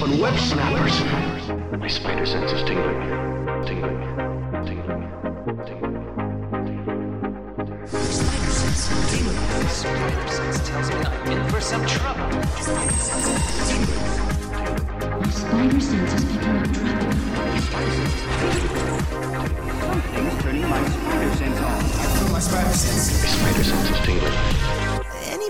Walloping web snappers. My spider sense is tingling. Tingling. Tingling. Tingling. Spider sense tingling. Spider sense tells me I'm in for some trouble. My spider sense is picking up trouble. Something's turning my spider sense on. My spider sense. My spider sense is tingling.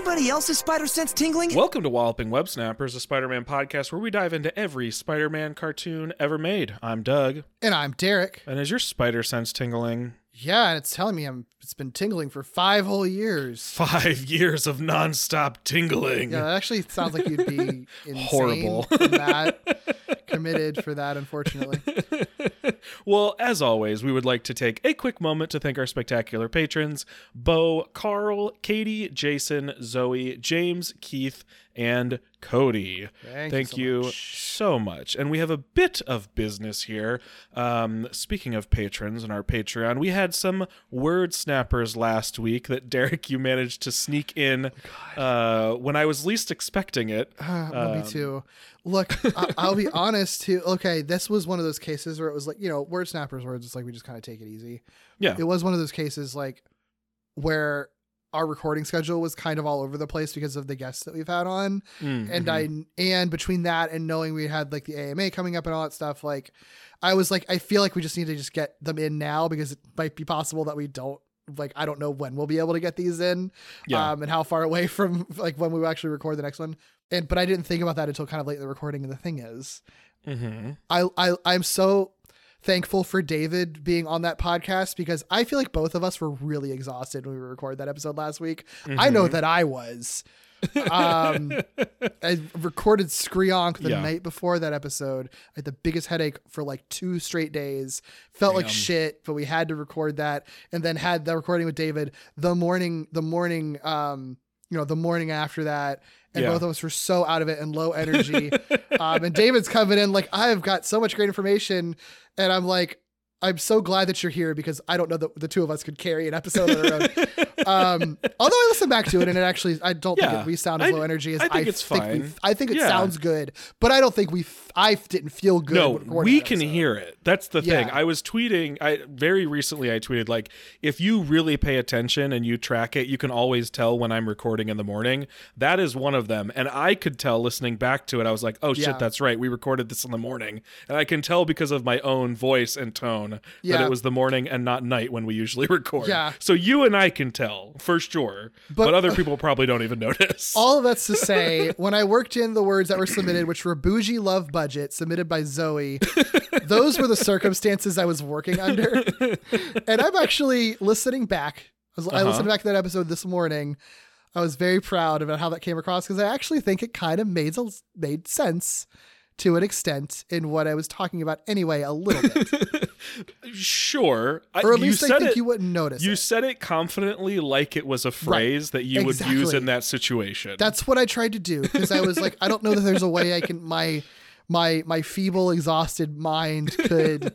Anybody else's spider sense tingling? Welcome to Walloping Web Snappers, a Spider Man podcast where we dive into every Spider Man cartoon ever made. I'm Doug, And I'm Derek. and is your spider sense tingling? Yeah, and it's telling me I'm it's been tingling for five whole years. Five years of nonstop tingling. Yeah, that actually sounds like you'd be insane Horrible. for that. Committed for that, unfortunately. Well, as always, we would like to take a quick moment to thank our spectacular patrons Bo, Carl, Katie, Jason, Zoe, James, Keith, and Cody. Thank you so much. so much. And we have a bit of business here. Um, speaking of patrons and our Patreon, we had some word snappers last week that Derek, you managed to sneak in uh, when I was least expecting it. Uh, me too. Look, I- I'll be honest too. Okay, this was one of those cases where it was like, you know, word snappers where it's like we just kind of take it easy. Yeah. It was one of those cases like where our recording schedule was kind of all over the place because of the guests that we've had on. Mm, and mhm. I and between that and knowing we had like the AMA coming up and all that stuff, like I was like, I feel like we just need to just get them in now because it might be possible that we don't like I don't know when we'll be able to get these in, Yeah. um, and how far away from like when we will actually record the next one. And but I didn't think about that until kind of late in the recording. And the thing is, Mhm. I I I'm so thankful for David being on that podcast because I feel like both of us were really exhausted when we recorded that episode last week. I know Mm-hmm. that I was. um, I recorded Screonk the Yeah. night before that episode. I had the biggest headache for like two straight days. Felt like shit, but we had to record that, and then had the recording with David the morning, the morning, um, you know, the morning after that. And Yeah. both of us were so out of it and low energy. um, and David's coming in like, I've got so much great information, and I'm like, I'm so glad that you're here because I don't know that the two of us could carry an episode on our own. um, although I listen back to it and it actually, I don't Yeah. think it, we sound as I- low energy as I think it's we- fine. I think it Yeah. sounds good, but I don't think we. f- I didn't feel good. No, we can episode. hear it. That's the thing. Yeah. I was tweeting. I very recently I tweeted like, if you really pay attention and you track it, you can always tell when I'm recording in the morning. That is one of them, and I could tell listening back to it. I was like, oh shit, that's right. We recorded this in the morning, and I can tell because of my own voice and tone that it was the morning and not night when we usually record. Yeah. So you and I can tell for sure, but, But- other people probably don't even notice. All of that's to say, when I worked in the words that were submitted, which were bougie love budget, submitted by Zoe, those were the circumstances I was working under. And I'm actually listening back. I, was, I Uh-huh. listened back to that episode this morning. I was very proud about how that came across because I actually think it kind of made made sense to an extent in what I was talking about anyway, a little bit. sure, Or at you least I think it- you wouldn't notice. You it. said it confidently, like it was a phrase that you would use in that situation. That's what I tried to do because I was like, I don't know that there's a way I can my my my feeble, exhausted mind could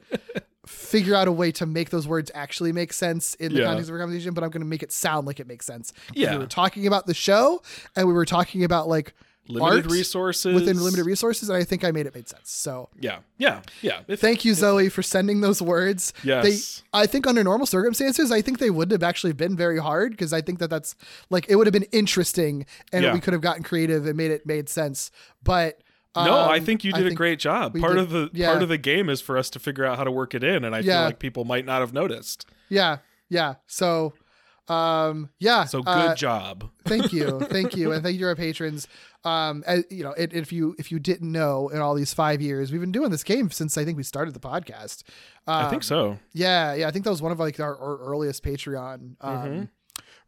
figure out a way to make those words actually make sense in the Yeah. context of our conversation, but I'm going to make it sound like it makes sense. Yeah. we were talking about the show and we were talking about like limited art resources within limited resources, and I think I made it made sense. So. Yeah, yeah, yeah. If- Thank you, Zoe, for sending those words. Yes. They, I think under normal circumstances, I think they wouldn't have actually been very hard because I think that that's like it would have been interesting and Yeah. we could have gotten creative and made it made sense. But no, I um, think you did a great job. Part did- of the yeah. part of the game is for us to figure out how to work it in, and I feel like people might not have noticed. Yeah, yeah. So, um, yeah. So good uh, job. thank you, thank you, and thank you to our patrons. Um, as, you know, and if you if you didn't know, in all these five years, we've been doing this game since I think we started the podcast. Um, I think so. Yeah, yeah. I think that was one of like our, our earliest Patreon um, Mm-hmm.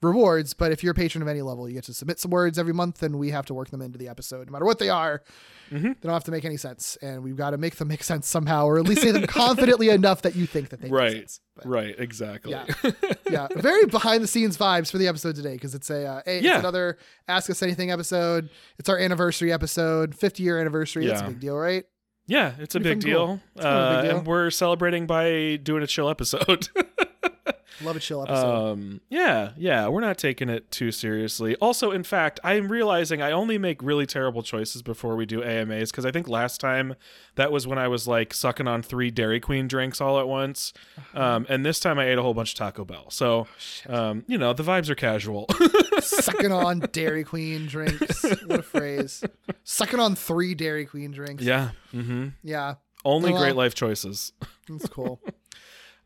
Rewards. But if you're a patron of any level, you get to submit some words every month, and we have to work them into the episode, no matter what they are. Mm-hmm. They don't have to make any sense, and we've got to make them make sense somehow, or at least say them confidently enough that you think that they make Right, sense. But, right, exactly. yeah, yeah. Very behind the scenes vibes for the episode today because it's a, uh, a- Yeah. it's another Ask Us Anything episode. It's our anniversary episode, 50 year anniversary. That's a big deal, right? Yeah, it's a big cool. It's of a big Uh, deal. and we're celebrating by doing a chill episode. Love a chill episode. Um, yeah, yeah, we're not taking it too seriously. Also, in fact, I'm realizing I only make really terrible choices before we do AMAs because I think last time that was when I was like sucking on three Dairy Queen drinks all at once, Uh-huh. um, and this time I ate a whole bunch of Taco Bell. So, Oh, um, you know, the vibes are casual. Sucking on Dairy Queen drinks. What a phrase. Sucking on three Dairy Queen drinks. yeah, Mm-hmm. Yeah. only Well- great life choices. That's cool.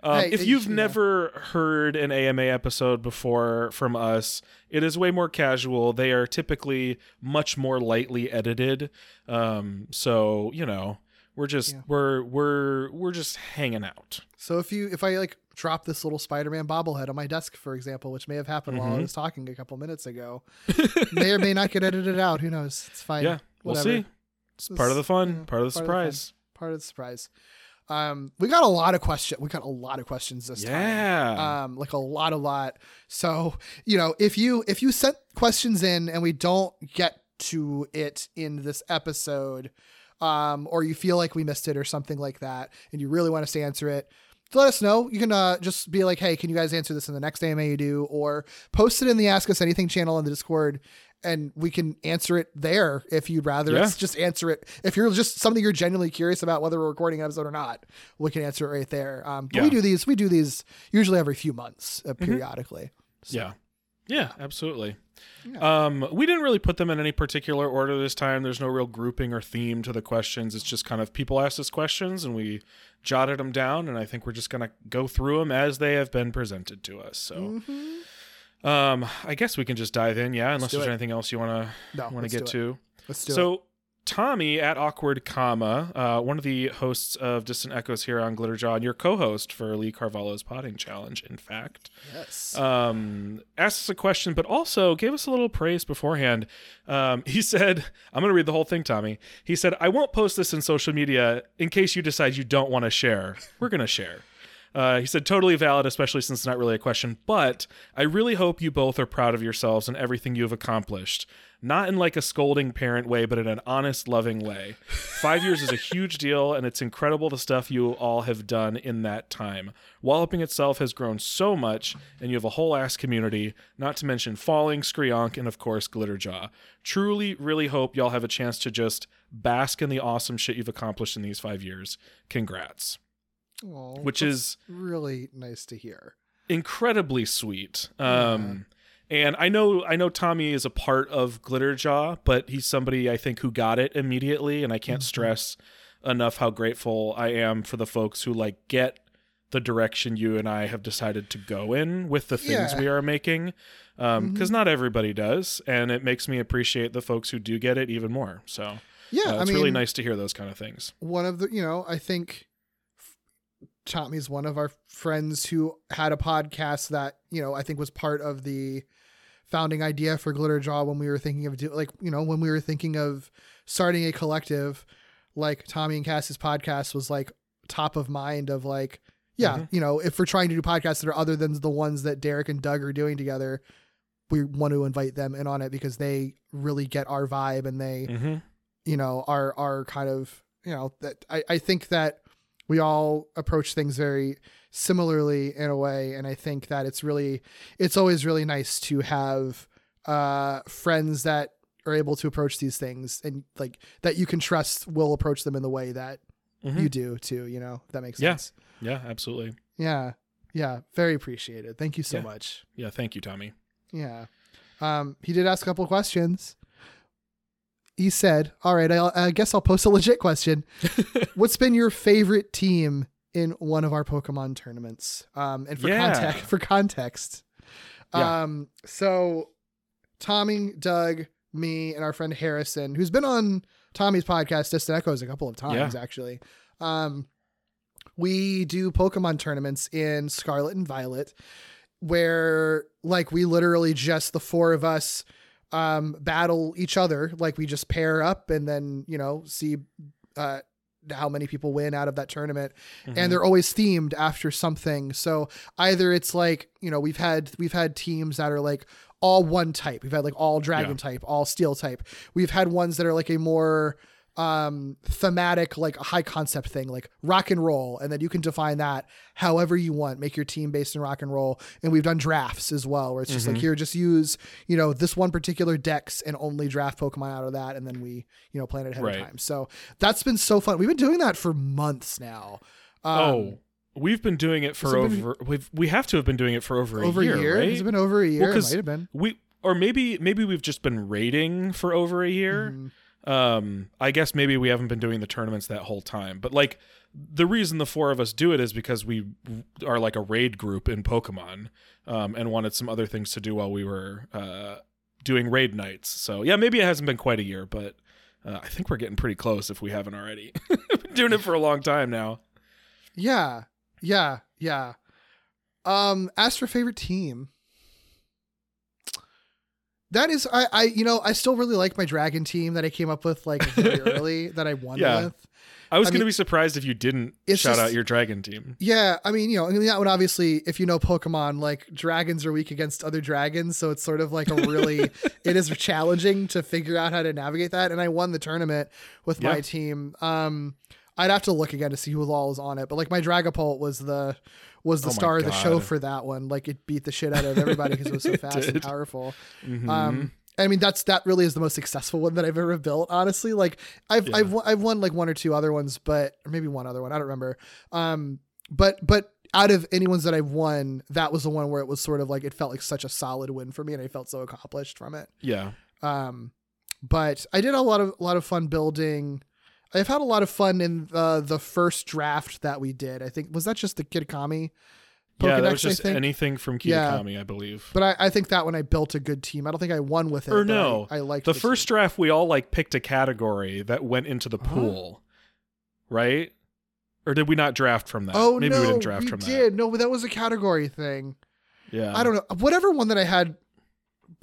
Um, Hey, if you've yeah. never heard an AMA episode before from us, it is way more casual. They are typically much more lightly edited. Um, so you know, we're just Yeah. we're we're we're just hanging out. So if you if I like drop this little Spider-Man bobblehead on my desk, for example, which may have happened while I Mhm. was talking a couple minutes ago, may or may not get edited out. Who knows? It's fine. yeah, we'll Whatever. see. It's part of the fun, yeah, part of the part of the surprise. Part of the surprise. Um, we got a lot of question. We got a lot of questions this time. Yeah. um like a lot a lot so you know if you if you sent questions in and we don't get to it in this episode um or you feel like we missed it or something like that and you really want us to answer it let us know you can uh, just be like hey can you guys answer this in the next AMA you do or post it in the ask us anything channel in the discord and we can answer it there if you'd rather Yeah. it's just answer it if you're just something you're genuinely curious about whether we're recording an episode or not we can answer it right there um but we do these we do these usually every few months uh, periodically Yeah. Yeah, absolutely. Yeah. Um, we didn't really put them in any particular order this time. There's no real grouping or theme to the questions. It's just kind of people asked us questions and we jotted them down, and I think we're just gonna go through them as they have been presented to us. So, um, I guess we can just dive in, yeah. Unless there's it. anything else you wanna No, wanna get to. let's do it So Tommy at Awkward Comma, uh, one of the hosts of Distant Echoes here on Glitterjaw, and your co-host for Lee Carvalho's Putting Challenge, in fact yes um, asked us a question, but also gave us a little praise beforehand. Um, he said, I'm going to read the whole thing, Tommy. He said, I won't post this in social media in case you decide you don't want to share. We're going to share. Uh, he said, totally valid, especially since it's not really a question, but I really hope you both are proud of yourselves and everything you've accomplished. Not in like a scolding parent way, but in an honest, loving way. Five years is a huge deal, and it's incredible the stuff you all have done in that time. Walloping itself has grown so much, and you have a whole ass community, not to mention Falling, Skrionk, and of course, Glitterjaw. Truly, really hope y'all have a chance to just bask in the awesome shit you've accomplished in these five years. Congrats. Aw, Which is really nice to hear incredibly sweet. Um and I know I know Tommy is a part of Glitterjaw, but he's somebody I think who got it immediately and I can't stress enough how grateful I am for the folks who like get the direction you and I have decided to go in with the things Yeah. we are making. Um cuz not everybody does and it makes me appreciate the folks who do get it even more. So yeah uh, i it's mean really nice to hear those kind of things. one of the you know i think tommy's one of our friends who had a podcast that you know i think was part of the founding idea for glitterjaw when we were thinking of do like you know when we were thinking of starting a collective like tommy and cass's podcast was like top of mind of like yeah Mhm. you know if we're trying to do podcasts that are other than the ones that derek and doug are doing together we want to invite them in on it because they really get our vibe and they Mhm. you know are are kind of you know that I, I think that we all approach things very similarly in a way and i think that it's really it's always really nice to have uh friends that are able to approach these things and like that you can trust will approach them in the way that Mhm. you do too you know if that makes Yeah. sense Yeah, absolutely. yeah yeah very appreciated thank you so Yeah. much Yeah, thank you Tommy. yeah. Um, he did ask a couple of questions. He said, "All right, I'll, I guess I'll post a legit question. What's been your favorite team in one of our Pokemon tournaments?" Um, and for Yeah. context, for context, Yeah. um, so Tommy, Doug, me, and our friend Harrison, who's been on Tommy's podcast, Distant Echoes, a couple of times actually. Um, we do Pokemon tournaments in Scarlet and Violet, where like we literally just the four of us um battle each other like we just pair up and then you know see uh how many people win out of that tournament Mhm. and they're always themed after something so either it's like you know we've had we've had teams that are like all one type we've had like all dragon Yeah. type all steel type we've had ones that are like a more um thematic like a high concept thing like rock and roll and then you can define that however you want make your team based in rock and roll and we've done drafts as well where it's just like here just use you know this one particular dex and only draft pokemon out of that and then we you know plan it ahead Right. of time so that's been so fun we've been doing that for months now um, oh, we've been doing it for it been- over. We've we have to have been doing it for over a over year, a year right? has it been over a year it 'cause might have been we or maybe maybe we've just been rating for over a year. Mm-hmm. Um, I guess maybe we haven't been doing the tournaments that whole time. But like the reason the four of us do it is because we are like a raid group in Pokemon, um, and wanted some other things to do while we were uh doing raid nights. So yeah, maybe it hasn't been quite a year, but uh, I think we're getting pretty close if we haven't already. been doing it for a long time now. Yeah, yeah, yeah. Um, as for favorite team, that is, I, I, you know, I still really like my dragon team that I came up with like very early that I won Yeah. with. I was I going to mean, be surprised if you didn't shout just- out your dragon team. Yeah, I mean, you know, I mean, that one obviously, if you know Pokemon, like dragons are weak against other dragons, so it's sort of like a really, it is challenging to figure out how to navigate that. And I won the tournament with my team. Um, I'd have to look again to see who all was on it, but like my Dragapult was the was the Oh star of the show for that one. Like it beat the shit out of everybody because it was so fast and powerful. Mhm. Um, I mean that's that really is the most successful one that I've ever built. Honestly, like I've Yeah. I've won- I've won like one or two other ones, but or maybe one other one I don't remember. Um, but but out of any ones that I've won, that was the one where it was sort of like it felt like such a solid win for me, and I felt so accomplished from it. yeah. Um, but I did a lot of a lot of fun building. I've had a lot of fun in the the first draft that we did. I think was that just the Kitakami. yeah, that was just anything from Yeah. I believe. But I, I think that when I built a good team. I don't think I won with it. or no, I, I liked the team. first draft. We all like picked a category that went into the pool, right? Or did we not draft from that? Oh maybe no, we didn't draft we from did. No, but that was a category thing. Yeah, I don't know. Whatever one that I had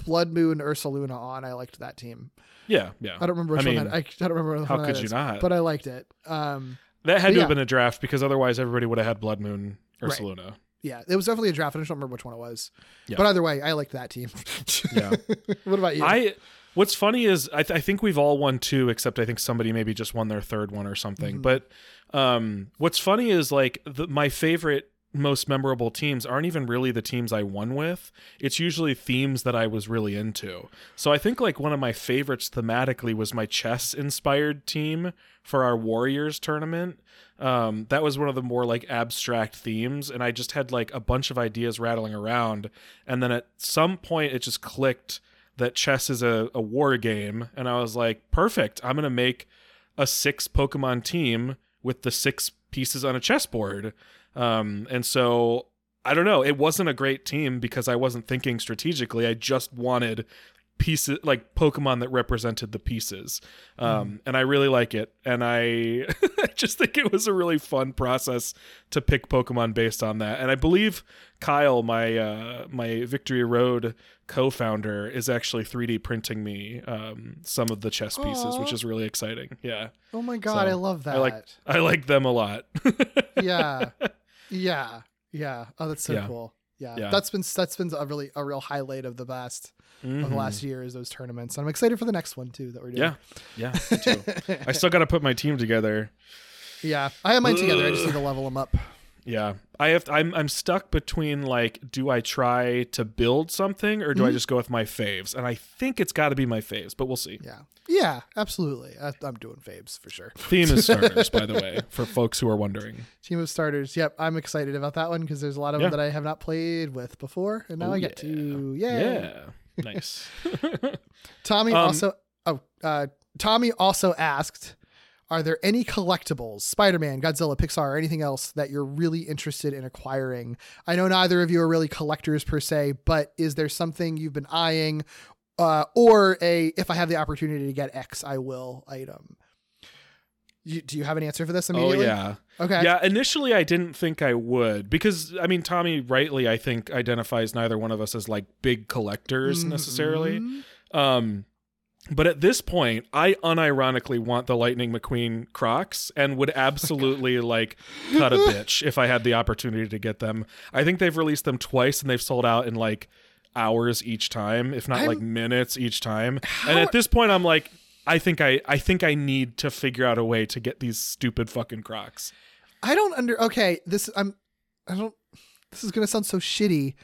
Blood Moon Ursaluna on, I liked that team. Yeah, yeah. I don't remember which I one mean, that, I, I don't remember. how one could you is, not? But I liked it. Um, that had to have been a draft because otherwise everybody would have had Blood Moon or Right. Saluna. yeah, it was definitely a draft. I just don't remember which one it was. Yeah. But either way, I liked that team. Yeah. what about you? I. What's funny is I, th- I think we've all won two, except I think somebody maybe just won their third one or something. Mhm. But um, what's funny is like the, my favorite, most memorable teams aren't even really the teams I won with. It's usually themes that I was really into. So I think like one of my favorites thematically was my chess inspired team for our Warriors tournament. Um, that was one of the more like abstract themes, and I just had like a bunch of ideas rattling around, and then at some point it just clicked that chess is a, a war game and i was like perfect i'm gonna make a six pokemon team with the six pieces on a chessboard um, and so i don't know. It wasn't a great team because i wasn't thinking strategically. I just wanted pieces like pokemon that represented the pieces um, and i really like it and i just think it was a really fun process to pick pokemon based on that and i believe kyle my uh, my victory road co-founder is actually 3d printing me um, some of the chess pieces which is really exciting yeah oh my god, So, I love that. i like i like them a lot yeah, yeah, yeah. Oh, that's so Yeah. cool. Yeah. Yeah. that's been that's been a really a real highlight of the best of the last year is those tournaments. And I'm excited for the next one too that we're doing. yeah yeah too i still gotta put my team together yeah. I have mine together. I just need to level them up. Yeah. I have I'm I'm stuck between like do I try to build something or do I Mhm. just go with my faves? And I think it's got to be my faves, but we'll see. Yeah, yeah, absolutely. I, I'm doing faves for sure. Theme is starters by the way for folks who are wondering. Team of starters. Yep, I'm excited about that one because there's a lot of Yeah. them that I have not played with before, and now Oh, I get yeah. to. Yay. Yeah. Nice. Tommy Um, also. Oh, uh, Tommy also asked, "Are there any collectibles, Spider-Man, Godzilla, Pixar, or anything else that you're really interested in acquiring? I know neither of you are really collectors per se, but is there something you've been eyeing, uh, or a if I have the opportunity to get X, I will item?" You, do you have an answer for this oh yeah. Okay. Yeah, initially I didn't think I would because I mean Tommy rightly I think identifies neither one of us as like big collectors necessarily. Mhm. Um, but at this point, I unironically want the Lightning McQueen Crocs and would absolutely like cut a bitch if I had the opportunity to get them. I think they've released them twice and they've sold out in like hours each time, if not like I'm- minutes each time. How- And at this point, I'm like, I think I I think I need to figure out a way to get these stupid fucking Crocs. I don't under. Okay, this I'm. I don't. This is gonna sound so shitty.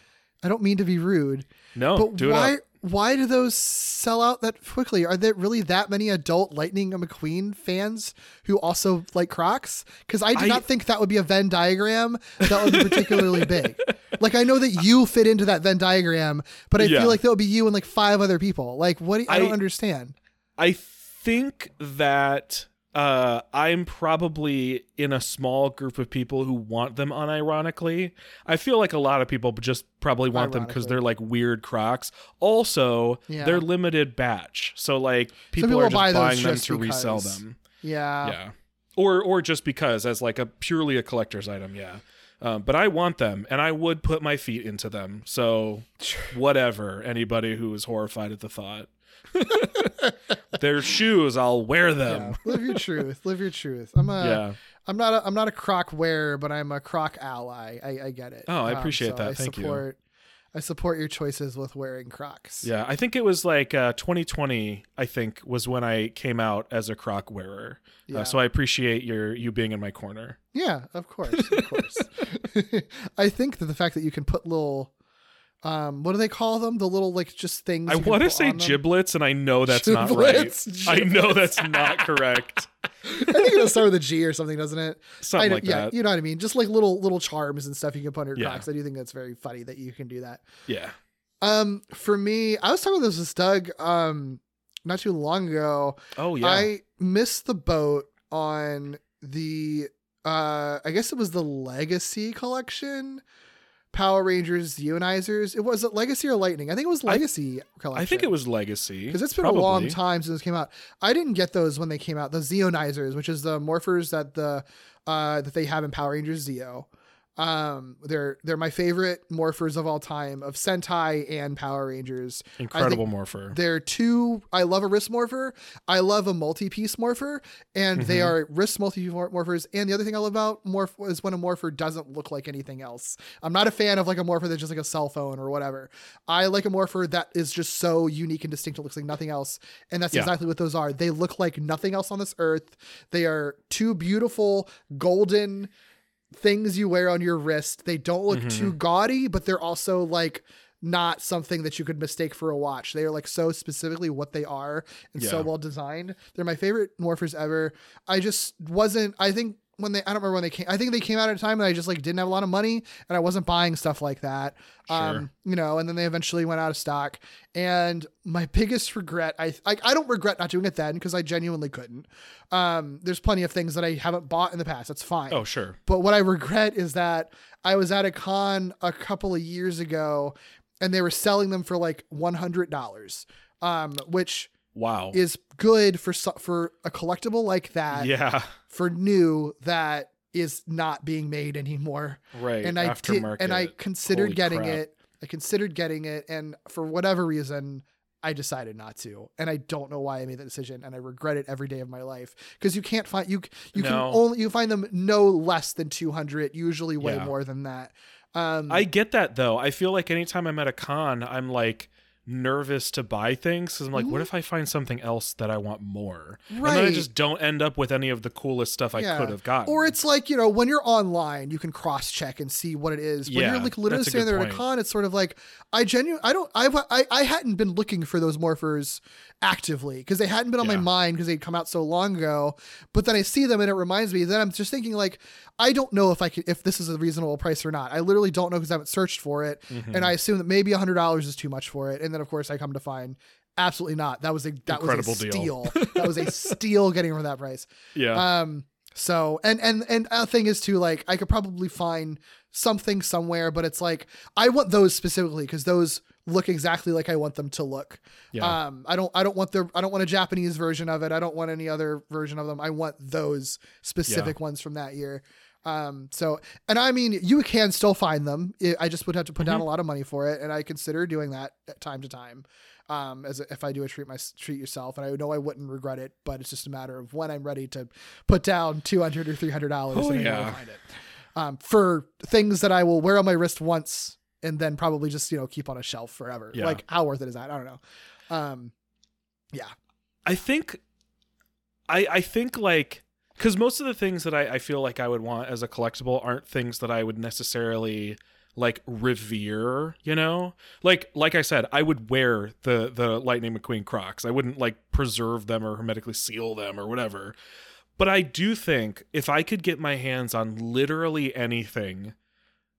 I don't mean to be rude, No, but why? up. Why do those sell out that quickly? Are there really that many adult Lightning McQueen fans who also like Crocs? Because I do I- not think that would be a Venn diagram that would be particularly big. Like I know that you fit into that Venn diagram, but I Yeah. feel like that would be you and like five other people. Like what? do- I, don't I- understand. I think that uh, I'm probably in a small group of people who want them unironically. I feel like a lot of people just probably want them because they're like weird Crocs. Also, Yeah. they're limited batch, so like people, people are just buy buying them just to resell them. Yeah. yeah, or or just because as like a purely a collector's item. Yeah. Um, but I want them, and I would put my feet into them. So, whatever. Anybody who is horrified at the thought, their shoes, I'll wear Yeah. them. Live your truth. Live your truth. I'm a. yeah. I'm not a I'm not a croc wearer, but I'm a croc ally. I, I get it. Oh, I Um, appreciate so that. I Thank you. support, I support your choices with wearing Crocs. Yeah, I think it was like uh, 2020. I think was when I came out as a Croc wearer. Yeah. Uh, so I appreciate your you being in my corner. Yeah, of course, of course. I think that the fact that you can put little, um, what do they call them? The little like just things. I want to say giblets, and I know that's not Giblets? right. I know that's not correct. I think it'll start with a G or something, doesn't it? Something I like yeah, that. you know what I mean. Just like little little charms and stuff you can put on your Yeah. Crocs. I do think that's very funny that you can do that. Yeah. Um, for me, I was talking about this with Doug, um, not too long ago. Oh yeah. I missed the boat on the uh I guess it was the Legacy collection. Power Rangers Zeonizers. It was it Legacy or Lightning? I think it was I- Legacy collection. I think it was Legacy because it's been probably. a long time since it came out. I didn't get those when they came out. The Zeonizers, which is the morphers that the uh that they have in Power Rangers Zeo. Um, they're they're my favorite morphers of all time of Sentai and Power Rangers. Incredible morpher. They're two. I love a wrist morpher. I love a multi-piece morpher, and they Mm-hmm. are wrist multi-piece morphers. And the other thing I love about morph is when a morpher doesn't look like anything else. I'm not a fan of like a morpher that's just like a cell phone or whatever. I like a morpher that is just so unique and distinct. It looks like nothing else, and that's Yeah. exactly what those are. They look like nothing else on this earth. They are two beautiful golden things you wear on your wrist. They don't look Mm-hmm. too gaudy, but they're also like not something that you could mistake for a watch. They are like so specifically what they are and so well designed. They're my favorite morphers ever. I just wasn't I think when they I don't remember when they came I think they came out at a time that I just like didn't have a lot of money and I wasn't buying stuff like that. Um, you know, and then they eventually went out of stock. And my biggest regret, I I, I don't regret not doing it then because I genuinely couldn't. Um, there's plenty of things that I haven't bought in the past. That's fine. oh sure. But what I regret is that I was at a con a couple of years ago and they were selling them for like $100. Um, which Wow. is good for for a collectible like that yeah. For new that is not being made anymore. Right. And I did, and I considered Holy getting crap. it. I considered getting it and for whatever reason I decided not to. And I don't know why I made that decision and I regret it every day of my life because you can't find you you can only you find them no less than 200, usually way Yeah. more than that. Um I get that though. I feel like anytime I'm at a con, I'm like nervous to buy things because I'm like, what if I find something else that I want more? Right. And then I Mm-hmm. Just don't end up with any of the coolest stuff I could have gotten. Or it's like, you know, when you're online, you can cross check and see what it is. When Yeah, you're like literally standing there at a con, it's sort of like I genuinely I don't I I, I hadn't been looking for those morphers actively because they hadn't been on my mind because they'd come out so long ago. But then I see them and it reminds me. Then I'm just thinking like I don't know if I could if this is a reasonable price or not. I literally don't know because I haven't searched for it, Mm-hmm. and I assume that maybe a hundred dollars is too much for it. And then of course I come to find. Absolutely not. That was a that Incredible was a deal. steal. that was a steal getting for that price. yeah. Um. So and and and a thing is too like I could probably find something somewhere, but it's like I want those specifically because those look exactly like I want them to look. Yeah. Um. I don't. I don't want the. I don't want a Japanese version of it. I don't want any other version of them. I want those specific ones from that year. Um. So and I mean you can still find them. I- just would have to put down a Mm-hmm. lot of money for it, and I consider doing that at time to time um, as a, if I do a treat my treat yourself, and I know I wouldn't regret it, but it's just a matter of when I'm ready to put down two hundred or three hundred dollars Oh, and yeah. Find it. Um, for things that I will wear on my wrist once and then probably just you know keep on a shelf forever. Yeah. Like how worth it is that? I don't know. Um, yeah, I think I I think like because most of the things that I, I feel like I would want as a collectible aren't things that I would necessarily like revere, you know? Like like I said, I would wear the the Lightning McQueen Crocs. I wouldn't like preserve them or hermetically seal them or whatever. But I do think if I could get my hands on literally anything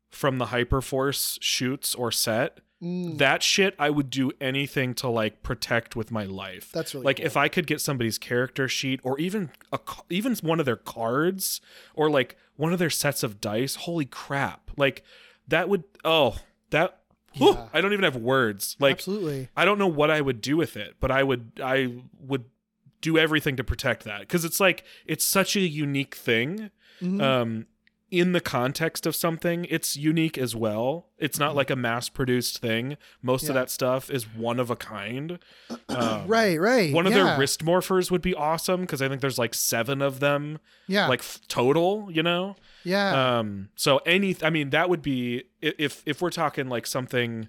from the Hyperforce shoots or set, Mm, that shit I would do anything to like protect with my life. That's really like cool. if I could get somebody's character sheet or even a even one of their cards or like one of their sets of dice. Holy crap! Like that would oh that whew, I don't even have words. Like absolutely. I don't know what I would do with it, but I would I would do everything to protect that because it's like it's such a unique thing. Mhm. Um, in the context of something, it's unique as well. It's not like a mass-produced thing. Most Yeah. of that stuff is one of a kind. Um, right, right. One of yeah. their wrist morphers would be awesome because I think there's like seven of them, Yeah. like f- total. You know. yeah. Um, so any, I mean, that would be if if we're talking like something,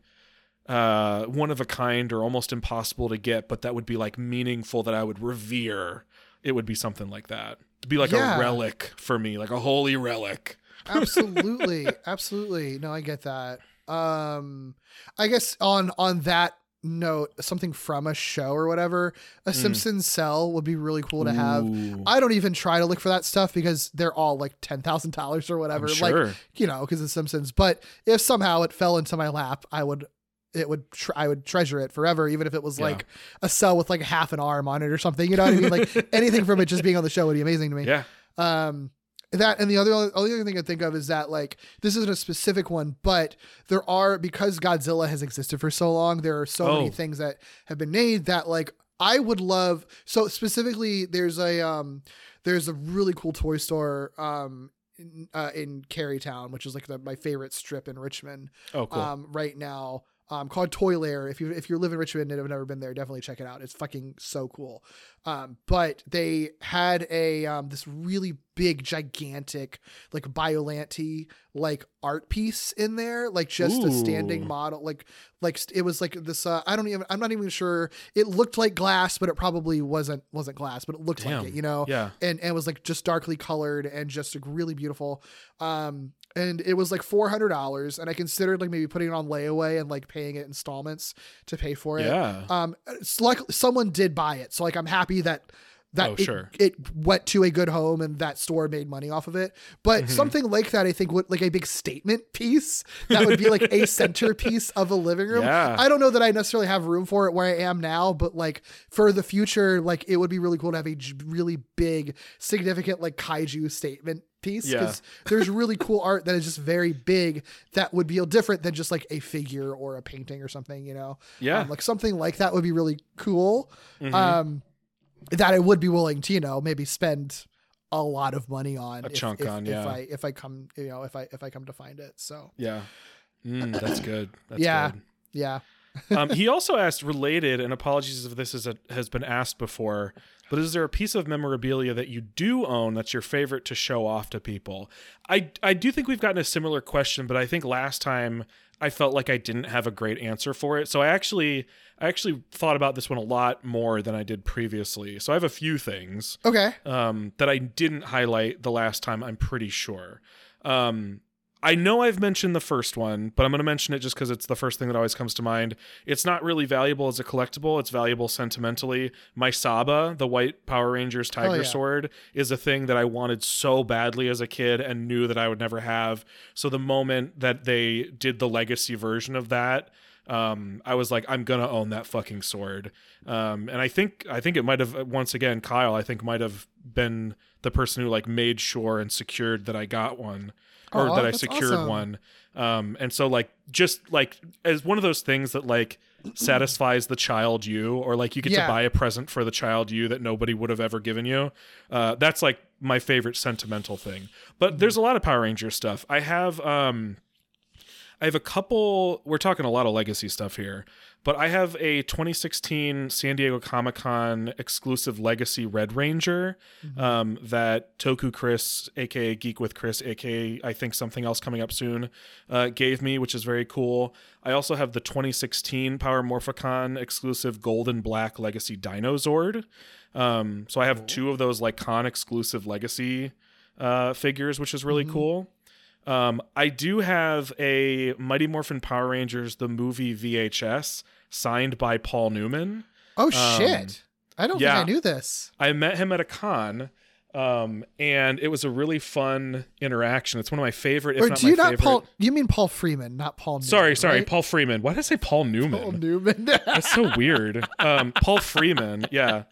uh, one of a kind or almost impossible to get, but that would be like meaningful that I would revere. It would be something like that. Be like Yeah. a relic for me, like a holy relic. absolutely absolutely no i get that um i guess on on that note something from a show or whatever a simpsons cell would be really cool to have. Ooh. i don't even try to look for that stuff because they're all like $10000 or whatever sure. like you know because it's simpsons but if somehow it fell into my lap i would it would tr- I would treasure it forever, even if it was Yeah. like a cell with like half an arm on it or something. You know what I mean? Like anything from it just being on the show would be amazing to me. Yeah. Um, that and the other only other thing I think of is that like this isn't a specific one, but there are because Godzilla has existed for so long, there are so Oh. many things that have been made that like I would love. So specifically, there's a um, there's a really cool toy store um in, uh, in Carytown, which is like the, my favorite strip in Richmond Oh, cool. um, right now um, called Toy Lair. If you if you live in Richmond and have never been there, definitely check it out. It's fucking so cool. Um, but they had a um, this really big, gigantic, like Biollante like art piece in there, like just a standing model, like like it was like this. Uh, I don't even. I'm not even sure. It looked like glass, but it probably wasn't wasn't glass, but it looked Damn. like it. You know yeah. and and was like just darkly colored and just like really beautiful. Um, and it was like four hundred dollars, and I considered like maybe putting it on layaway and like paying it installments to pay for it. Yeah. Um, it's like someone did buy it, so like I'm happy that that Oh, it, sure. it went to a good home and that store made money off of it. But Mm-hmm. something like that, I think would like a big statement piece that would be like a centerpiece of a living room. Yeah. I don't know that I necessarily have room for it where I am now, but like for the future, like it would be really cool to have a really big, significant like kaiju statement piece Yeah. because there's really cool art that is just very big that would be different than just like a figure or a painting or something, you know? Yeah. Um, like something like that would be really cool. Mhm. Um, that I would be willing to, you know, maybe spend a lot of money on A if, chunk if, on, if yeah. I if I come you know if I if I come to find it. So yeah. Mm, that's good. That's Yeah. good. yeah. Um, he also asked related and apologies if this is a, has been asked before but is there a piece of memorabilia that you do own that's your favorite to show off to people i i do think we've gotten a similar question but i think last time i felt like i didn't have a great answer for it so i actually i actually thought about this one a lot more than i did previously so i have a few things Okay. um, that I didn't highlight the last time. I'm pretty sure. Um, I know I've mentioned the first one, but I'm going to mention it just because it's the first thing that always comes to mind. It's not really valuable as a collectible. It's valuable sentimentally. My Saba, the white Power Rangers Tiger yeah. Sword, is a thing that I wanted so badly as a kid and knew that I would never have. So the moment that they did the legacy version of that, um, I was like, I'm gonna own that fucking sword. Um, and I think I think it might have once again, Kyle, I think might have been the person who like made sure and secured that I got one or Aw, that I secured awesome. one. Um, and so like just like as one of those things that like satisfies the child you or like you get Yeah. to buy a present for the child you that nobody would have ever given you. Uh, that's like my favorite sentimental thing. But there's a lot of Power Ranger stuff. I have um I have a couple. We're talking a lot of legacy stuff here. But I have a 2016 San Diego Comic Con exclusive Legacy Red Ranger um, that Toku Chris, aka Geek with Chris, aka I think something else coming up soon, uh, gave me, which is very cool. I also have the 2016 Power Morphicon exclusive Gold and Black Legacy Dino Zord. Um, so I have two of those like con exclusive Legacy uh, figures, which is really cool. Um, I do have a Mighty Morphin Power Rangers the movie VHS signed by Paul Newman. Oh shit! I don't Um, yeah. think I knew this. I met him at a con, um, and it was a really fun interaction. It's one of my favorite, if Or not do my you not favorite. Paul? You mean Paul Freeman, not Paul? Newman, sorry, sorry, right? Paul Freeman. Why did I say Paul Newman? Paul Newman. That's so weird. Um, Paul Freeman, yeah.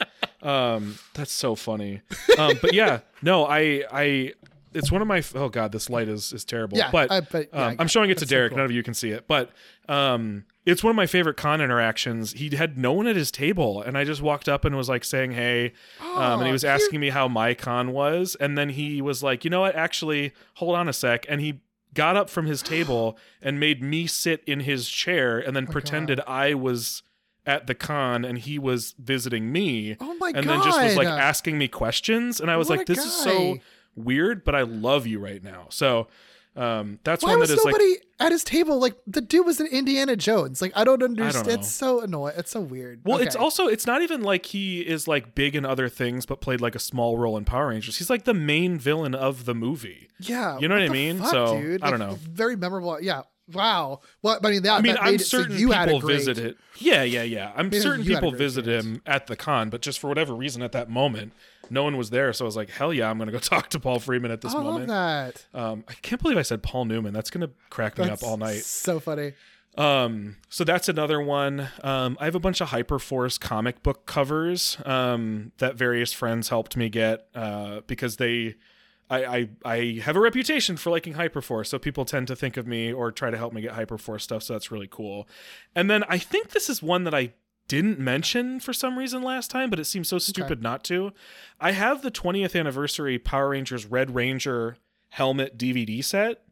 Um, that's so funny. Um, but yeah, no, I, I, it's one of my. Oh god, this light is is terrible. Yeah, but, I, but yeah, um, i'm showing it to That's so Derek. cool. None of you can see it, but um, it's one of my favorite con interactions. He had no one at his table, and I just walked up and was like saying, "Hey," um, and he Aw, was asking me how my con was, and then he was like, "You know what? Actually, hold on a sec," and he. Got up from his table and made me sit in his chair, and Oh then pretended I was at the con and he was visiting me. Oh my and then just was like asking me questions, and I was What like, "This is so guy. Weird, but I love you right now." So um, that's Why one was that is like nobody at his table? Like the dude was an Indiana Jones. Like I don't understand. know. It's so annoying. It's so weird. Well, it's also it's not even like he is like big in other things, but played like a small role in Power Rangers. He's like the main villain of the movie. yeah. you know what I the mean? fuck, So, dude? I don't Like, know. Very memorable. Yeah. Wow. Well, I mean that. I mean, I'm it so certain you had a people great, visited. Yeah, yeah, yeah. I'm it- certain people experience. him at the con, but just for whatever reason at that moment, no one was there. So I was like, hell yeah, I'm gonna go talk to Paul Freeman at this I love moment. that. Um, I can't believe I said Paul Newman. That's gonna crack me That's up all night. So funny. Um, so that's another one. Um, I have a bunch of Hyperforce comic book covers um, that various friends helped me get uh, because they, I, I, I have a reputation for liking Hyperforce, so people tend to think of me or try to help me get Hyperforce stuff. So that's really cool. And then I think this is one that I didn't mention for some reason last time, but it seems so stupid not to. I have the 20th anniversary Power Rangers Red Ranger helmet DVD set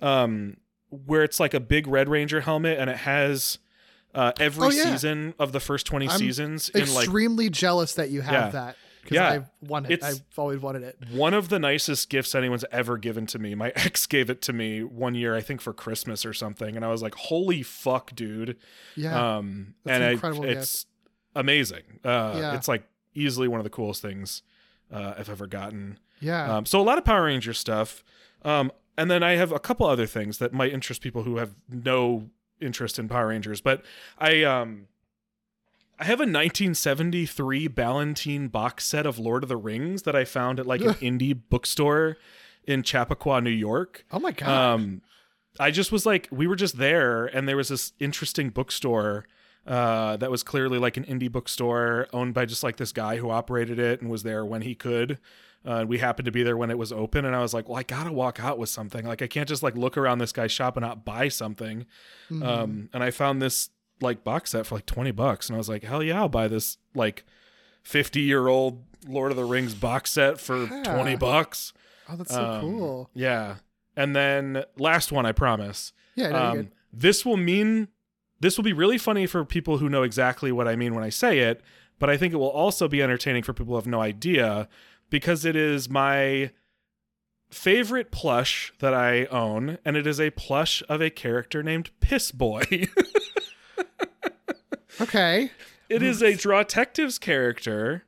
um, where it's like a big Red Ranger helmet and it has uh, every Oh, yeah. season of the first 20 I'm seasons in like Extremely jealous that you have Yeah. that. Because Yeah. I've won it. It's- I've always wanted it. one of the nicest gifts anyone's ever given to me. My ex gave it to me one year, I think for Christmas or something, and I was like, "Holy fuck, dude!" Yeah. Um, and an I- incredible it's amazing. Uh, Yeah. it's like easily one of the coolest things uh, I've ever gotten. yeah. Um, so a lot of Power Ranger stuff. Um, and then I have a couple other things that might interest people who have no interest in Power Rangers. But I um I have a 1973 Ballantine box set of Lord of the Rings that I found at like an indie bookstore in Chappaqua, New York. oh my god. Um, I just was like, we were just there, and there was this interesting bookstore uh, that was clearly like an indie bookstore owned by just like this guy who operated it and was there when he could. Uh, we happened to be there when it was open, and I was like, well, I gotta walk out with something. Like, I can't just like look around this guy's shop and not buy something. Mm-hmm. Um, and I found this like box set for like 20 bucks, and I was like, hell yeah, I'll buy this like 50 year old Lord of the Rings box set for Yeah. 20 bucks. oh, that's so Um, cool. Yeah. And then last one, I promise. Yeah. No, Um, this will mean this will be really funny for people who know exactly what I mean when I say it, but I think it will also be entertaining for people who have no idea because it is my favorite plush that I own, and it is a plush of a character named Piss Boy. Okay. It is a Drawtectives character.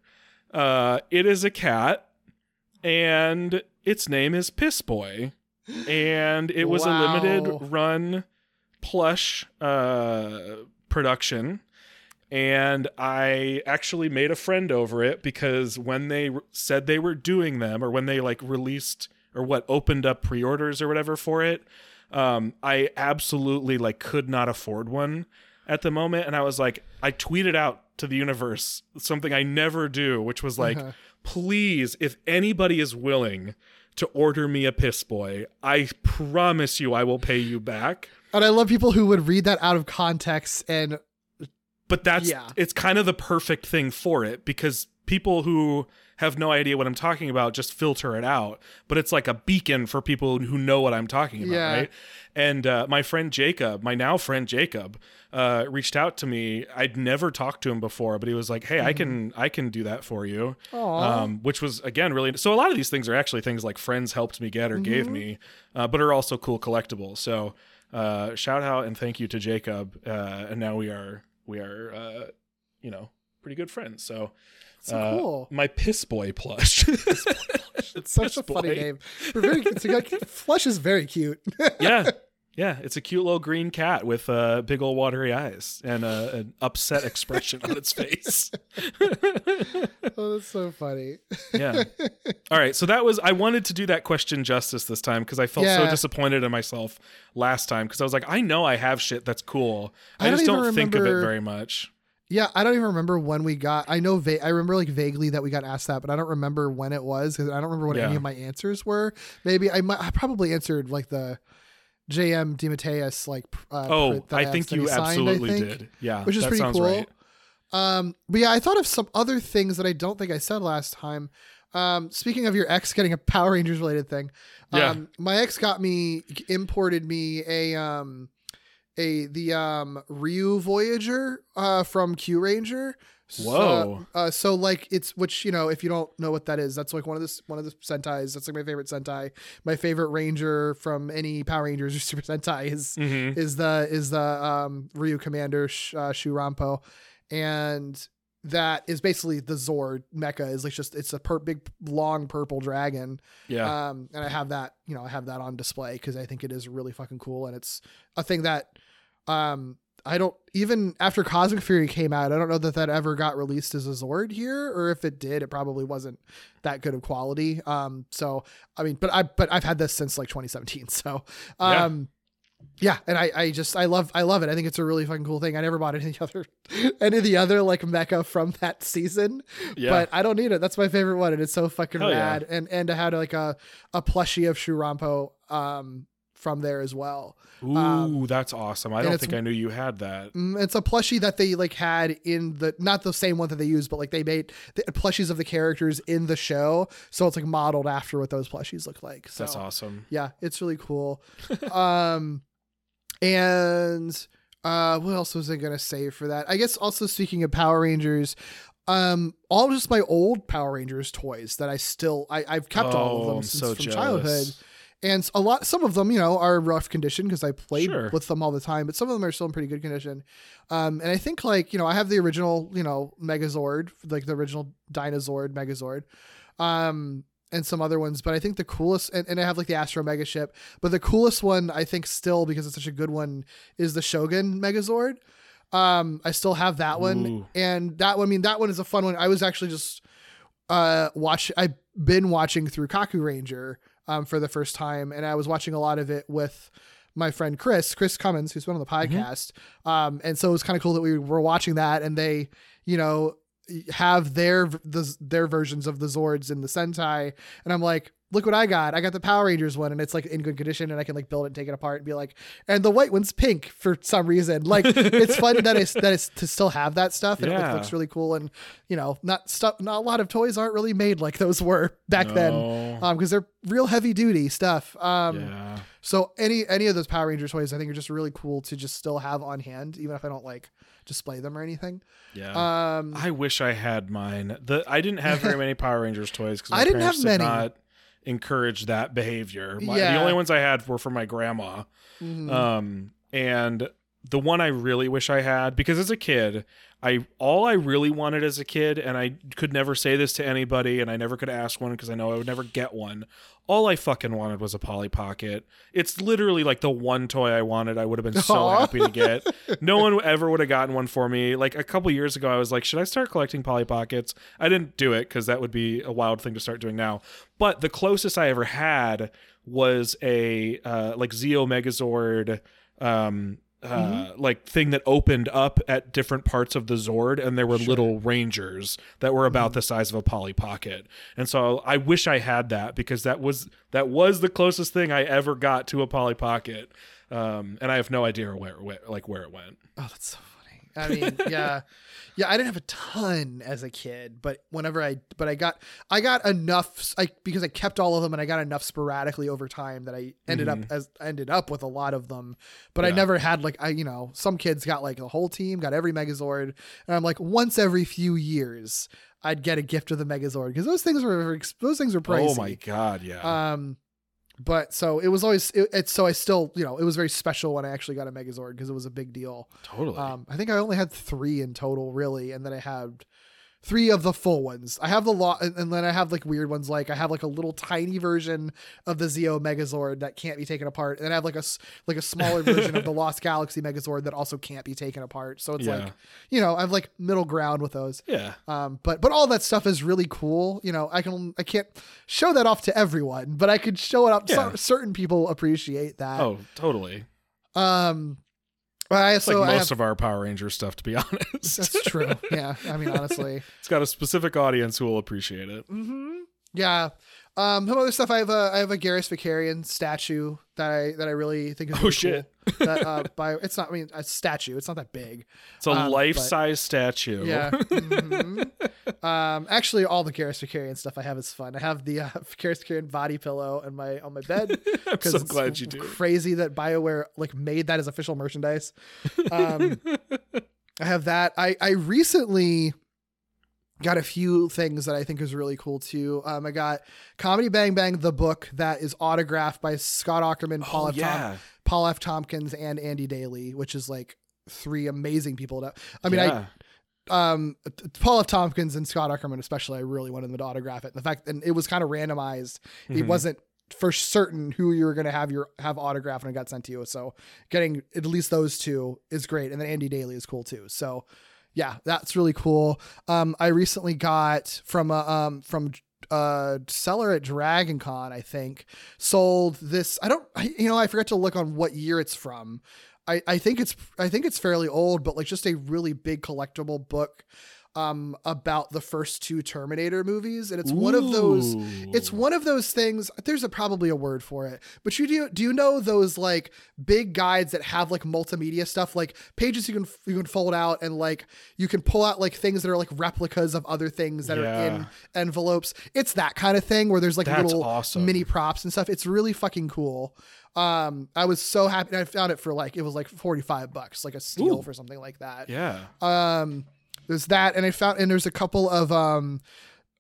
Uh, it is a cat, and its name is Piss Boy. And it was a limited run plush uh, production. And I actually made a friend over it because when they re- said they were doing them, or when they like released or what opened up pre-orders or whatever for it, um, I absolutely like could not afford one at the moment and i was like i tweeted out to the universe something i never do which was like uh-huh. please if anybody is willing to order me a piss boy i promise you i will pay you back And I love people who would read that out of context and but that's Yeah. it's kind of the perfect thing for it because people who have no idea what I'm talking about just filter it out. But it's like a beacon for people who know what I'm talking about, Yeah. right? And uh, my friend Jacob, my now friend Jacob, uh, reached out to me. I'd never talked to him before, but he was like, "Hey, I can I can do that for you," um, which was again really. So a lot of these things are actually things like friends helped me get or gave me, uh, but are also cool collectibles. So uh, shout out and thank you to Jacob. Uh, and now we are we are uh, you know pretty good friends. So. So uh, cool. My piss boy plush. It's such a funny Boy. name. We're very, a, Flush is very cute. yeah, yeah. It's a cute little green cat with uh, big old watery eyes and uh, an upset expression on its face. oh, that's so funny. yeah. All right. So that was I wanted to do that question justice this time because I felt so disappointed in myself last time because I was like, I know I have shit that's cool. I, I don't just don't think of it very much. Yeah, I don't even remember when we got. I know, va- I remember like vaguely that we got asked that, but I don't remember when it was because I don't remember what any of my answers were. Maybe I might. I probably answered like the JM DeMatteis like. Uh, Oh, I think you signed, absolutely think. did. Yeah, which is pretty sounds cool. right. Um, but yeah, I thought of some other things that I don't think I said last time. Um, speaking of your ex getting a Power Rangers related thing, Yeah. um, my ex got me imported me a um a the um Ryu Voyager uh from Kyuranger. So- Whoa. uh, so like it's which you know if you don't know what that is, that's like one of the one of the Sentais. That's like my favorite Sentai. My favorite Ranger from any Power Rangers or Super Sentai is Mhm. is the is the um Ryu Commander Sh- uh, Shou Ronpo, and that is basically the Zord mecha. Is like just it's a per- big long purple dragon. Yeah. Um, and I have that, you know, I have that on display because I think it is really fucking cool, and it's a thing that, um, I don't even after Cosmic Fury came out, I don't know that that ever got released as a Zord here, or if it did, it probably wasn't that good of quality. Um, so I mean, but I but I've had this since like 2017, so um. Yeah, and I, I just I love I love it. I think it's a really fucking cool thing. I never bought any other any of the other like mecha from that season, Yeah. but I don't need it. That's my favorite one, and it's so fucking Hell yeah. rad. And and I had like a a plushie of Shou Ronpo um from there as well. Ooh, um, that's awesome. I don't think I knew you had that. Mm, It's a plushie that they like had in the not the same one that they used, but like they made the plushies of the characters in the show, so it's like modeled after what those plushies look like. So That's awesome. yeah, it's really cool. um, and uh, what else was I gonna say for that? I guess also speaking of Power Rangers, um, all just my old Power Rangers toys that I still I, I've kept all of Oh, them since so from jealous. childhood. And a lot, some of them, you know, are rough condition because I played Sure. with them all the time, but some of them are still in pretty good condition. Um, and I think like, you know, I have the original, you know, Megazord, like the original Dinozord, Megazord. Um, and some other ones, but I think the coolest, and, and I have like the Astro Mega ship, but the coolest one I think still because it's such a good one is the Shogun Megazord. Um, I still have that one, Ooh. and that one. I mean, that one is a fun one. I was actually just uh watch. I've been watching through Kakuranger um for the first time, and I was watching a lot of it with my friend Chris, Chris Cummins, who's been on the podcast. Um, and so it was kind of cool that we were watching that, and they, you know, have their the, their versions of the Zords in the Sentai, and I'm like, look what I got! I got the Power Rangers one, and it's like in good condition, and I can like build it, and take it apart, and be like, and the white one's pink for some reason. Like it's fun that it's that it's to still have that stuff, and it Yeah. like, looks really cool, and you know, not stuff. Not a lot of toys aren't really made like those were back then, um, because they're real heavy duty stuff. Um, yeah. so any any of those Power Rangers toys, I think are just really cool to just still have on hand, even if I don't like display them or anything. Yeah. Um, I wish I had mine. The I didn't have very many Power Rangers toys because I didn't have many. not encourage that behavior. My, Yeah. The only ones I had were from my grandma. mhm. Um, and the one I really wish I had because as a kid, I all I really wanted as a kid, and I could never say this to anybody, and I never could ask one because I know I would never get one. All I fucking wanted was a Polly Pocket. It's literally like the one toy I wanted. I would have been so Aw. happy to get. No one ever would have gotten one for me. Like a couple years ago, I was like, should I start collecting Polly Pockets? I didn't do it because that would be a wild thing to start doing now. But the closest I ever had was a uh, like Zeo Megazord um uh like thing that opened up at different parts of the Zord and there were little rangers that were about the size of a Polly Pocket. And so I wish I had that because that was that was the closest thing I ever got to a Polly Pocket. Um and I have no idea where, where like where it went. oh, that's so funny. I mean, yeah, yeah. I didn't have a ton as a kid, but whenever I, but I got, I got enough, I because I kept all of them and I got enough sporadically over time that I ended up as ended up with a lot of them. But I never had like I, you know, some kids got like a whole team, got every Megazord, and I'm like once every few years. I'd get a gift of the Megazord because those things were those things were pricey. Oh my god, yeah. Um, but so it was always it, it's so I still you know it was very special when I actually got a Megazord because it was a big deal. totally. Um, I think I only had three in total really, and then I had three of the full ones. I have the law, and, then I have like weird ones like I have like a little tiny version of the Zeo Megazord that can't be taken apart, and I have like a like a smaller version of the Lost Galaxy Megazord that also can't be taken apart. So it's Yeah. like you know I have like middle ground with those. yeah. Um, but but all that stuff is really cool. You know, I can I can't show that off to everyone, but I could show it up. Yeah. So, certain people appreciate that. Oh, totally. Um, well, I It's so like most have, of our Power Ranger stuff, to be honest. that's true. Yeah, I mean honestly, it's got a specific audience who will appreciate it. Mm-hmm. yeah. Um, some other stuff. I have a I have a Garrus Vakarian statue that I that I really think is Oh, shit. cool. That uh, by it's not I mean a statue. It's not that big. It's a Um, life-size statue. Yeah. Mhm. um, actually, all the Garrus Vakarian stuff I have is fun. I have the uh, Garrus Vakarian body pillow on my on my bed. I'm so glad you do. Crazy that Bioware like made that as official merchandise. Um, I have that. I I recently got a few things that I think is really cool too. Um, I got Comedy Bang Bang the book that is autographed by Scott Aukerman, Paul Oh, F. Tom- yeah. Paul F. Tompkins, and Andy Daly, which is like three amazing people. To, I mean, I um Paul F. Tompkins and Scott Aukerman especially, I really wanted them to autograph it. And the fact and it was kind of randomized. Mm-hmm. It wasn't for certain who you were gonna have your have autograph and it got sent to you. So getting at least those two is great. And then Andy Daly is cool too. So yeah, that's really cool. Um I recently got from a um from uh seller at Dragon Con, I think, sold this. I don't you know, I forgot to look on what year it's from. I, I think it's I think it's fairly old, but like just a really big collectible book um about the first two Terminator movies. And it's one of those it's one of those things. There's a probably a word for it, but you do do you know those like big guides that have like multimedia stuff, like pages you can you can fold out and like you can pull out like things that are like replicas of other things that are in envelopes. It's that kind of thing where there's like That's little awesome. mini props and stuff. It's really fucking cool. Um, I was so happy. I found it for like it was like forty five bucks, like a steal Ooh. for something like that. Yeah. Um, there's that, and I found and there's a couple of um,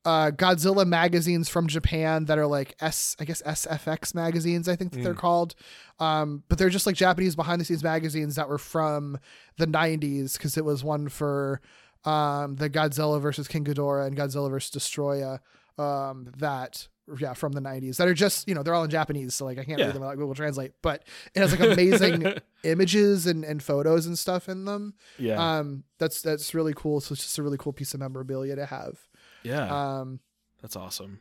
uh, Godzilla magazines from Japan that are like S, I guess SFX magazines, I think that they're called. Um, but they're just like Japanese behind the scenes magazines that were from the 90s because it was one for um the Godzilla versus King Ghidorah and Godzilla versus Destoroyah. Um, that yeah from the 90s that are just you know they're all in Japanese, so like I can't Yeah. read them without Google Translate, but it has like amazing images and and photos and stuff in them. Yeah. Um, that's that's really cool. So it's just a really cool piece of memorabilia to have. yeah. Um, That's awesome.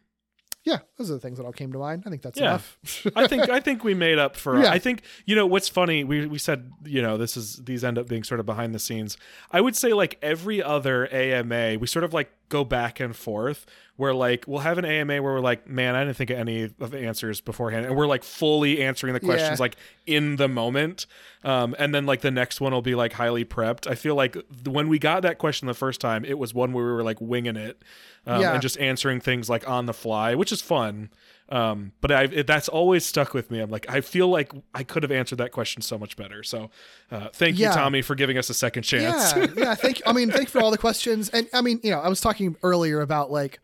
yeah, those are the things that all came to mind. I think that's Yeah. enough. I think I think we made up for. Yeah. I think you know what's funny. We we said you know this is these end up being sort of behind the scenes. I would say like every other AMA, we sort of like go back and forth. Where like we'll have an AMA where we're like, man, I didn't think of any of the answers beforehand, and we're like fully answering the questions Yeah. like in the moment. Um, and then like the next one will be like highly prepped. I feel like when we got that question the first time, it was one where we were like winging it um, Yeah. and just answering things like on the fly, which is fun. Um, but I it, that's always stuck with me. I'm like, I feel like I could have answered that question so much better. So, uh, thank you, Tommy, for giving us a second chance. yeah, yeah. Thank. You. I mean, thank you for all the questions. And I mean, you know, I was talking earlier about like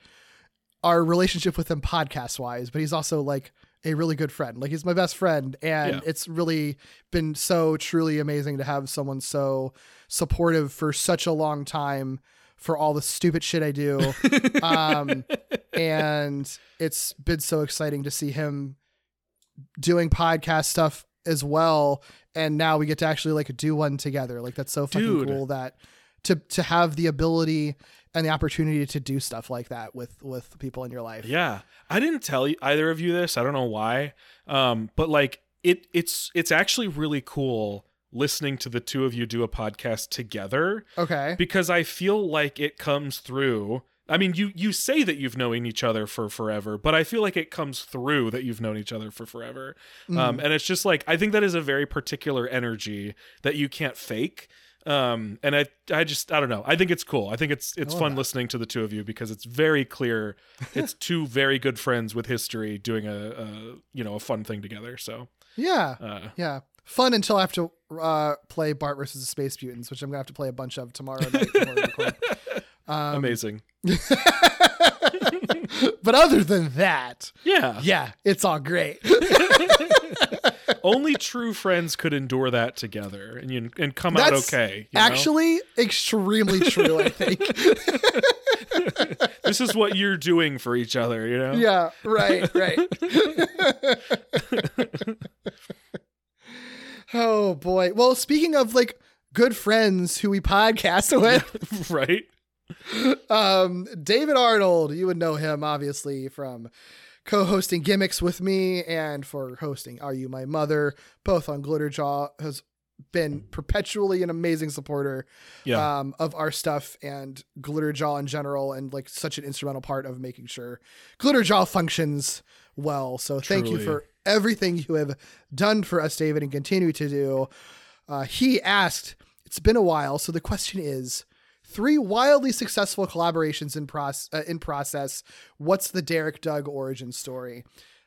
our relationship with him podcast wise, but he's also like a really good friend. Like he's my best friend, and Yeah. it's really been so truly amazing to have someone so supportive for such a long time for all the stupid shit I do. um, and it's been so exciting to see him doing podcast stuff as well and now we get to actually like do one together like that's so fucking Dude. cool that to to have the ability and the opportunity to do stuff like that with with people in your life Yeah. I didn't tell either of you this. I don't know why. Um, but like it it's it's actually really cool listening to the two of you do a podcast together okay because I feel like it comes through. I mean, you you say that you've known each other for forever, but I feel like it comes through that you've known each other for forever. Um, and it's just like I think that is a very particular energy that you can't fake. Um, and I, I just, I don't know. I think it's cool. I think it's, it's fun that. listening to the two of you because it's very clear. It's two very good friends with history doing a, a you know, a fun thing together. So, Yeah. uh, Yeah. Fun until I have to uh, play Bart versus the Space Mutants, which I'm gonna have to play a bunch of tomorrow night. Um, amazing. but other than that, Yeah. yeah, it's all great. Only true friends could endure that together and you and come out okay. you know? Actually, extremely true. I think. this is what you're doing for each other. You know. yeah. Right. Right. oh boy. Well, speaking of like good friends who we podcast with, right. um, David Arnold, you would know him obviously from co-hosting gimmicks with me and for hosting Are You My Mother, both on Glitterjaw, has been perpetually an amazing supporter Yeah. um, of our stuff and Glitterjaw in general, and like such an instrumental part of making sure Glitterjaw functions well. So thank you for everything you have done for us, David, and continue to do. Uh, he asked, "It's been a while, so the question is." Three wildly successful collaborations in process. Uh, in process, what's the Derek Doug origin story?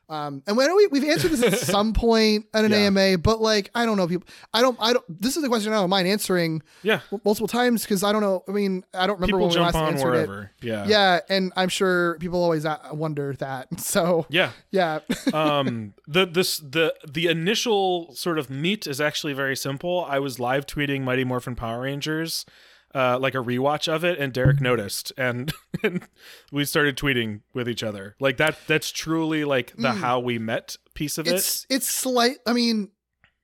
Um, and know we, we've answered this at some point at an Yeah. AMA, but like I don't know, people. I don't. I don't. This is the question I don't mind answering yeah. multiple times because I don't know. I mean, I don't remember People when we last answered wherever. it. Yeah. Yeah, and I'm sure people always uh, wonder that. So Yeah. yeah, um the this the the initial sort of meet is actually very simple i was live tweeting mighty morphin power rangers uh like a rewatch of it and derek noticed and, and we started tweeting with each other like that that's truly like the how we met piece of Mm. it's it's slight. I mean,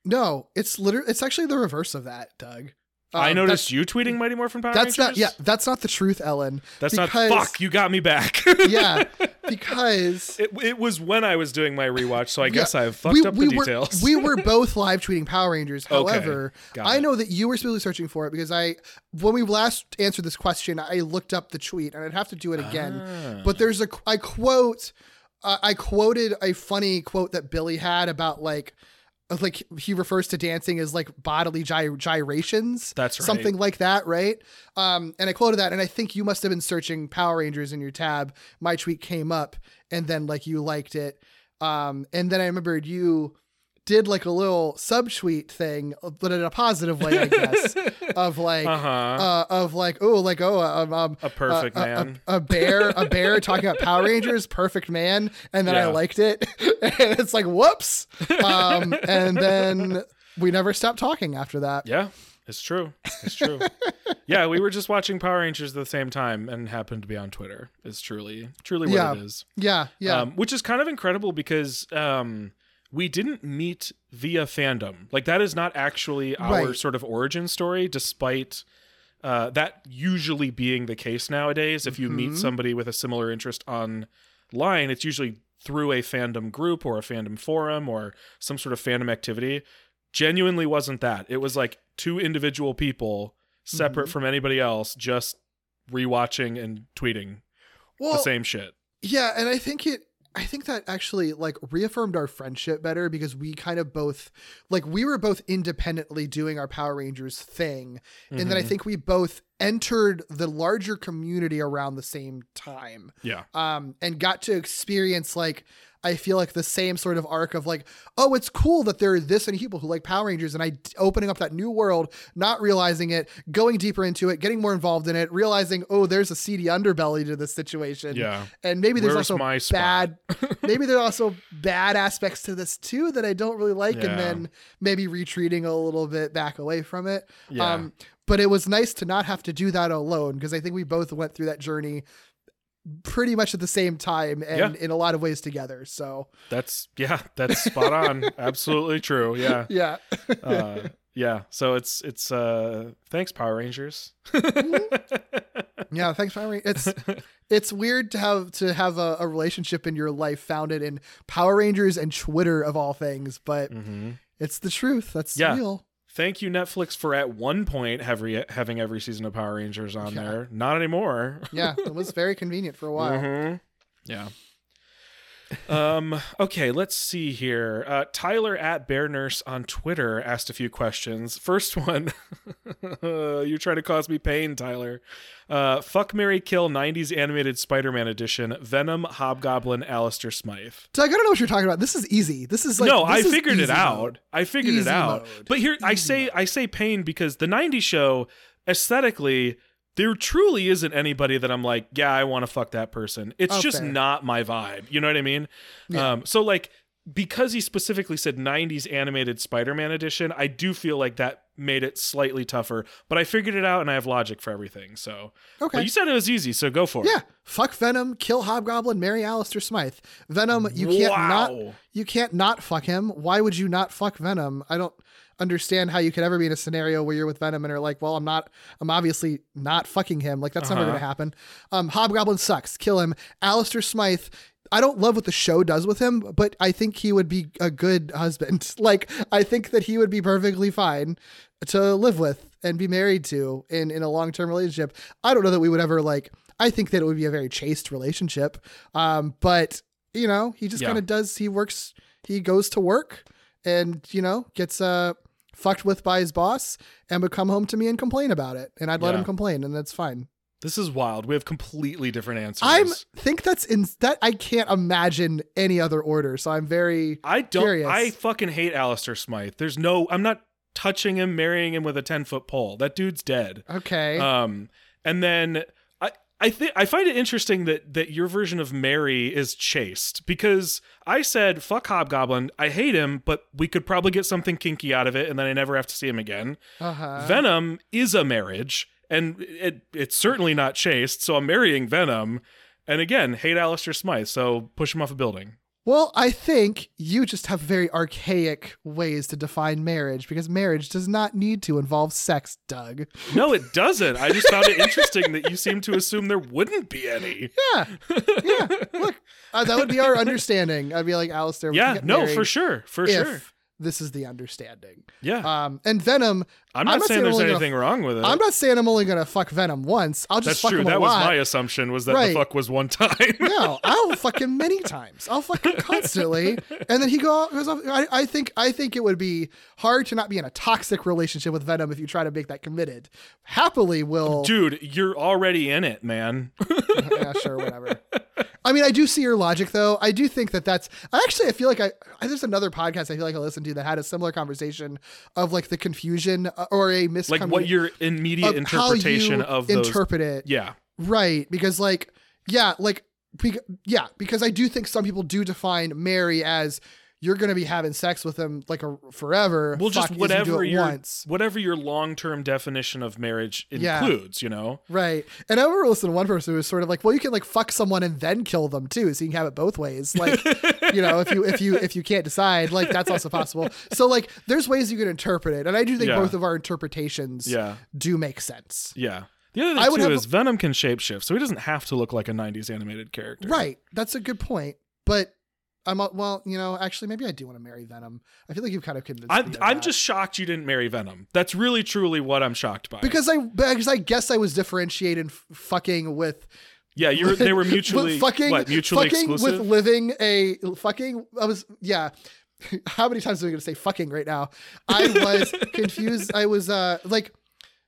no, it's literally it's actually the reverse of that, Doug. It i Um, noticed you tweeting mighty morphin power That's not. Yeah, that's not the truth, Ellen. that's because- not fuck you got me back yeah, because it, it was when i was doing my rewatch so i guess i've fucked we, up we the were, details we were both live tweeting Power Rangers. However, got I know that you were specifically searching for it because I, when we last answered this question, I looked up the tweet and I'd have to do it again. Ah. But there's a, I quote, uh, I quoted a funny quote that Billy had about like, like he refers to dancing as like bodily gy- gyrations. That's right. Something like that, right? Um, and I quoted that, and I think you must have been searching Power Rangers in your tab. My tweet came up, and then like you liked it. Um, and then I remembered you did like a little subtweet thing, but in a positive way, I guess, of like, uh-huh uh, of like, oh, like, oh, um, um, a perfect a- a- man A, bear, a bear talking about Power Rangers, perfect man, and then I liked it, and it's like, whoops, um, and then we never stopped talking after that. Yeah, it's true. It's true. yeah, we were just watching Power Rangers at the same time and happened to be on Twitter. Is truly, truly what Yeah. it is. Yeah, yeah, Um, which is kind of incredible because um, we didn't meet via fandom. Like that is not actually our Right. sort of origin story, despite. Uh, that usually being the case nowadays. If you meet Mhm. somebody with a similar interest online, it's usually through a fandom group or a fandom forum or some sort of fandom activity. Genuinely wasn't that. It was like two individual people separate Mm-hmm. from anybody else, just rewatching and tweeting well, the same shit. Yeah, and I think it I think that actually like reaffirmed our friendship better because we kind of both like we were both independently doing our Power Rangers thing. And then I Mhm. think we both entered the larger community around the same time. Yeah. Um and got to experience like I feel like the same sort of arc of like, oh, it's cool that there are this many people who like Power Rangers, and I opening up that new world, not realizing it, going deeper into it, getting more involved in it, realizing, oh, there's a seedy underbelly to this situation Yeah. and maybe there's Where's also bad maybe there's also bad aspects to this too that i don't really like Yeah. and then maybe retreating a little bit back away from it Yeah. um but it was nice to not have to do that alone because i think we both went through that journey pretty much at the same time and Yeah. in a lot of ways together so That's yeah, that's spot on. Absolutely true. Yeah. yeah Uh, yeah. So it's it's uh thanks Power Rangers. yeah thanks for having it's it's weird to have to have a, a relationship in your life founded in power rangers and twitter of all things but hmm it's the truth that's Yeah. real Thank you Netflix for at one point having having every season of Power Rangers on Yeah. there. Not anymore. yeah it was very convenient for a while Mhm. Yeah. Um, okay, let's see here. Uh, Tyler at Bear Nurse on Twitter asked a few questions. First one, you're trying to cause me pain, Tyler. Uh, fuck marry Kill 90s animated Spider Man edition, Venom, Hobgoblin, Alistair Smythe. Doug, I don't know what you're talking about. This is easy. This is like no, I figured it out. mode. I figured it out. mode. But here I say mode. I say pain because the 90s show aesthetically there truly isn't anybody that I'm like, yeah, I want to fuck that person. It's Oh, just fair. not my vibe. You know what I mean? Yeah. Um so like because he specifically said 90s animated Spider-Man edition, I do feel like that made it slightly tougher, but I figured it out and I have logic for everything. So Okay. But you said it was easy, so go for it. Yeah, fuck Venom, kill Hobgoblin, marry Alistair Smythe. Venom, you can't not you can't not fuck him. Why would you not fuck Venom? I don't understand how you could ever be in a scenario where you're with Venom and are like, well, I'm not, I'm obviously not fucking him. Like that's never Uh-huh. gonna happen. Um, Hobgoblin sucks. Kill him. Alistair Smythe. I don't love what the show does with him, but I think he would be a good husband. Like I think that he would be perfectly fine to live with and be married to in in a long term relationship. I don't know that we would ever like. I think that it would be a very chaste relationship. Um, but you know, he just Yeah. kind of does. He works. He goes to work, and you know, gets uh fucked with by his boss, and would come home to me and complain about it, and I'd let Yeah. him complain, and that's fine. This is wild. We have completely different answers. I'm think that's in that I can't imagine any other order. So I'm very I don't. Curious. I fucking hate Alistair Smythe. There's no. I'm not touching him, marrying him with a ten foot pole. That dude's dead. okay. Um, and then I. Think I find it interesting that that your version of marry is chaste because I said fuck Hobgoblin. I hate him, but we could probably get something kinky out of it, and then I never have to see him again. uh-huh. Venom is a marriage, and it it's certainly not chaste. So I'm marrying Venom, and again hate Alistair Smythe. So push him off a building. Well, I think you just have very archaic ways to define marriage because marriage does not need to involve sex, Doug. No, it doesn't. I just found it interesting that you seem to assume there wouldn't be any. Yeah. Yeah. Look, uh, that would be our understanding. I'd be like, Alistair, we can Yeah, no, for sure, for if sure. This is the understanding. Yeah, Um, and Venom, I'm not I'm not saying saying there's gonna- anything wrong with it. I'm not saying I'm only going to fuck Venom once. I'll just That's fuck true. him That was lot. my assumption. Was that Right. the fuck was one time? no, I'll fuck him many times. I'll fuck him constantly, and then he go goes off. I, I think I think it would be hard to not be in a toxic relationship with Venom if you try to make that committed. Happily, will Dude, you're already in it, man. yeah, sure, whatever. I mean, I do see your logic though. I do think that that's I actually I feel like I, I there's another podcast I feel like I listened to that had a similar conversation of like the confusion uh, or a miscommunication like what your immediate interpretation of those. interpret it. yeah, Right, because like yeah, like yeah, because I do think some people do define Mary as you're going to be having sex with him like a forever. well, just you whatever do it your once. whatever your long term definition of marriage Yeah. includes. You know, Right. And I remember listening to one person who was sort of like, well, you can like fuck someone and then kill them too. So you can have it both ways. Like, you know, if you, if you, if you can't decide, like that's also possible. So like there's ways you can interpret it. And I do think Yeah. both of our interpretations Yeah. do make sense. yeah. The other thing I would too have is Venom can shapeshift, so he doesn't have to look like a '90s animated character. Right. That's a good point. But I'm, a- well, you know, actually maybe I do want to marry Venom. I feel like you've kind of convinced I'm me. of I'm that. just shocked you didn't marry Venom. That's really truly what I'm shocked by. because I, because I guess I was differentiated f- fucking with yeah, you're they were mutually fucking what mutually fucking exclusive. with living a fucking I was yeah. How many times am I going to say fucking right now? I was confused. I was uh like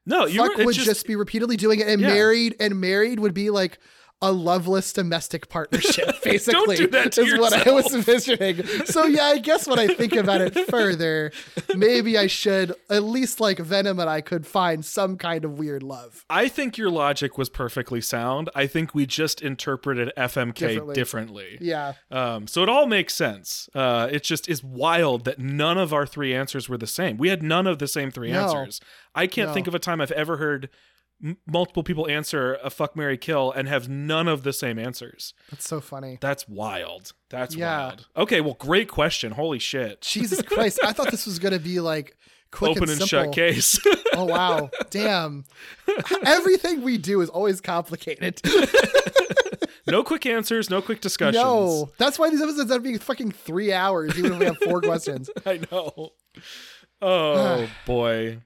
no, you fuck were, would it's just, be repeatedly doing it, and Yeah. married and married would be like a loveless domestic partnership. Basically, do that to is what I was envisioning. So yeah, I guess when I think about it further, maybe I should at least like Venom and I could find some kind of weird love. I think your logic was perfectly sound. I think we just interpreted FMK Differently. differently. Yeah. Um, so it all makes sense. Uh, it just is wild that none of our three answers were the same. We had none of the same three No. answers. I can't No. think of a time I've ever heard m- multiple people answer a fuck marry kill and have none of the same answers. That's so funny. That's wild. That's Yeah. wild. Okay, well, great question. Holy shit. Jesus Christ! I thought this was gonna be like quick Open and, and shut case. Oh wow, damn! Everything we do is always complicated. no quick answers, no quick discussions. no, that's why these episodes end up being fucking three hours, even if we have four questions. I know. Oh boy.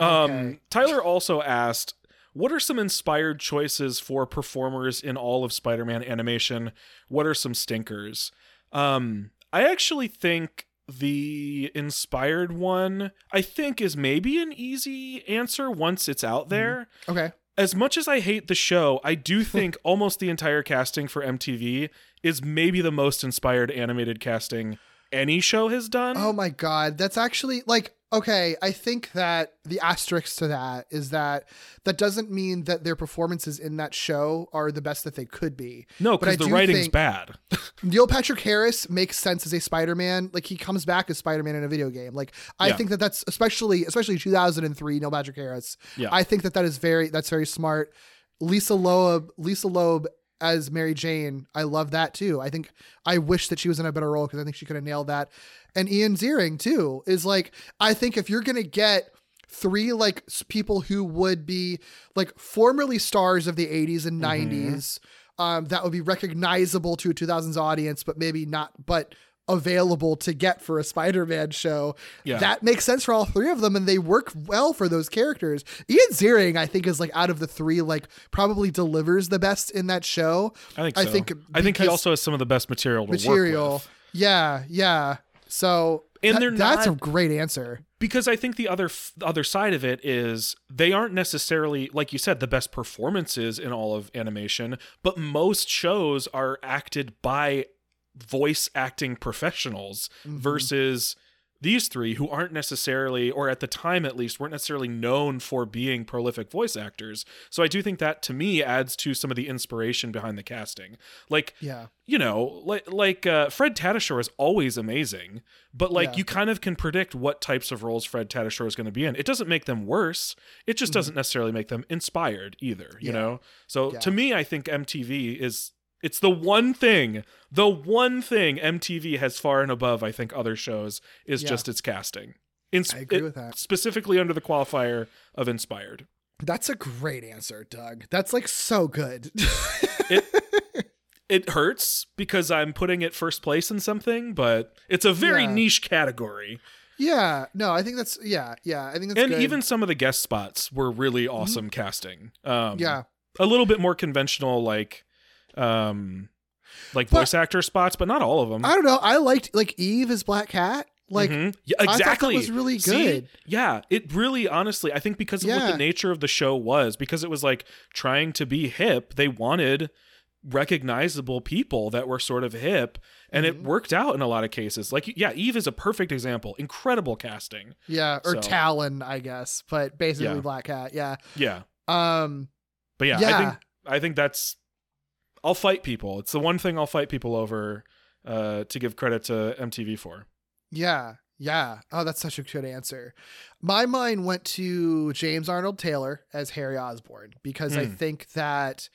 Um Okay. Tyler also asked what are some inspired choices for performers in all of Spider-Man animation? What are some stinkers? Um, I actually think the inspired one I think is maybe an easy answer once it's out there. Okay. As much as I hate the show, I do think almost the entire casting for MTV is maybe the most inspired animated casting any show has done. Oh my god, that's actually like okay. I think that the asterisk to that is that that doesn't mean that their performances in that show are the best that they could be. no, because the writing's bad. Neil Patrick Harris makes sense as a Spider-Man. Like he comes back as Spider-Man in a video game. Like I Yeah. think that that's especially especially 2003 Neil Patrick Harris. Yeah. I think that that is very that's very smart. Lisa Loeb, Lisa Loeb as Mary Jane, I love that too. I think I wish that she was in a better role because I think she could have nailed that. And Ian Ziering too is like I think if you're gonna get three like people who would be like formerly stars of the 80s and Mm-hmm. 90s um, that would be recognizable to a 2000s audience but maybe not but available to get for a spider-man show. Yeah. that makes sense for all three of them and they work well for those characters. Ian ziering i think is like out of the three like probably delivers the best in that show. I think I so. think I think he also has some of the best material material. yeah yeah. So And that- they're not, that's a great answer. Because I think the other f- the other side of it is they aren't necessarily like you said the best performances in all of animation, but most shows are acted by voice acting professionals Mm-hmm. versus these three who aren't necessarily or at the time at least weren't necessarily known for being prolific voice actors. So I do think that to me adds to some of the inspiration behind the casting. Like yeah you know, like like uh, Fred Tatasciore is always amazing, but like Yeah. you kind of can predict what types of roles Fred Tatasciore is going to be in. It doesn't make them worse. It just doesn't necessarily make them inspired either. You Mm-hmm. Yeah. know. So Yeah. to me, I think MTV is it's the one thing, the one thing MTV has far and above. I think other shows is Yeah. just its casting. Ins- I agree it- with that. Specifically under the qualifier of inspired. that's a great answer doug that's like so good It hurts because I'm putting it first place in something, but it's a very Yeah. niche category. yeah no i think that's yeah yeah i think that's and good. even some of the guest spots were really awesome casting. Um, yeah a little bit more conventional, like, um, like But- voice actor spots, but not all of them. i don't know i liked like eve as black cat like Mhm. yeah, I thought that exactly. was really See? good. Yeah, it really, honestly, I think because of what the nature of the show was, because it was like trying to be hip, they wanted recognizable people that were sort of hip, and Mm-hmm. it worked out in a lot of cases. Like, yeah, Eve is a perfect example. Incredible casting. yeah or So- talon i guess but basically Yeah. black cat yeah Yeah, um but yeah, I think I think that's. I'll fight people. It's the one thing I'll fight people over. Uh, to give credit to MTV for. Yeah, yeah. Oh, that's such a good answer. My mind went to James Arnold Taylor as Harry Osborn because I Hmm. think that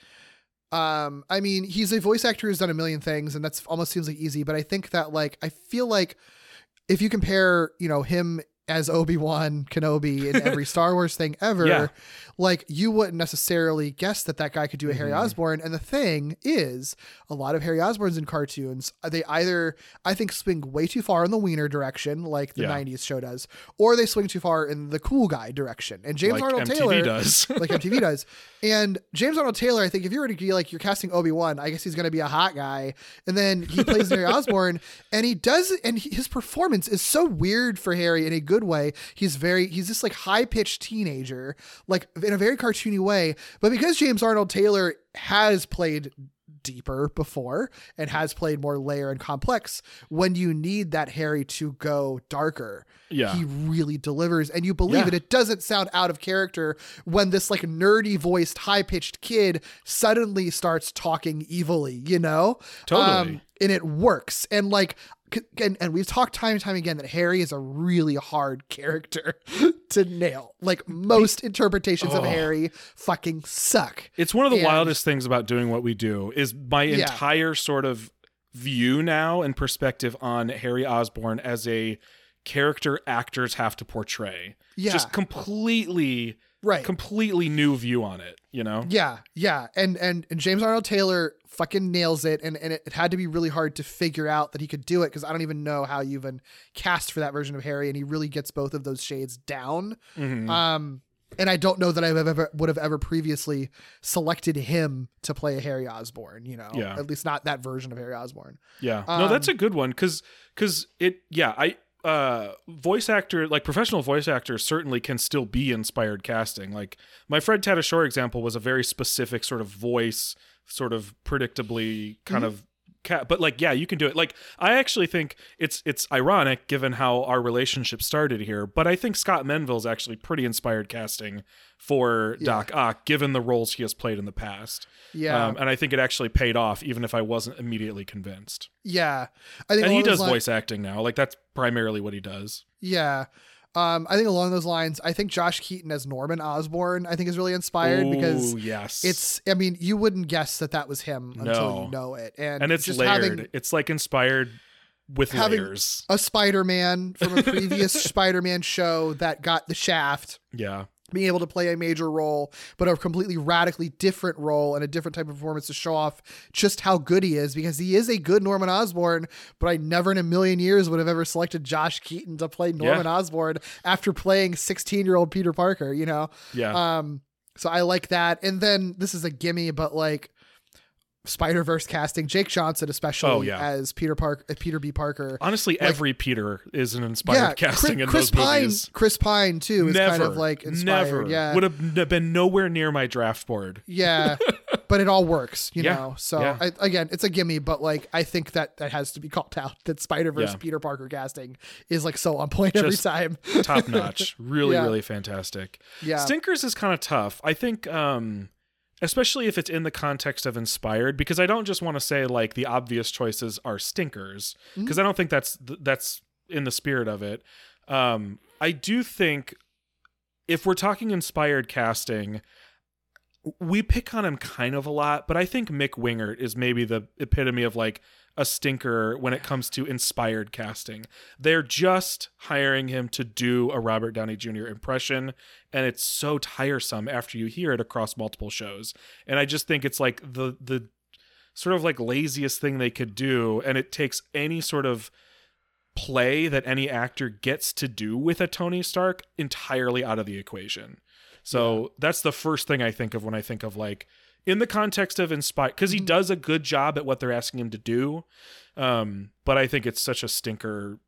um I mean, he's a voice actor who's done a million things and that's almost seems like easy, but I think that like I feel like if you compare, you know, him as Obi-Wan Kenobi in every Star Wars thing ever, Yeah. like you wouldn't necessarily guess that that guy could do a Harry Mm-hmm. Osborn. And the thing is, a lot of Harry Osborns in cartoons, they either I think swing way too far in the wiener direction, like the Yeah. '90s show does, or they swing too far in the cool guy direction. And James like Arnold MTV Taylor does. like MTV does. And James Arnold Taylor, I think if you were to be like you're casting Obi Wan, I guess he's going to be a hot guy, and then he plays Harry Osborn, and he does, and he- his performance is so weird for Harry in a good way. He's very, he's this like high pitched teenager, like in a very cartoony way. But because James Arnold Taylor has played deeper before and has played more layer and complex when you need that harry to go darker Yeah. he really delivers and you believe Yeah. it it doesn't sound out of character when this like nerdy voiced high pitched kid suddenly starts talking evilly you know Totally. Um, and it works and like and, and we've talked time and time again that harry is a really hard character to nail like most interpretations of Oh. harry fucking suck It's one of the And- wildest things about doing what we do is my Yeah. entire sort of view now and perspective on Harry Osborn as a character actors have to portray. Yeah. Just completely right completely new view on it, you know? Yeah, yeah, and and and James Arnold Taylor fucking nails it, and and it, it had to be really hard to figure out that he could do it because I don't even know how you even cast for that version of Harry, and he really gets both of those shades down. Mhm. Um, and I don't know that I have ever would have ever previously selected him to play a Harry Osborn You know, Yeah. at least not that version of Harry Osborn Yeah. no, that's Um, a good one because because it yeah I uh voice actor like professional voice actors certainly can still be inspired casting. Like my Fred Tatasciore example was a very specific sort of voice, sort of predictably kind of. Ca- but like yeah you can do it like i actually think it's it's ironic given how our relationship started here but i think scott menville's actually pretty inspired casting for doc ock given the roles he has played in the past Yeah, um, and i think it actually paid off even if i wasn't immediately convinced yeah. I think and he does li- voice acting now. Like that's primarily what he does. Yeah. Um, I think along those lines, I think Josh Keaton as Norman Osborn, I think is really inspired because yes, it's. I mean, you wouldn't guess that that was him until No. you know it, and and it's just layered. having it's like inspired with having- layers. a Spider-Man from a previous Spider-Man show that got the shaft. Yeah, being able to play a major role, but a completely radically different role and a different type of performance to show off just how good he is because he is a good Norman Osborn, but I never in a million years would have ever selected Josh Keaton to play Norman Osborn after playing 16 year old Peter Parker, you know? yeah. Um, so I like that. And then this is a gimme, but like Spider Verse casting, Jake Johnson, especially Oh, yeah. as Peter Park, uh, Peter B. Parker. Honestly, like- every Peter is an inspired casting Chris, in Chris those Pine, movies. Chris Pine too is never, kind of like inspired. never Yeah, would have been nowhere near my draft board. Yeah, but it all works, you Yeah, know. So yeah. I, again, it's a gimme, but like I think that that has to be called out. That Spider Verse Yeah. Peter Parker casting is like so on point every time. Top notch, really, Yeah. really fantastic. Yeah. Stinkers is kind of tough. I think, um, especially if it's in the context of inspired, because I don't just want to say like the obvious choices are stinkers, Mm-hmm. because I don't think that's th- that's in the spirit of it. Um, I do think if we're talking inspired casting, we pick on him kind of a lot, but I think Mick Wingert is maybe the epitome of like a stinker when it comes to inspired casting. They're just hiring him to do a Robert Downey Jr. impression, and it's so tiresome after you hear it across multiple shows. And I just think it's like the the sort of like laziest thing they could do, and it takes any sort of play that any actor gets to do with a Tony Stark entirely out of the equation. So that's the first thing I think of when I think of like in the context of inspire because he does a good job at what they're asking him to do. Um, but I think it's such a stinker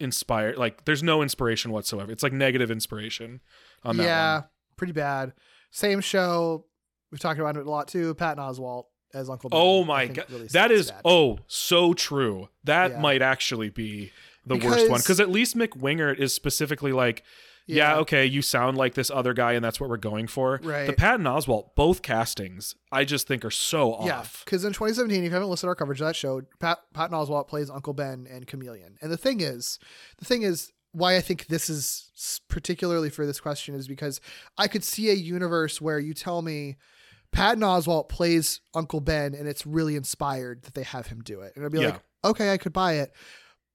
inspired like there's no inspiration whatsoever. It's like negative inspiration on that yeah, one. pretty bad. Same show. We've talked about it a lot too. Patton Oswalt as Uncle. Ben, Oh my god. really that is bad. oh so true. That Yeah. might actually be the worst one because at least Mick Wingert is specifically like yeah. Yeah. okay, you sound like this other guy, and that's what we're going for. Right. The Patton Oswalt, both castings, I just think are so off. Yeah, because in 2017, if you haven't listened to our coverage of that show, Pat, Patton Oswalt plays Uncle Ben and Chameleon. And the thing is, the thing is, why I think this is particularly for this question is because I could see a universe where you tell me Patton Oswalt plays Uncle Ben and it's really inspired that they have him do it. And I'd be Yeah. like, okay, I could buy it.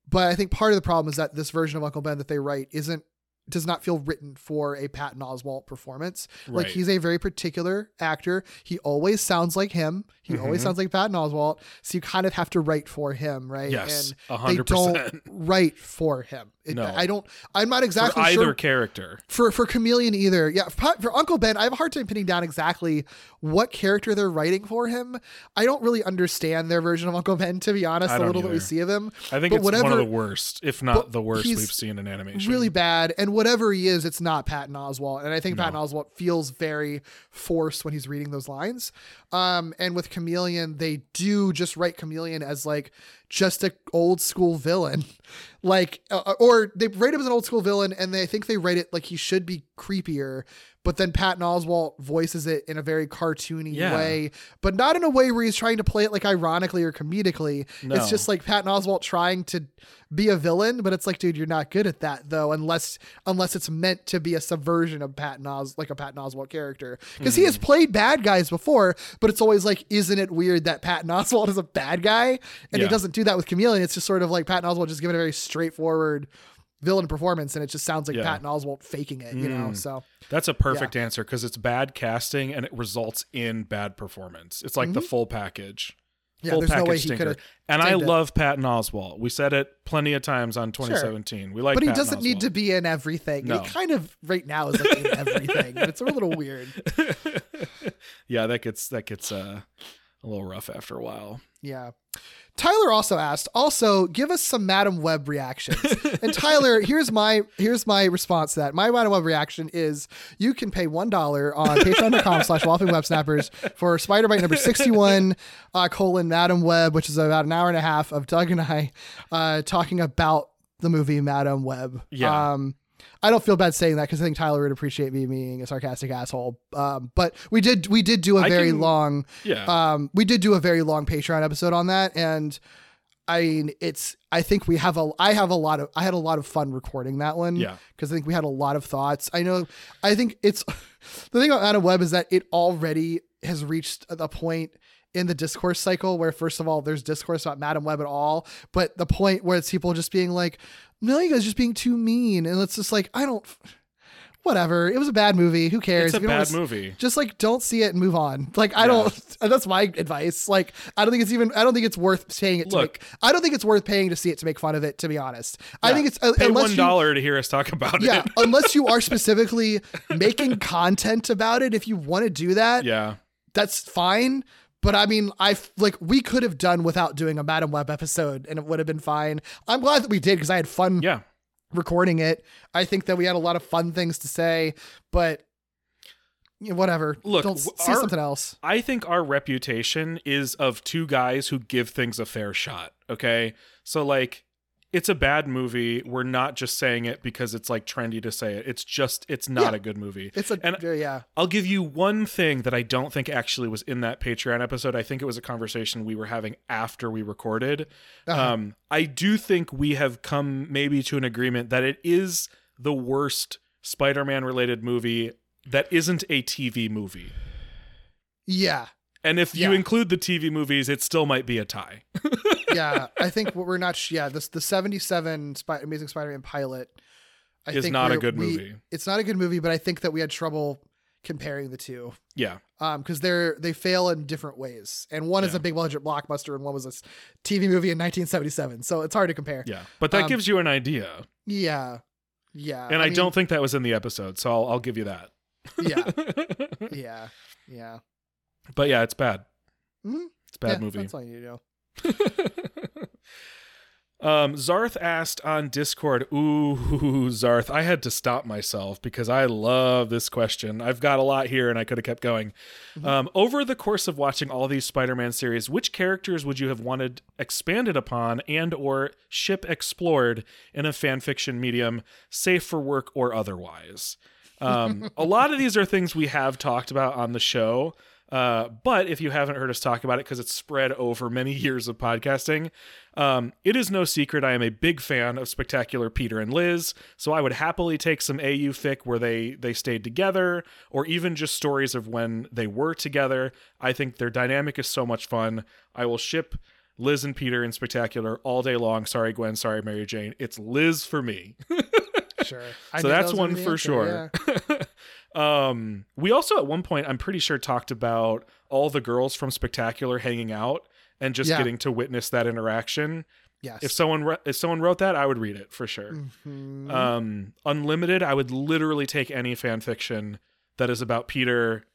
But I think part of the problem is that this version of Uncle Ben that they write isn't does not feel written for a Patton Oswalt performance. Like he's a very particular actor. He always sounds like him. He always Mhm. sounds like Patton Oswalt. So you kind of have to write for him, right? Yes, and they hundred don't write for him. It- No. I don't. I'm not exactly for either sure character. for for Chameleon either. Yeah, for, for Uncle Ben, I have a hard time pinning down exactly what character they're writing for him. I don't really understand their version of Uncle Ben, to be honest. The little that we see of him, I think But it's whatever, one of the worst, if not the worst we've seen in animation. really bad. And whatever he is, it's not Patton Oswalt. And I think No. Patton Oswalt feels very forced when he's reading those lines. Um, and with Chameleon, they do just write Chameleon as like just a old school villain, like uh, or they write him as an old school villain, and they think they write it like he should be creepier. But then Patton Oswalt voices it in a very cartoony Yeah. way, but not in a way where he's trying to play it like ironically or comedically. No. It's just like Patton Oswalt trying to be a villain, but it's like, dude, you're not good at that though, unless unless it's meant to be a subversion of Patton Os like a Patton Oswalt character. Because he has Hmm. played bad guys before, but it's always like, isn't it weird that Patton Oswalt is a bad guy? And Yeah. he doesn't do that with Chameleon. It's just sort of like Patton Oswalt just giving a very straightforward villain performance, and it just sounds like Yeah. Patton Oswalt faking it, you know. Mm. So That's a perfect answer because it's bad casting and it results in bad performance. It's like the Mm-hmm. full package. Yeah, Full there's no package way he stinker. And I tamed it. love Patton Oswalt. We said it plenty of times on 2017. We like, but he Patton doesn't need to be in everything. No. He kind of right now is like in everything. It's a little weird. yeah, that gets that gets uh, a little rough after a while. Yeah. Tyler also asked, also give us some Madam Web reactions. and Tyler, here's my here's my response to that. My Madam Web reaction is you can pay one dollar on patreon.com slash walloping web snappers for Spider Bite number 61 uh, colon Madam Web, which is about an hour and a half of Doug and I uh, talking about the movie Madam Web. Yeah. Um I don't feel bad saying that because I think Tyler would appreciate me being a sarcastic asshole. Um, but we did we did do a I very can- long Yeah. um, we did do a very long Patreon episode on that, and I mean, it's. I think we have a. I have a lot of. I had a lot of fun recording that one. Yeah. because I think we had a lot of thoughts. I know. I think it's the thing about Madam Web is that it already has reached a point in the discourse cycle where first of all there's discourse about Madam Web at all, but the point where it's people just being like, "No, you guys just being too mean," and it's just like I don't. Whatever. It was a bad movie. Who cares? it's a bad movie. just like don't see it and move on. Like I don't. That's my advice. Like I don't think it's even. I don't think it's worth paying it to Look. make. I don't think it's worth paying to see it to make fun of it. To be honest, I think it's uh, Pay one to hear us talk about Yeah, it. Yeah, unless you are specifically making content about it. If you want to do that, Yeah. that's fine. But I mean, I like we could have done without doing a Madam Web episode, and it would have been fine. I'm glad that we did because I had fun Yeah. recording it. I think that we had a lot of fun things to say, but you know, whatever. Look, don't s- w- see our- something else. I think our reputation is of two guys who give things a fair shot. Okay. So, like, it's a bad movie. We're not just saying it because it's like trendy to say it. It's just, it's not Yeah. a good movie. It's a and yeah. I'll give you one thing that I don't think actually was in that Patreon episode. I think it was a conversation we were having after we recorded. Uh-huh. Um, I do think we have come maybe to an agreement that it is the worst Spider Man related movie that isn't a TV movie. Yeah. And if you Yeah. include the TV movies, it still might be a tie. Yeah. I think we're not yeah, this the 77 Spy- Amazing Spider-Man pilot I Is not a good we- movie. It's not a good movie, but I think that we had trouble comparing the two. Yeah. Um, because they're they fail in different ways, and one is a big budget blockbuster, and one was a TV movie in 1977. So it's hard to compare. Yeah. But that Um, gives you an idea. Yeah, yeah. And I, mean, don't think that was in the episode. So I'll, I'll give you that. Yeah, yeah, yeah. But yeah, it's bad. Mhm. It's a bad Yeah, movie. That's all you know. um, Zarth asked on Discord, Ooh, Zarth, I had to stop myself because I love this question. I've got a lot here and I could have kept going. Um, over the course of watching all these Spider-Man series, which characters would you have wanted expanded upon and or ship explored in a fan fiction medium, safe for work or otherwise? Um, a lot of these are things we have talked about on the show. Uh, but if you haven't heard us talk about it because it's spread over many years of podcasting, um, it is no secret I am a big fan of Spectacular Peter and Liz. So I would happily take some AU fic where they they stayed together, or even just stories of when they were together. I think their dynamic is so much fun. I will ship Liz and Peter in Spectacular all day long. Sorry, Gwen. Sorry, Mary Jane. It's Liz for me. Sure. I so knew that that's one for answer, sure. um, we also at one point, I'm pretty sure, talked about all the girls from Spectacular hanging out and just Yeah. getting to witness that interaction. Yes. If someone re- if someone wrote that, I would read it for sure. Mhm. Um, Unlimited, I would literally take any fan fiction that is about Peter,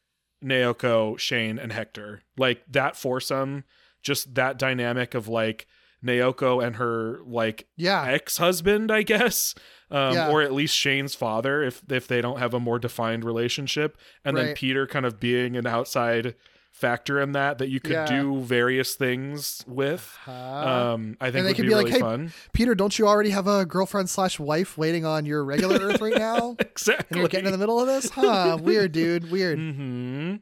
Naoko, Shane, and Hector. Like that foursome, just that dynamic of like Naoko and her like yeah. ex-husband, I guess, um, Yeah. or at least Shane's father, if if they don't have a more defined relationship, and then Peter kind of being an outside factor in that that you could Yeah. do various things with. Uh, Um, I think and they could be, be like, really "Hey, fun. Peter, don't you already have a girlfriend slash wife waiting on your regular Earth right now? Exactly. And you're getting in the middle of this? Huh? Weird, dude. Weird. hmm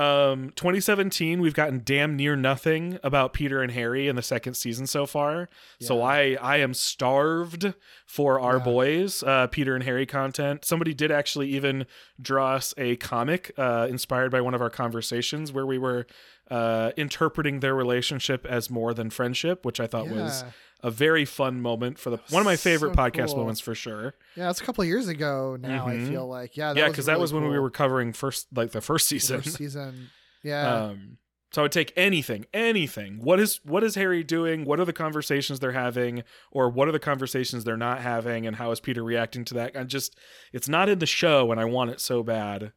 Um, 2017, we've gotten damn near nothing about Peter and Harry in the second season so far. So I I am starved for our Yeah. boys, uh, Peter and Harry content. Somebody did actually even draw us a comic uh, inspired by one of our conversations where we were uh, interpreting their relationship as more than friendship, which I thought was Yeah. A very fun moment for the one of my favorite So podcast cool. moments for sure. Yeah, it's a couple of years ago now. Mhm. I feel like yeah, that yeah, was because that really was when we were covering first like the first The season. first season. Yeah, Um, So I would take anything, anything. What is what is Harry doing? What are the conversations they're having, or what are the conversations they're not having, and how is Peter reacting to that? I just it's not in the show, and I want it so bad.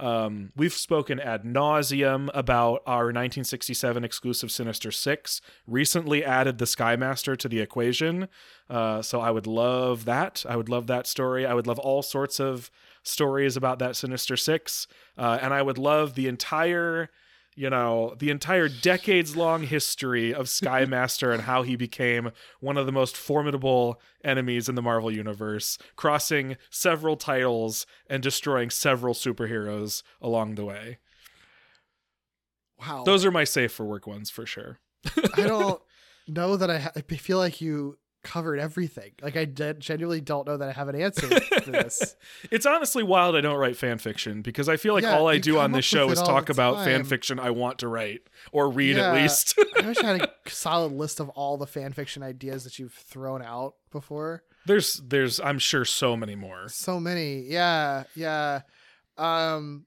Um, we've spoken ad nauseum about our 1967 exclusive Sinister Six. Recently added the Skymaster to the equation, uh, so I would love that. I would love that story. I would love all sorts of stories about that Sinister Six, uh, and I would love the entire you know, the entire decades long history of Skymaster and how he became one of the most formidable enemies in the Marvel Universe, crossing several titles and destroying several superheroes along the way. Wow. Those are my safe for work ones for sure. I don't know that I, ha- I feel like you covered everything. Like I genuinely don't know that I have an answer for this. It's honestly wild I don't write fan fiction because I feel like Yeah, all I do on this show is talk about fan fiction I want to write or read Yeah. at least. I wish I had a solid list of all the fan fiction ideas that you've thrown out before. there's there's I'm sure so many more. So many. Yeah, yeah. Um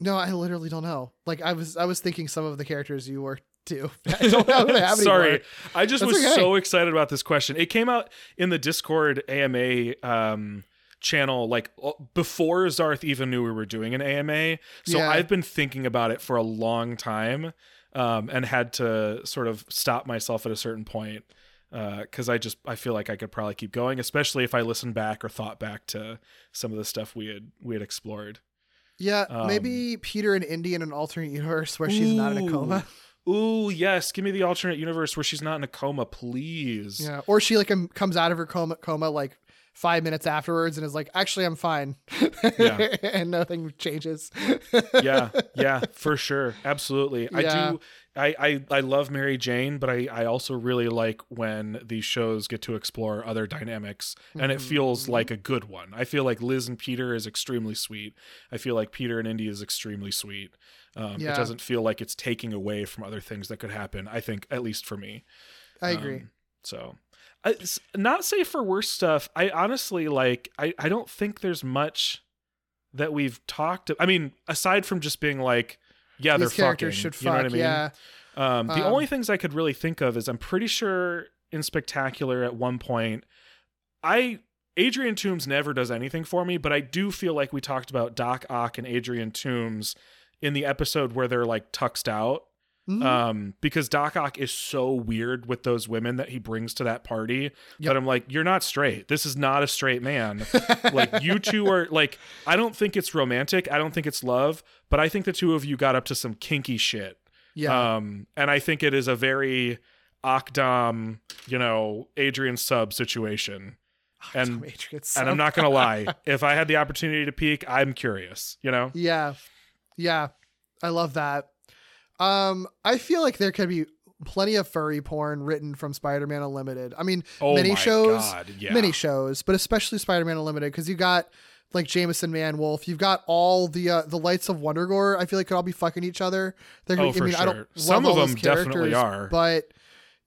no, I literally don't know. Like I was I was thinking some of the characters you were too. I don't know if I have Sorry, more. I just That's was okay. so excited about this question. It came out in the Discord AMA um, channel like uh, before Zarth even knew we were doing an AMA. So Yeah. I've been thinking about it for a long time um, and had to sort of stop myself at a certain point because I just I feel like I could probably keep going, especially if I listened back or thought back to some of the stuff we had we had explored. Yeah, Um, maybe Peter and Indy in an alternate universe where she's not in a coma. Ooh, yes, give me the alternate universe where she's not in a coma, please. Yeah, or she like comes out of her coma, coma like five minutes afterwards and is like, actually, I'm fine. Yeah. and nothing changes. yeah yeah for sure absolutely i do I, I i love mary jane but i i also really like when these shows get to explore other dynamics and it feels Mm-hmm. like a good one i feel like liz and peter is extremely sweet i feel like peter and indy is extremely sweet um, Yeah. it doesn't feel like it's taking away from other things that could happen i think at least for me I agree. um, so, I, not safe for worse stuff. I honestly like. I I don't think there's much that we've talked. I mean, aside from just being like, yeah, These they're characters fucking, should you know what I mean? Yeah. Um, the Um, only things I could really think of is I'm pretty sure in Spectacular at one point, I Adrian Toombs never does anything for me, but I do feel like we talked about Doc Ock and Adrian Toombs in the episode where they're like tuxed out. Mhm. Um, because Doc Ock is so weird with those women that he brings to that party Yep. that I'm like, you're not straight. This is not a straight man. like you two are like, I don't think it's romantic. I don't think it's love, but I think the two of you got up to some kinky shit. yeah. Um, and I think it is a very Ocdom, you know, Adrian sub situation. And and I'm not gonna lie, if I had the opportunity to peek, I'm curious. You know, Yeah. Yeah. I love that. Um, I feel like there could be plenty of furry porn written from Spider-Man Unlimited. I mean, oh many shows, God, yeah. many shows, but especially Spider-Man Unlimited because you got like Jameson Man Wolf, you've got all the uh, the Knights of Wundagore. I feel like could all be fucking each other. They're gonna, Oh, I for mean, I don't sure. Some of them definitely are. but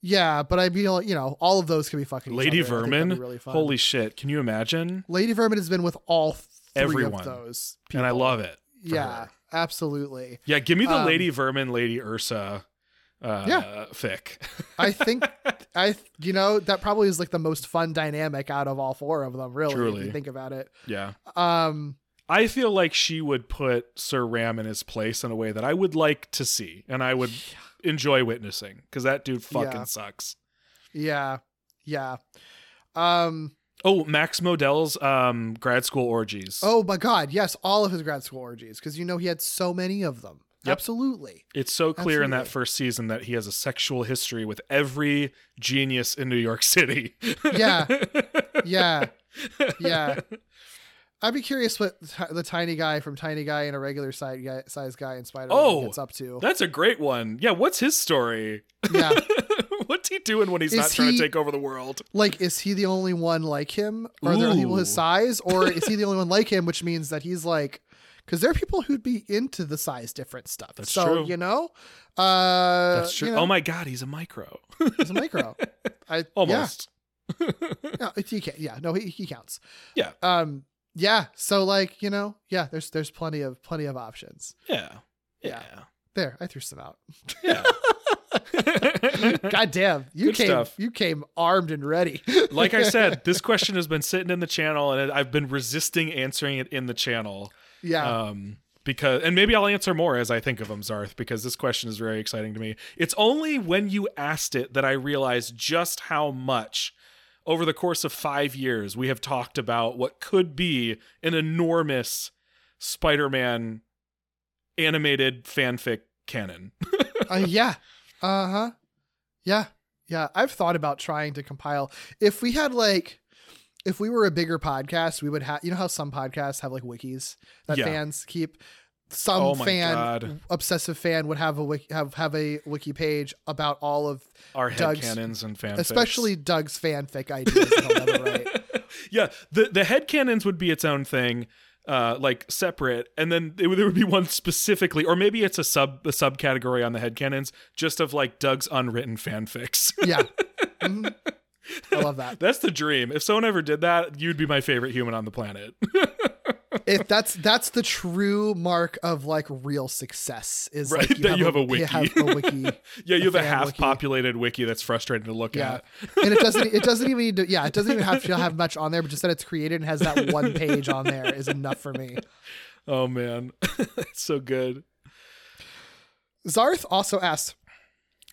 yeah, but I mean, you know, all of those could be fucking Lady other. I Vermin. really. Holy shit! Can you imagine? Lady Vermin has been with all three Everyone. of those, And I love it. Yeah, her. Absolutely. Yeah, give me the Um, Lady Vermin, Lady Ursa, uh, Yeah. fic. I think I you know that probably is like the most fun dynamic out of all four of them. Really, if you think about it. yeah, Um, I feel like she would put Sir Ram in his place in a way that I would like to see, and I would enjoy witnessing because that dude fucking Yeah. sucks. yeah, yeah. Um, Oh, Max Modell's um, grad school orgies. oh my God, yes, all of his grad school orgies because you know he had so many of them. Yep. Absolutely. It's so clear in that first season that he has a sexual history with every genius in New York City. Yeah. Yeah, yeah. I'd be curious what the tiny guy from Tiny Guy and a regular size guy, size guy in Spider Man Oh, gets up to. That's a great one. Yeah, what's his story? Yeah. What's he doing when he's Is not trying he- to take over the world? like is he the only one like him are there people his size or is he the only one like him which means that he's like because there are people who'd be into the size different stuff That's so true. you know uh That's true. you know, oh my god, he's a micro. he's a micro i Almost. yeah, no, he can't yeah no he, he counts Yeah. um yeah so like you know yeah there's there's plenty of plenty of options Yeah. Yeah. Yeah. There, I threw some out. Yeah. God damn, you Good came stuff. you came armed and ready. like I said, this question has been sitting in the channel, and I've been resisting answering it in the channel. yeah. Um, because and maybe I'll answer more as I think of them, Zarth, because this question is very exciting to me. It's only when you asked it that I realized just how much over the course of five years we have talked about what could be an enormous Spider-Man animated fanfic canon. Uh, yeah. Uh huh. Yeah. Yeah. I've thought about trying to compile. If we had like, if we were a bigger podcast, we would have. You know how some podcasts have like wikis that Yeah. fans keep. Some Oh fan, God. obsessive fan, would have a wiki, have have a wiki page about all of, Our Doug's- headcanons and fanfics. especially Doug's fanfic ideas. that he'll never write. yeah, the the headcanons would be its own thing, uh, like separate, and then it there would be one specifically, or maybe it's a sub a subcategory on the headcanons, just of like Doug's unwritten fanfics. Yeah. Mhm. I love that. That's the dream. If someone ever did that, you'd be my favorite human on the planet. if that's that's the true mark of like real success is Right, like that you have a wiki. have a wiki yeah, you have a half wiki. populated wiki that's frustrating to look yeah at. and it doesn't it doesn't even need to yeah it doesn't even have to have much on there but just that it's created and has that one page on there is enough for me Oh man, it's so good. Zarth also asked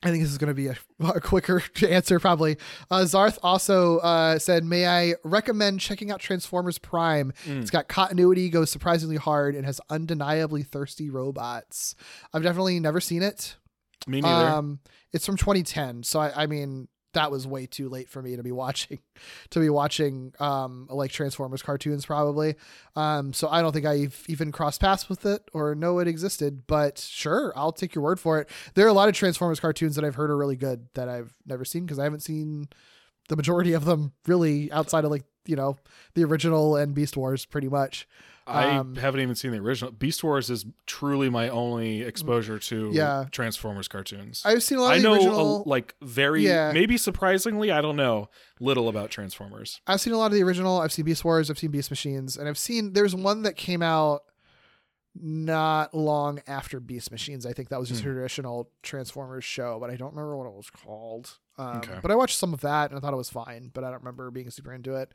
I think this is going to be a, a quicker answer, probably. Uh, Zarth also uh, said, "May I recommend checking out Transformers Prime? Mm. It's got continuity, goes surprisingly hard, and has undeniably thirsty robots. I've definitely never seen it. Me neither. Um, it's from 2010, so I, I mean that was way too late for me to be watching, to be watching um like Transformers cartoons probably. Um, so I don't think I've even crossed paths with it or know it existed. But sure, I'll take your word for it. There are a lot of Transformers cartoons that I've heard are really good that I've never seen because I haven't seen the majority of them really outside of like you know the original and Beast Wars pretty much. I um, haven't even seen the original. Beast Wars is truly my only exposure to Yeah. Transformers cartoons. I've seen a lot I of the know original. a, like very Yeah. maybe surprisingly I don't know little about Transformers. I've seen a lot of the original. I've seen Beast Wars. I've seen Beast Machines, and I've seen there's one that came out not long after Beast Machines. I think that was just a Hmm. traditional Transformers show, but I don't remember what it was called. Um, Okay. But I watched some of that and I thought it was fine, but I don't remember being super into it.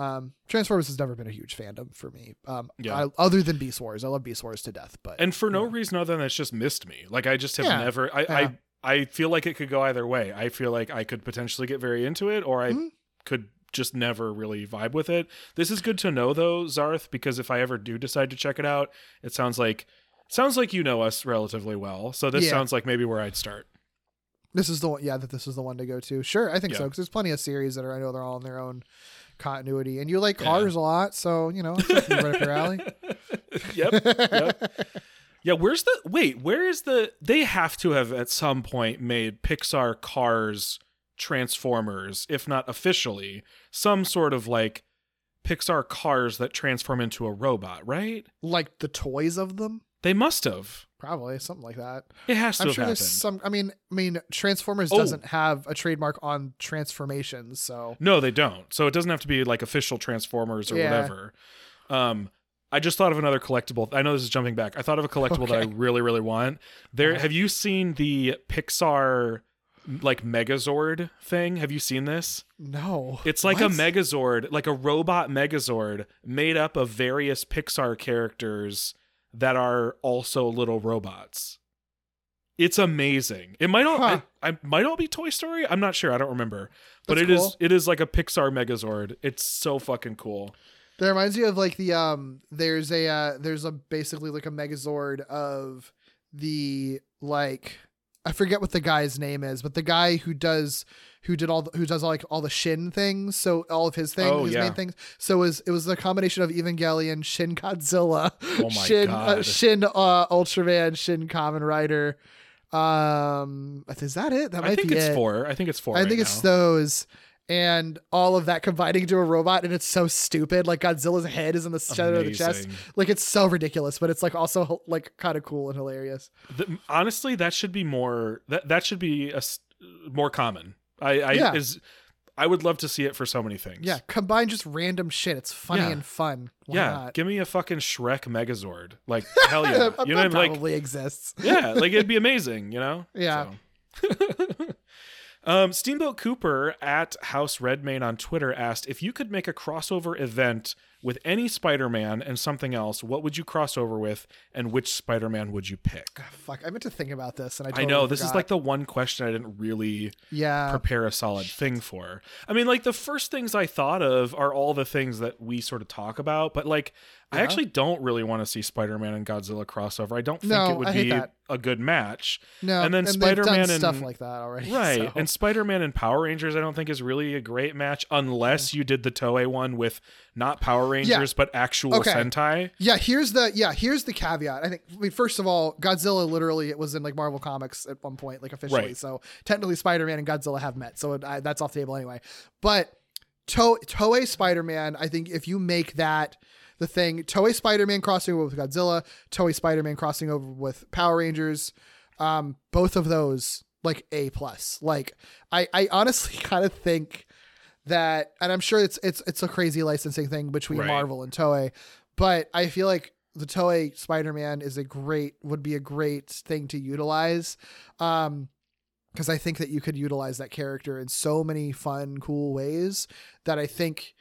Um, Transformers has never been a huge fandom for me. Um, Yeah. I- other than Beast Wars, I love Beast Wars to death. But And for no reason other than it's just missed me. Like I just have Yeah. never I, Yeah. I I feel like it could go either way. I feel like I could potentially get very into it or I Mhm. could just never really vibe with it. This is good to know though, Zarth, because if I ever do decide to check it out, it sounds like sounds like you know us relatively well. So this Yeah. sounds like maybe where I'd start. This is the one, yeah, that this is the one to go to. Sure, I think so because there's plenty of series that are I know they're all in their own continuity, and you like Yeah. cars a lot, so you know it's right up your alley. yep. Yep. Yeah, where's the wait, where is the they have to have at some point made Pixar Cars Transformers, if not officially, some sort of like Pixar cars that transform into a robot, right? like the toys of them, They must have. Probably something like that. It has to I'm have sure happened. there's some. I mean, I mean, Transformers Oh. doesn't have a trademark on transformations, so No, they don't. So it doesn't have to be like official Transformers or Yeah. whatever. Um, I just thought of another collectible. I know this is jumping back. I thought of a collectible that I really, really want. There, have you seen the Pixar like Megazord thing? Have you seen this? no, It's like a Megazord, like a robot Megazord made up of various Pixar characters that are also little robots. It's amazing. It might all Huh. I, I might all be Toy Story. I'm not sure. I don't remember. But That's it is cool. it is like a Pixar Megazord. It's so fucking cool. That reminds me of like the um. There's a uh, there's a basically like a Megazord of the like I forget what the guy's name is, but the guy who does who did all the, who does all, like all the Shin things, so all of his things, Oh, his yeah. main things. So it was it was a combination of Evangelion, Shin Godzilla, Oh Shin Uh, Shin uh, Ultraman, Shin Kamen Rider. Um, is that it? That might I think be it's it. four. I think it's four. I right think it's now. those and all of that combining to a robot, and it's so stupid. Like Godzilla's head is in the center of the chest. Like it's so ridiculous, but it's like also like kind of cool and hilarious. The- honestly, that should be more. That that should be a more common. I, I Yeah. is. I would love to see it for so many things. Yeah, combine just random shit. It's funny Yeah. and fun. Why yeah. not? Give me a fucking Shrek Megazord. Like hell yeah. You know, what I mean? like probably exists. yeah, like it'd be amazing, you know? Yeah. So. um, Steamboat Cooper at House Redmayne on Twitter asked if you could make a crossover event with any Spider-Man and something else, what would you cross over with, and which Spider-Man would you pick? Ah, fuck, I meant to think about this, and I I totally know this is like the one question I didn't really yeah. prepare a solid thing for. I mean, like the first things I thought of are all the things that we sort of talk about, but like I actually don't really want to see Spider-Man and Godzilla crossover. I don't think No, it would be that. a good match. No, and then they've Spider-Man and stuff like that already. Right. so- And Spider-Man and Power Rangers I don't think is really a great match unless you did the Toei one with not Power Rangers but actual Okay. Sentai. Yeah, here's the yeah, here's the caveat. I think I mean, first of all, Godzilla literally it was in like Marvel Comics at one point, like officially. Right. So technically, Spider-Man and Godzilla have met. So it, I, that's off the table anyway. But to- Toei Spider-Man, I think if you make that the thing, Toei Spider-Man crossing over with Godzilla, Toei Spider-Man crossing over with Power Rangers, um, both of those like A plus. Like I, I honestly kind of think that, and I'm sure it's it's it's a crazy licensing thing between Right. Marvel and Toei, but I feel like the Toei Spider-Man is a great would be a great thing to utilize. Um because I think that you could utilize that character in so many fun, cool ways that I think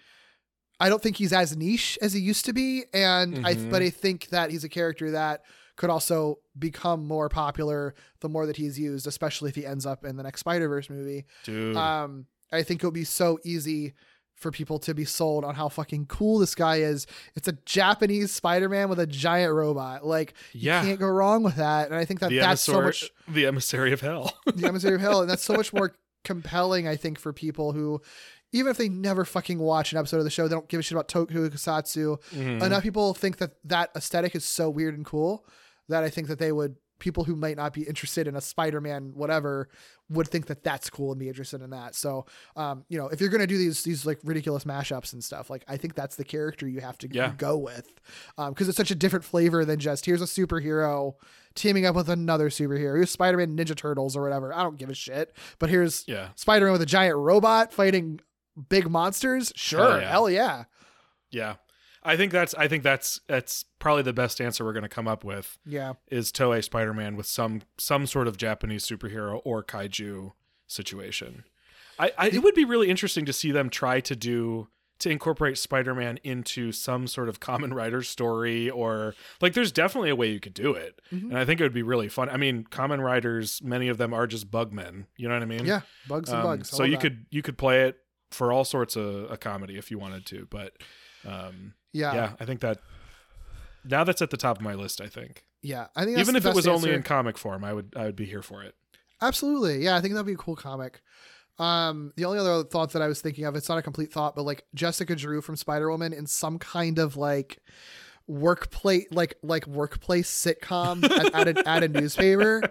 I don't think he's as niche as he used to be, and I Mhm. but I think that he's a character that could also become more popular the more that he's used, especially if he ends up in the next Spider Verse movie. Dude. Um, I think it would be so easy for people to be sold on how fucking cool this guy is. It's a Japanese Spider-Man with a giant robot. Like Yeah. you can't go wrong with that. And I think that the that's so much the emissary of hell. the emissary of hell, and that's so much more compelling. I think for people who. Even if they never fucking watch an episode of the show, they don't give a shit about Tokusatsu. Mhm. Enough people think that that aesthetic is so weird and cool that I think that they would people who might not be interested in a Spider-Man whatever would think that that's cool and be interested in that. So, um, you know, if you're gonna do these these like ridiculous mashups and stuff, like I think that's the character you have to Yeah. go with, because it's such a different flavor than just here's a superhero teaming up with another superhero. Here's Spider-Man, Ninja Turtles, or whatever. I don't give a shit. But here's Yeah. Spider-Man with a giant robot fighting big monsters. Sure, yeah. hell yeah. Yeah. I think that's I think that's that's probably the best answer we're going to come up with Yeah. is Toei Spider-Man with some some sort of Japanese superhero or kaiju situation. I, I it would be really interesting to see them try to do to incorporate Spider-Man into some sort of Kamen Rider story or like there's definitely a way you could do it. Mm-hmm. And I think it would be really fun. I mean, Kamen Riders, many of them are just bugmen, you know what I mean? Yeah, bugs and Um, bugs. I So you that. could you could play it for all sorts of a comedy if you wanted to, but um yeah, yeah, I think that now that's at the top of my list. I think yeah. I think that's even if it was only in comic form, I would I would be here for it. Absolutely. Yeah, I think that'd be a cool comic. Um, the only other thought that I was thinking of, it's not a complete thought, but like Jessica Drew from Spider Woman in some kind of like workplace, like like workplace sitcom at, at, a, at a newspaper.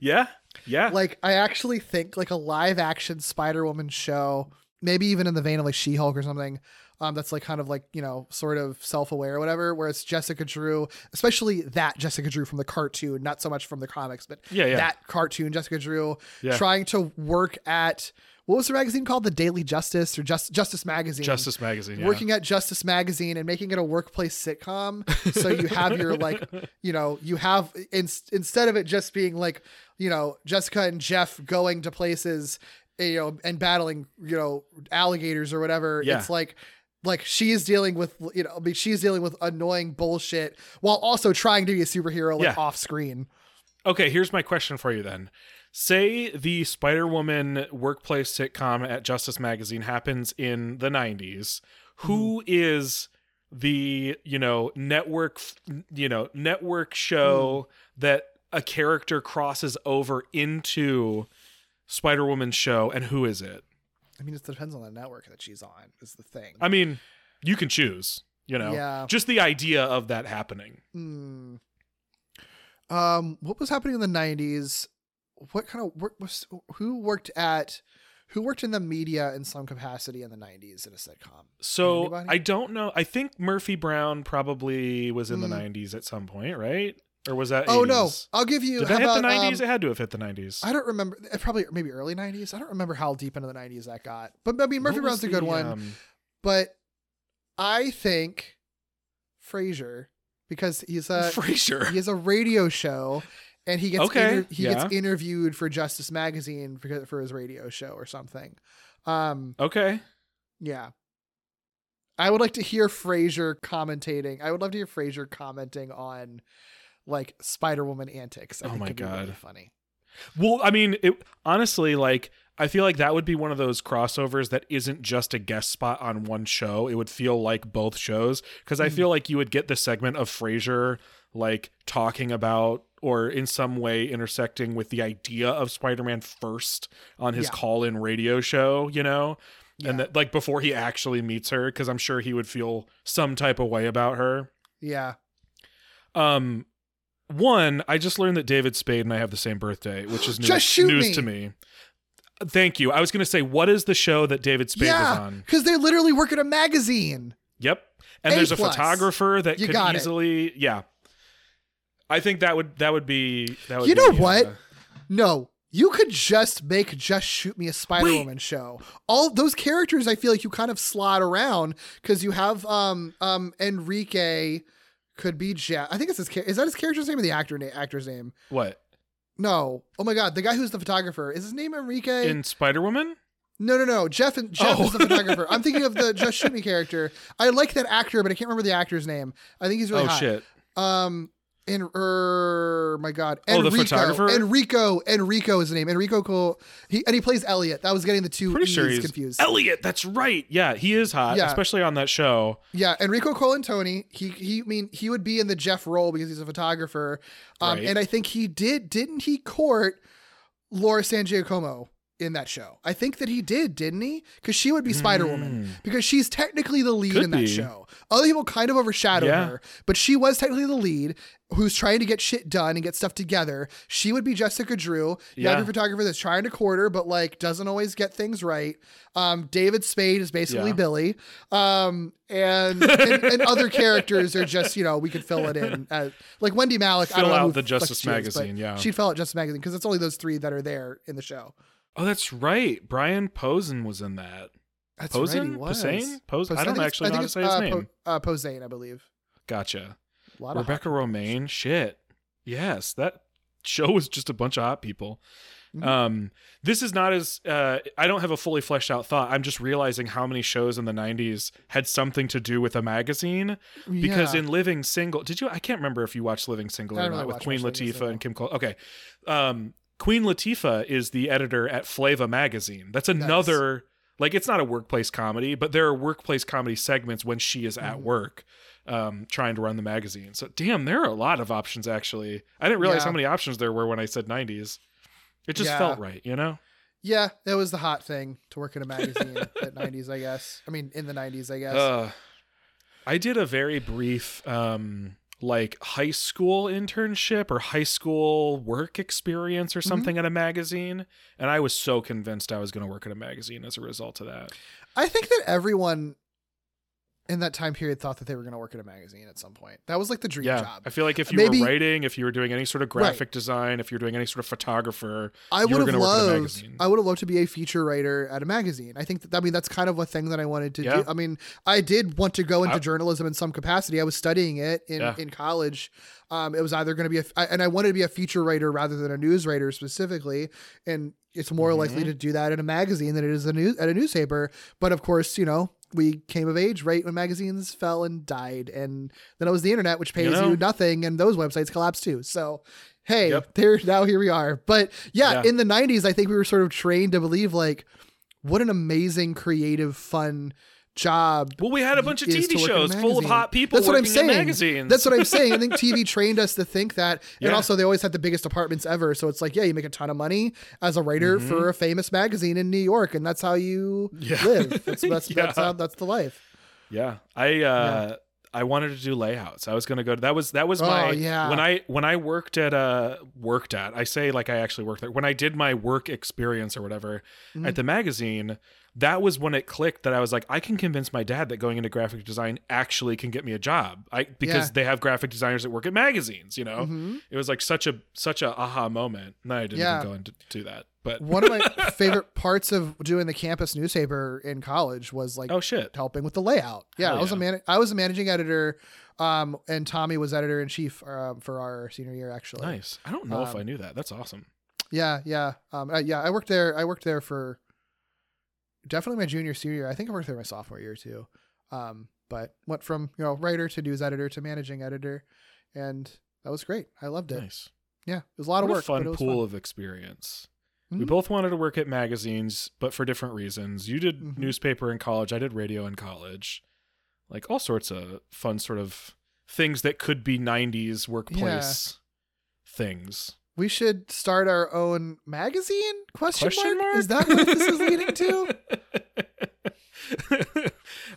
Yeah, yeah, Like I actually think like a live action Spider Woman show, maybe even in the vein of like She Hulk or something. Um, that's like kind of like you know sort of self aware or whatever. Where it's Jessica Drew, especially that Jessica Drew from the cartoon, not so much from the comics, but Yeah, yeah. that cartoon Jessica Drew Yeah. trying to work at what was the magazine called, the Daily Justice or Just Justice Magazine. Justice Magazine. Yeah. Working at Justice Magazine and making it a workplace sitcom, so you have your like, you know, you have in, instead of it just being like, you know, Jessica and Jeff going to places, you know, and battling, you know, alligators or whatever. Yeah. It's like like she's dealing with you know I mean she's dealing with annoying bullshit while also trying to be a superhero like Yeah. off screen. Okay, here's my question for you then. Say the Spider Woman workplace sitcom at Justice Magazine happens in the 90s. Who hmm. is the, you know, network, you know, network show hmm. that a character crosses over into Spider Woman's show and who is it? I mean, it depends on the network that she's on. Is the thing. I mean, you can choose, you know. Yeah. Just the idea of that happening. Hmm. Um, what was happening in the '90s? What kind of work was? Who worked at? Who worked in the media in some capacity in the '90s in a sitcom? So Anybody? I don't know. I think Murphy Brown probably was in the Mm. 90s at some point, right? Or was that? Oh 80s? no, I'll give you. Did that hit the nineties? um, it had to have hit the nineties. I don't remember. uh, Probably maybe early '90s. I don't remember how deep into the '90s that got. But I mean, Murphy Brown's a good one. um, But I think Frasier because he's a Frasier. he has a radio show, and he gets Okay, inter- he yeah. gets interviewed for Justice Magazine for, for his radio show or something. Um, Okay. yeah. I would like to hear Frasier commentating. I would love to hear Frasier commenting on like Spider Woman antics. I Oh my be really God. funny. Well, I mean, it honestly like I feel like that would be one of those crossovers that isn't just a guest spot on one show. It would feel like both shows because. I feel like you would get the segment of Frasier like talking about or in some way intersecting with the idea of Spider-Man first on his Yeah. call-in radio show, you know? And that like before he actually meets her cuz I'm sure he would feel some type of way about her. Yeah. Um, one, I just learned that David Spade and I have the same birthday, which is news, news me. to me. Thank you. I was going to say, what is the show that David Spade was on? because they literally work at a magazine. Yep. And A there's a photographer that You could got it. easily, yeah. I think that would that would be that would You be, know uh, what? No, you could just make just shoot me a Spider Woman show. All those characters, I feel like you kind of slot around because you have um um Enrique could be Jeff. I think it's his. char- Is that his character's name or the actor na- actor's name? what No. Oh my God, the guy who's the photographer is his name Enrique? in Spider Woman? no, no, no. Jeff and Jeff Oh. is the photographer. I'm thinking of the Just Shoot Me character. I like that actor, but I can't remember the actor's name. I think he's really oh hot. shit! Um, in er, my God, Oh, the Enrico. photographer? Enrico, Enrico is the name. Enrico Cole. He and he plays Elliot. That was getting the two Pretty sure he's confused. Elliot. That's right. Yeah, he is hot, Yeah. especially on that show. yeah, Enrico Colantoni. He he. I mean, he would be in the Jeff role because he's a photographer. Um, Right. and I think he did. Didn't he court Laura San Giacomo? In that show, I think that he did, didn't he? Because she would be Spider Woman because she's technically the lead. Could in that be. show. Other people kind of overshadow Yeah. her, but she was technically the lead who's trying to get shit done and get stuff together. She would be Jessica Drew. Yeah. your photographer that's trying to court her, but like doesn't always get things right. Um, David Spade is basically Yeah. Billy. Um, and, and and other characters are just you know we could fill it in as, like Wendy Malick. I Fill don't know out who the Justice she is, Magazine, yeah. she'd fill out Justice Magazine because it's only those three that are there in the show. Oh, that's right. Brian Posehn was in that. That's Posen? right. Posehn? Pos- I don't it's- actually know how to say his uh, name. Po- uh, Posehn, I believe. Gotcha. Rebecca Romijn. Shit. Yes, that show was just a bunch of hot people. Mhm. Um, this is not as uh, I don't have a fully fleshed out thought. I'm just realizing how many shows in the '90s had something to do with a magazine. Because Yeah. in Living Single, did you? I can't remember if you watched Living Single or don't really with Queen Latifah and Kim Cole. Okay, um, Queen Latifah is the editor at Flava magazine. That's another like it's not a workplace comedy, but there are workplace comedy segments when she is at work. Um, trying to run the magazine. So, damn, there are a lot of options. Actually, I didn't realize Yeah. how many options there were when I said '90s. It just Yeah. felt right, you know. yeah, that was the hot thing to work in a magazine at '90s, I guess. I mean, in the '90s, I guess. Uh, I did a very brief, um, like high school internship or high school work experience or Mm-hmm. something at a magazine, and I was so convinced I was going to work at a magazine as a result of that. I think that everyone in that time period thought that they were going to work at a magazine at some point. That was like the dream yeah, job. I feel like if you Maybe- were writing, if you were doing any sort of Right. graphic design, if you're doing any sort of photographer, I would have gonna work at a loved. I would have loved to be a feature writer at a magazine. I think that I mean that's kind of a thing that I wanted to Yeah. do. I mean, I did want to go into I- journalism in some capacity. I was studying it in Yeah. in college. Um, it was either going to be a, I- and I wanted to be a feature writer rather than a news writer specifically. And it's more Mm-hmm. likely to do that in a magazine than it is a news at a newspaper. But of course, you know, we came of age right when magazines fell and died, and then it was the internet, which pays you, know? nothing, and those websites collapsed too. So. Hey, Yep. there now here we are. But yeah, Yeah. in the 90s, I think we were sort of trained to believe like what an amazing, creative, fun job. well, we had a bunch of TV to work in a shows full of hot people. That's what I'm saying. In magazines. That's what I'm saying. I think TV trained us to think that, and Yeah. also they always had the biggest apartments ever. So it's like, yeah, you make a ton of money as a writer for a famous magazine in New York, and that's how you Mm-hmm. Yeah. live. That's that's Yeah. that's how that's the life. Yeah, I uh, I wanted to do layouts. I was gonna go. To, that was that was my Oh, yeah. when I when I worked at uh worked at. I say like I actually worked there. When I did my work experience or whatever Mm-hmm. at the magazine, that was when it clicked that I was like, I can convince my dad that going into graphic design actually can get me a job. I because Yeah. they have graphic designers that work at magazines. You know, Mhm. it was like such a such a aha moment. And I didn't Yeah. even go into do that. But One of my favorite parts of doing the campus newspaper in college was like oh shit, helping with the layout. Yeah, Hell I was a man. I was a managing editor, um, and Tommy was editor in chief um, for our senior year. Actually, nice. I don't know if Um, I knew that. That's awesome. Yeah, yeah, um, uh, yeah. I worked there. I worked there for definitely my junior, senior year. I think I worked there my sophomore year too. Um, but went from you know writer to news editor to managing editor, and that was great. I loved it. Nice. Yeah, it was a lot of work. a fun but it was pool fun. Pool of experience. We Mhm. both wanted to work at magazines, but for different reasons. You did Mhm. newspaper in college. I did radio in college. Like all sorts of fun sort of things that could be 90s workplace things. We should start our own magazine? Question, Question mark? mark? Is that what this is leading to?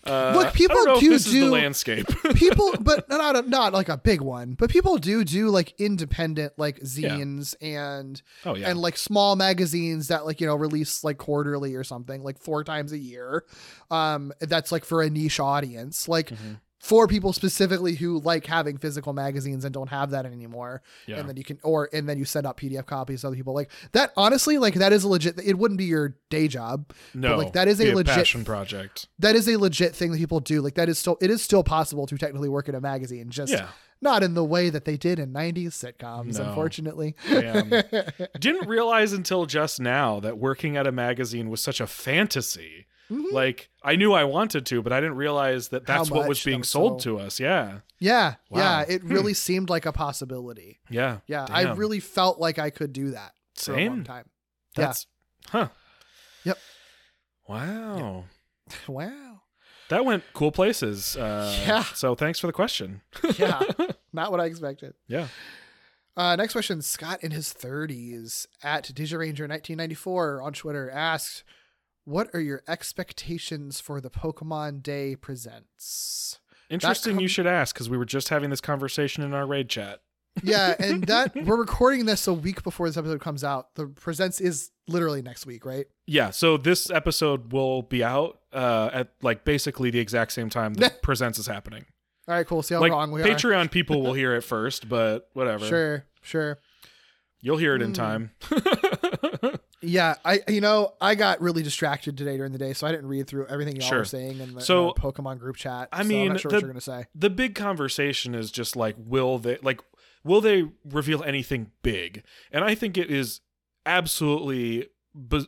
Uh, Look, people I don't know if do is the landscape. people but not a, not like a big one but people do do like independent like zines and oh yeah. and like small magazines that like you know release like quarterly or something like four times a year um that's like for a niche audience like Mhm. For people specifically who like having physical magazines and don't have that anymore yeah. and then you can or and then you send out pdf copies to other people like that honestly like that is a legit it wouldn't be your day job no, like, that is a legit- passion project. that is a legit thing that people do like that is still it is still possible to technically work in a magazine just Yeah. not in the way that they did in 90s sitcoms No. unfortunately Damn. Didn't realize until just now that working at a magazine was such a fantasy. Mhm. Like I knew I wanted to, but I didn't realize that that's what was being sold so- to us. Yeah. yeah Wow. yeah it Hmm. really seemed like a possibility Yeah. yeah i really felt like i could do that for a long Same. time That's huh. Yep. Wow. wow That went cool places. Uh, Yeah. So thanks for the question. yeah not what i expected Yeah. uh, next question Scott in his 30s at DigiRanger1994 on Twitter asked, What are your expectations for the Pokemon Day presents? Interesting. you should ask because we were just having this conversation in our raid chat. Yeah, and that we're recording this a week before this episode comes out. The presents is literally next week, right? Yeah. So this episode will be out uh, at like basically the exact same time that presents is happening. All right, cool. See how like wrong we are. Patreon people will hear it first, but whatever. Sure, sure. You'll hear it in Mm. time. Yeah, I you know I got really distracted today during the day, so I didn't read through everything y'all Sure. were saying in the, So, the Pokemon group chat. I so I'm mean, not sure the- what you're gonna say. the big conversation is just like will they like will they reveal anything big and i think it is absolutely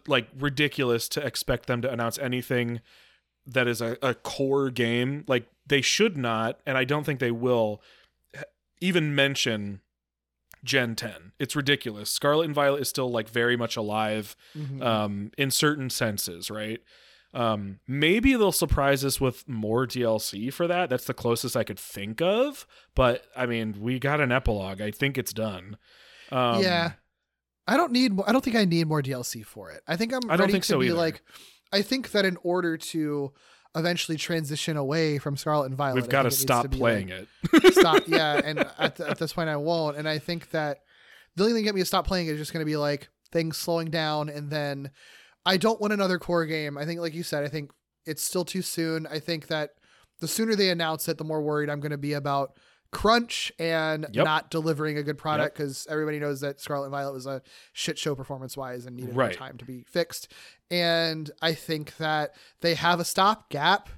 like ridiculous to expect them to announce anything that is a, a core game like they should not and i don't think they will eh, even mention gen 10 it's ridiculous scarlet and violet is still like very much alive Mhm. um, in certain senses, right? Um, maybe they'll surprise us with more DLC for that. That's the closest I could think of. But I mean, we got an epilogue. I think it's done. Um, yeah, I don't need. I don't think I need more DLC for it. I think I'm I don't ready think to so be either. like. I think that in order to eventually transition away from Scarlet and Violet, we've got to to stop playing it. stop yeah and at, the, at this point i won't. And i think that the only thing that get me to stop playing is just going to be like things slowing down and then i don't want another core game. I think like you said i think it's still too soon. I think that the sooner they announce it the more worried i'm going to be about crunch and Yep. not delivering a good product because everybody knows that scarlet and violet was a shit show performance wise and needed more Right. time to be fixed and i think that they have a stopgap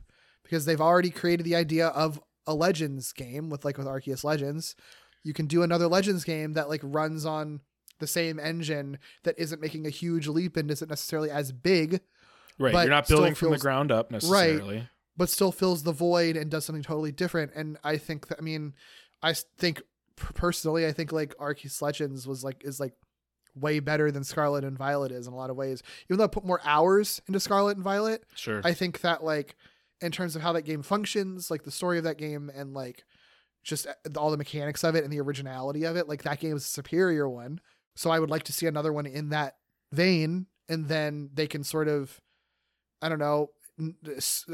because they've already created the idea of a legends game with like with arceus legends you can do another legends game that like runs on the same engine that isn't making a huge leap and isn't necessarily as big Right. You're not building from the ground up necessarily. But still fills the void and does something totally different and i think that i mean I think personally i think like arceus legends was like is like way better than scarlet and violet is in a lot of ways even though i put more hours into scarlet and violet Sure. I think that like in terms of how that game functions, like the story of that game and like just uh, all the mechanics of it and the originality of it, like that game is a superior one. So I would like to see another one in that vein, and then they can sort of, I don't know,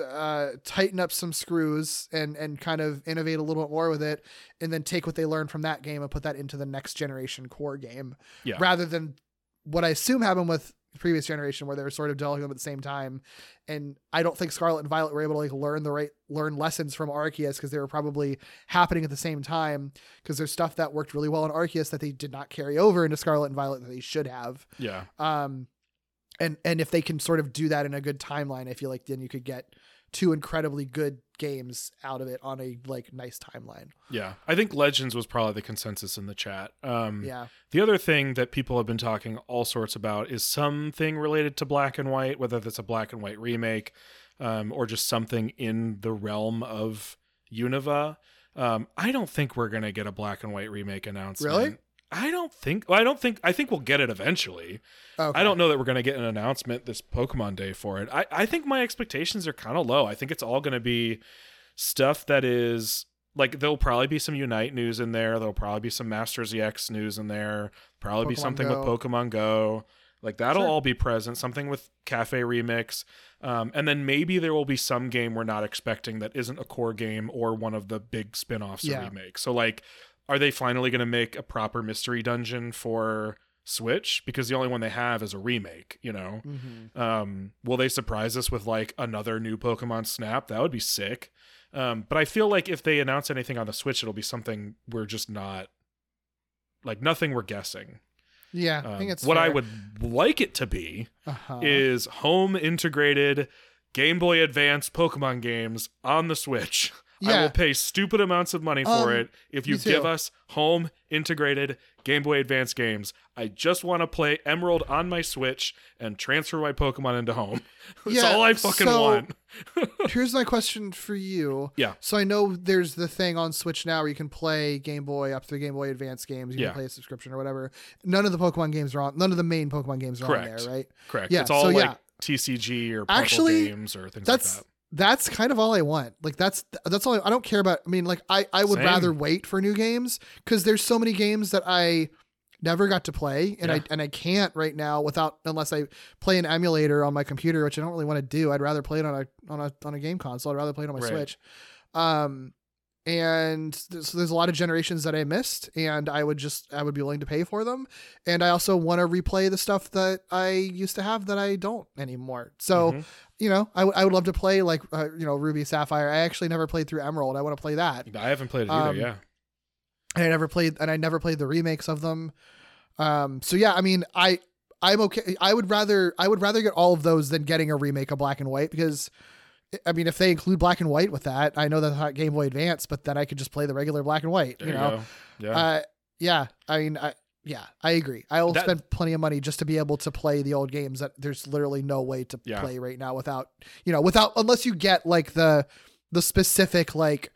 uh, tighten up some screws and and kind of innovate a little bit more with it, and then take what they learned from that game and put that into the next generation core game, Yeah. rather than what I assume happened with previous generation where they were sort of developing them at the same time. And I don't think Scarlet and Violet were able to like learn the right learn lessons from Arceus because they were probably happening at the same time. Because there's stuff that worked really well in Arceus that they did not carry over into Scarlet and Violet that they should have. Yeah. Um, and and if they can sort of do that in a good timeline, I feel like then you could get two incredibly good games out of it on a like nice timeline. Yeah. I think Legends was probably the consensus in the chat. Um, Yeah. The other thing that people have been talking all sorts about is something related to black and white, whether that's a black and white remake um, or just something in the realm of Unova. Um, I don't think we're gonna get a black and white remake announcement. Really? I don't think. Well, I don't think. I think we'll get it eventually. Okay. I don't know that we're gonna get an announcement this Pokemon Day for it. I, I think my expectations are kind of low. I think it's all gonna be stuff that is like there'll probably be some Unite news in there. There'll probably be some Masters EX news in there. Probably be something Go. with Pokemon Go. Like that'll Sure. all be present. Something with Cafe Remix. Um, and then maybe there will be some game we're not expecting that isn't a core game or one of the big spin-offs or Yeah. remakes. So like, are they finally going to make a proper mystery dungeon for Switch? Because the only one they have is a remake. You know. Mhm. Um, will they surprise us with like another new Pokemon Snap? That would be sick. Um, but I feel like if they announce anything on the Switch, it'll be something we're just not like nothing we're guessing. Yeah, I Um, think it's what I would like it to be Uh-huh. is home integrated Game Boy Advance Pokemon games on the Switch. I will pay stupid amounts of money for Um, it if you give us home integrated Game Boy Advance games. I just want to play Emerald on my Switch and transfer my Pokemon into home. That's Yeah, all I fucking so- want. Here's my question for you. Yeah. So I know there's the thing on Switch now where you can play Game Boy up to Game Boy Advance games. You Yeah. can play a subscription or whatever. None of the Pokemon games are on. None of the main Pokemon games are on there, right? Correct. Yeah, it's all so like yeah. TCG or Puzzle Actually, games or things That's like that. That's kind of all I want. Like that's that's all I, I don't care about. I mean, like I I would Same. rather wait for new games because there's so many games that I never got to play and I and I can't right now without unless I play an emulator on my computer, which I don't really want to do. I'd rather play it on a on a on a game console. I'd rather play it on my Right. Switch. Um and there's, there's a lot of generations that I missed and I would just I would be willing to pay for them and I also want to replay the stuff that I used to have that I don't anymore. So, Mhm. you know, I would- I would love to play like uh, you know Ruby Sapphire. I actually never played through Emerald. I want to play that. I haven't played it either. Um, yeah. And I never played and I never played the remakes of them. Um so yeah, I mean, I I'm okay. I would rather I would rather get all of those than getting a remake of Black and White because I mean, if they include Black and White with that, I know that's not Game Boy Advance, but then I could just play the regular Black and White. There you know. Yeah. uh, yeah. I mean, I, yeah, I agree. I will That- spend plenty of money just to be able to play the old games that there's literally no way to Yeah. play right now without, you know, without unless you get like the the specific like.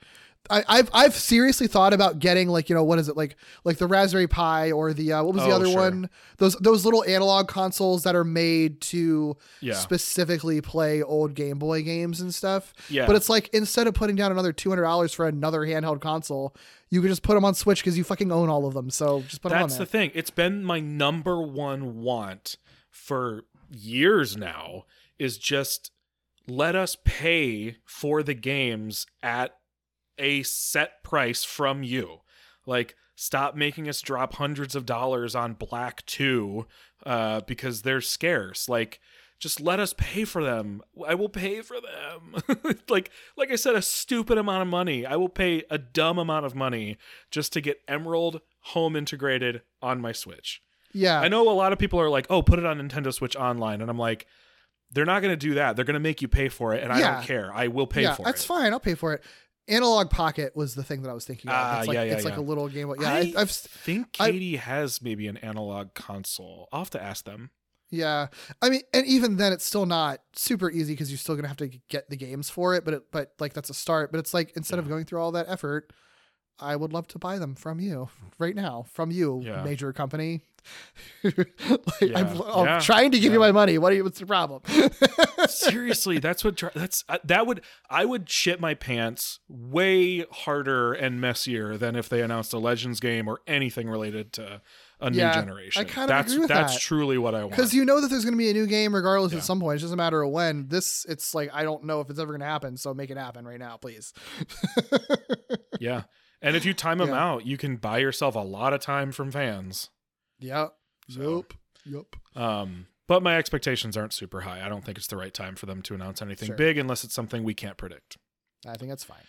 I, I've I've seriously thought about getting like you know what is it like like the Raspberry Pi or the uh, what was the Oh, other sure. one those those little analog consoles that are made to yeah. specifically play old Game Boy games and stuff. Yeah. But it's like instead of putting down another two hundred dollars for another handheld console, you could just put them on Switch because you fucking own all of them. So just put them on That's the thing. It's been my number one want for years now is just let us pay for the games at a set price from you. Like stop making us drop hundreds of dollars on Black 2 uh because they're scarce. Like just let us pay for them. I will pay for them. like like I said a stupid amount of money. I will pay a dumb amount of money just to get Emerald home integrated on my Switch. yeah. I know a lot of people are like, "Oh, put it on Nintendo Switch Online," and I'm like, "They're not going to do that. They're going to make you pay for it, and I don't care. I will pay yeah, for that's it." That's fine. I'll pay for it. Analog Pocket was the thing that I was thinking of. Ah, it's like, yeah, yeah, it's like a little game. Yeah, I I, I've think I- Katie has maybe an analog console. I'll have to ask them. yeah. I mean, and even then, it's still not super easy because you're still gonna have to get the games for it. But it, but like that's a start. But it's like instead of going through all that effort, I would love to buy them from you right now, from you, Yeah. major company. like, Yeah. I'm, I'm Yeah. trying to give you my money. What? Are you, what's the problem? Seriously, that's what that's uh, that would I would shit my pants way harder and messier than if they announced a Legends game or anything related to a Yeah, new I generation. kind of that's agree with that's that. truly what I want. Because you know that there's going to be a new game regardless Yeah. at some point. It doesn't matter when. This, it's like I don't know if it's ever going to happen. So make it happen right now, please. yeah. And if you time them Yeah. out, you can buy yourself a lot of time from fans. Yep. So- Yup. Yup. Um, but my expectations aren't super high. I don't think it's the right time for them to announce anything Sure. big unless it's something we can't predict. I think that's fine.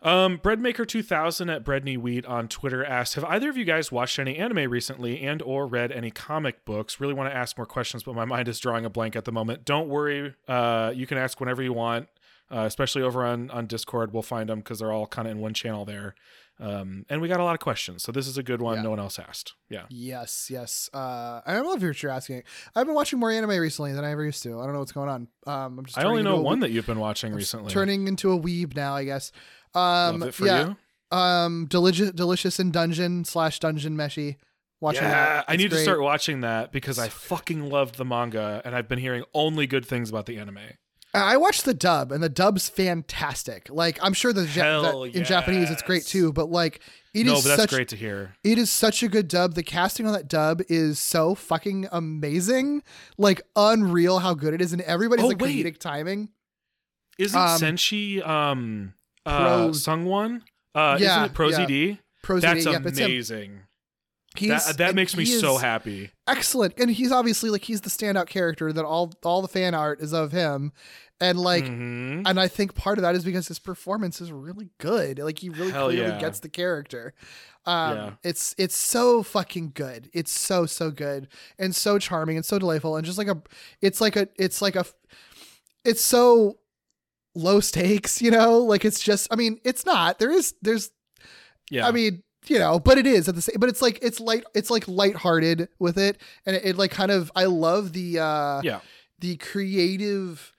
Um, Breadmaker2000 at Breadney Wheat on Twitter asked, "Have either of you guys watched any anime recently and or read any comic books? Really want to ask more questions, but my mind is drawing a blank at the moment. Don't worry, uh, you can ask whenever you want, uh, especially over on on Discord. We'll find them because they're all kind of in one channel there. Um, and we got a lot of questions, so this is a good one. Yeah. No one else asked. Yeah, Yes, yes. Uh, I love what you're asking. I've been watching more anime recently than I ever used to. I don't know what's going on. Um, I'm just I only know one that you've been watching I'm recently. Turning into a weeb now, I guess. Um, Love it for yeah. you. Um, delicious, delicious in dungeon slash dungeon meshi. Watching yeah, that. I need to start watching that because I fucking loved the manga and I've been hearing only good things about the anime. I watched the dub, and the dub's fantastic. Like I'm sure the, ja- the in Japanese it's great too, but like it is no, but that's such great to hear. it is such a good dub. The casting on that dub is so fucking amazing, like unreal how good it is, and everybody's Oh, like wait. comedic timing. Isn't Um, Senshi um uh Sungwon? Uh Yeah, isn't it Pro yeah. ZD? That's yep, it's him. amazing. He's, That, that makes me so happy. Excellent, and he's obviously like he's the standout character that all all the fan art is of him, and like Mhm. and I think part of that is because his performance is really good. Like he really Hell clearly yeah. gets the character. Um, Yeah. it's it's so fucking good. It's so so good and so charming and so delightful and just like a, it's like a it's like a, it's so low stakes. You know, like it's just. I mean, it's not. There is there's. yeah. I mean. You know, but it is at the same. But it's like it's light. It's like lighthearted with it, and it, it like kind of. I love the. uh yeah. the creative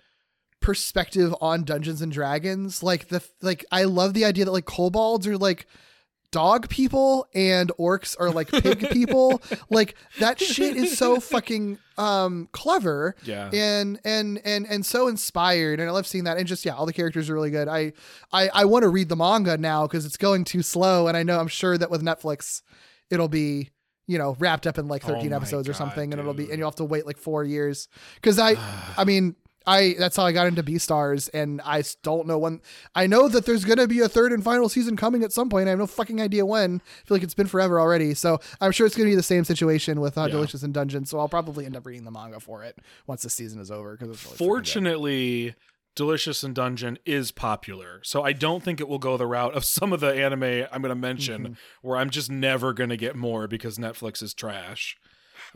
perspective on Dungeons and Dragons. Like the like I love the idea that like kobolds are like dog people and orcs are like pig people. Like that shit is so fucking um clever Yeah. and and and and so inspired and I love seeing that and just yeah all the characters are really good. I I I want to read the manga now cuz it's going too slow and I know I'm sure that with Netflix it'll be you know wrapped up in like 13 Oh episodes or God, something and it'll be and you'll have to wait like 4 years cuz I I mean I that's how I got into Beastars and I don't know when I know that there's going to be a third and final season coming at some point. I have no fucking idea when. I feel like it's been forever already. So I'm sure it's going to be the same situation with uh, Yeah. Delicious and Dungeon. So I'll probably end up reading the manga for it once the season is over because it's really. Fortunately, Delicious and Dungeon is popular. So I don't think it will go the route of some of the anime I'm going to mention Mm-hmm. where I'm just never going to get more because Netflix is trash.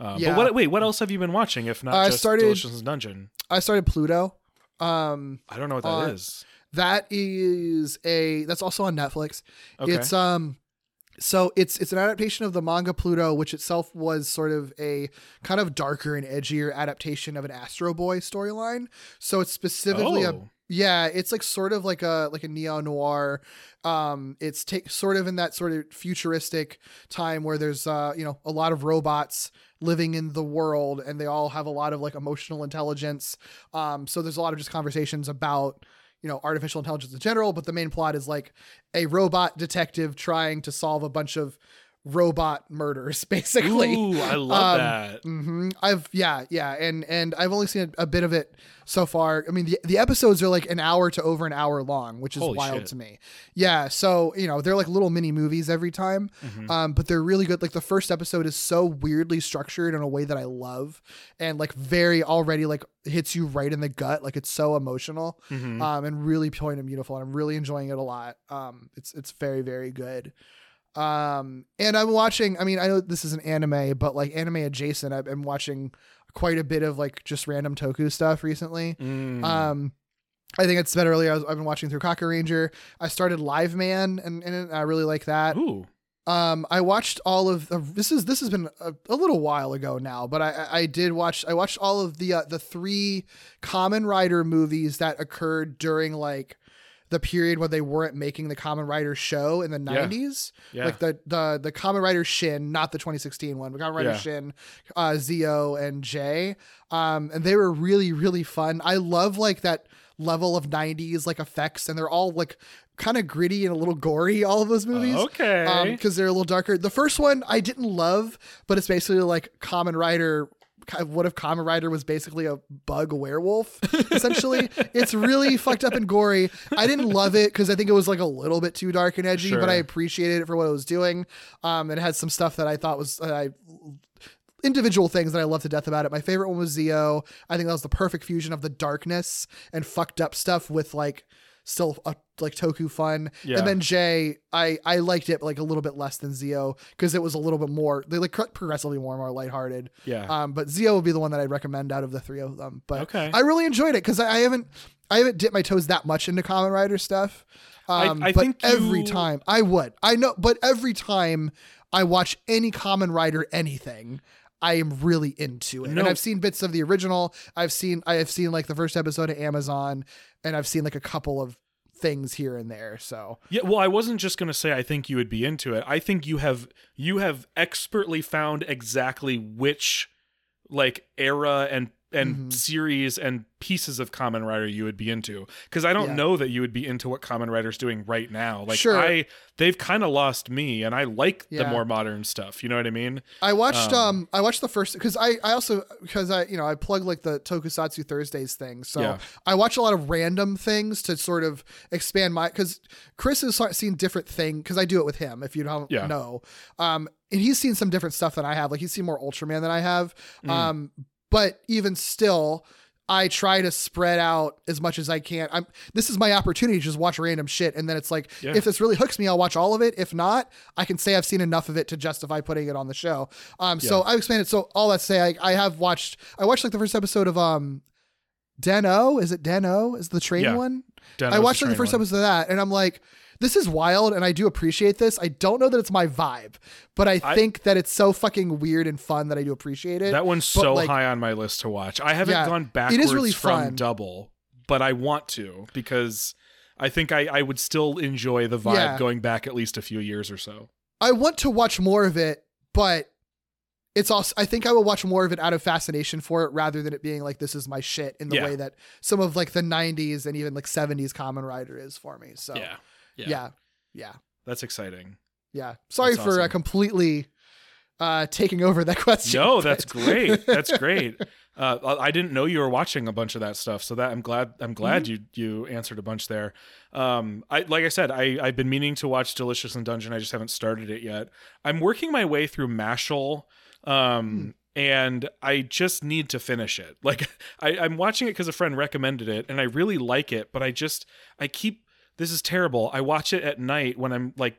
Uh, Yeah. But what, wait, what else have you been watching if not I just started- Delicious Dungeon? I started Pluto. Um, I don't know what that Uh, is. that is a that's also on Netflix. Okay. It's um so it's it's an adaptation of the manga Pluto, which itself was sort of a kind of darker and edgier adaptation of an Astro Boy storyline. So it's specifically a Oh. Yeah, it's like sort of like a like a neo noir. Um, it's take sort of in that sort of futuristic time where there's uh you know a lot of robots living in the world and they all have a lot of like emotional intelligence. Um, so there's a lot of just conversations about you know artificial intelligence in general, but the main plot is like a robot detective trying to solve a bunch of robot murders, basically. Ooh, I love Um, that. hmm I've yeah yeah, and and I've only seen a, a bit of it so far. I mean, the the episodes are like an hour to over an hour long, which is Holy wild shit. to me. Yeah, so you know they're like little mini movies every time, Mm-hmm. um, but they're really good. Like the first episode is so weirdly structured in a way that I love, and like very already like hits you right in the gut. Like it's so emotional, Mhm. um, and really poignant and beautiful. And I'm really enjoying it a lot. Um, it's it's very very good. Um, and I'm watching. I mean, I know this is an anime, but like anime adjacent, I've been watching quite a bit of like just random Toku stuff recently. Mm. Um, I think I said earlier. I was, I've been watching through Kakuranger. I started Liveman, and, and I really like that. Ooh. Um, I watched all of the, this is this has been a, a little while ago now, but I I I did watch I watched all of the uh, the three Kamen Rider movies that occurred during like the period when they weren't making the Kamen Rider show in the Yeah. 90s. Yeah. Like the the the Kamen Rider Shin, not the 2016 one, but Kamen Rider Yeah. Shin, uh, ZO and J. Um, and they were really really fun. I love like that level of 90s like effects, and they're all like kind of gritty and a little gory. All of those movies okay. because they're a little darker. The first one I didn't love, but it's basically like Kamen Rider. What if Kamen Rider was basically a bug werewolf? Essentially, it's really fucked up and gory. I didn't love it because I think it was like a little bit too dark and edgy, but I appreciated it for what it was doing. Um, it had some stuff that I thought was uh, I individual things that I love to death about it. My favorite one was ZO. I think that was the perfect fusion of the darkness and fucked up stuff with like still uh, like Toku fun. Yeah. And then J, I I liked it like a little bit less than ZO because it was a little bit more they like progressively more more lighthearted. Yeah. Um, but ZO would be the one that I'd recommend out of the three of them. But Okay. I really enjoyed it because I, I haven't I haven't dipped my toes that much into Kamen Rider stuff. I- Um, I but think every you- time I would, I know, but every time I watch any Kamen Rider anything, I am really into it. No. And I've seen bits of the original. I've seen I have seen like the first episode of Amazon, and I've seen like a couple of things here and there. So Yeah, well, I wasn't just going to say I think you would be into it. I think you have you have expertly found exactly which like era and and Mhm. series and pieces of Kamen Rider you would be into because I don't Yeah. know that you would be into what Kamen Rider's doing right now. Like Sure. I they've kind of lost me and I like the more modern stuff, you know what I mean? I watched Um, um, I watched the first because I I also because I you know I plug like the Tokusatsu Thursdays thing so Yeah. I watch a lot of random things to sort of expand my because Chris has seen different thing because I do it with him if you don't Yeah. know um and he's seen some different stuff than I have like he's seen more Ultraman than I have Mm. um but even still. I try to spread out as much as I can. I'm this is my opportunity to just watch random shit and then it's like Yeah. if this really hooks me, I'll watch all of it. If not, I can say I've seen enough of it to justify putting it on the show. Um so I've expanded so all that to say I, I have watched I watched like the first episode of um Den-O. Is it Den-O? Is the train Yeah. one? Den-O's I watched the like the first one. episode of that and I'm like, this is wild and I do appreciate this. I don't know that it's my vibe, but I, I- think that it's so fucking weird and fun that I do appreciate it. That one's But, so like, high on my list to watch. I haven't Yeah, gone it is backwards really from fun. Double, but I want to because I think I, I would still enjoy the vibe Yeah. going back at least a few years or so. I want to watch more of it, but it's also I think I will watch more of it out of fascination for it rather than it being like this is my shit in the Yeah. way that some of like the 90s and even like 70s Kamen Rider is for me. So yeah. Yeah, yeah, That's exciting. yeah. Sorry That's for uh, completely uh taking over that question. No, but- that's great. That's great. Uh, I didn't know you were watching a bunch of that stuff, so that I'm glad. I'm glad you you answered a bunch there. Um, I like I said, I I've been meaning to watch Delicious in Dungeon. I just haven't started it yet. I'm working my way through Mashle, um, and I just need to finish it. Like I, I'm watching it because a friend recommended it, and I really like it, but I just I keep this is terrible. I watch it at night when I'm like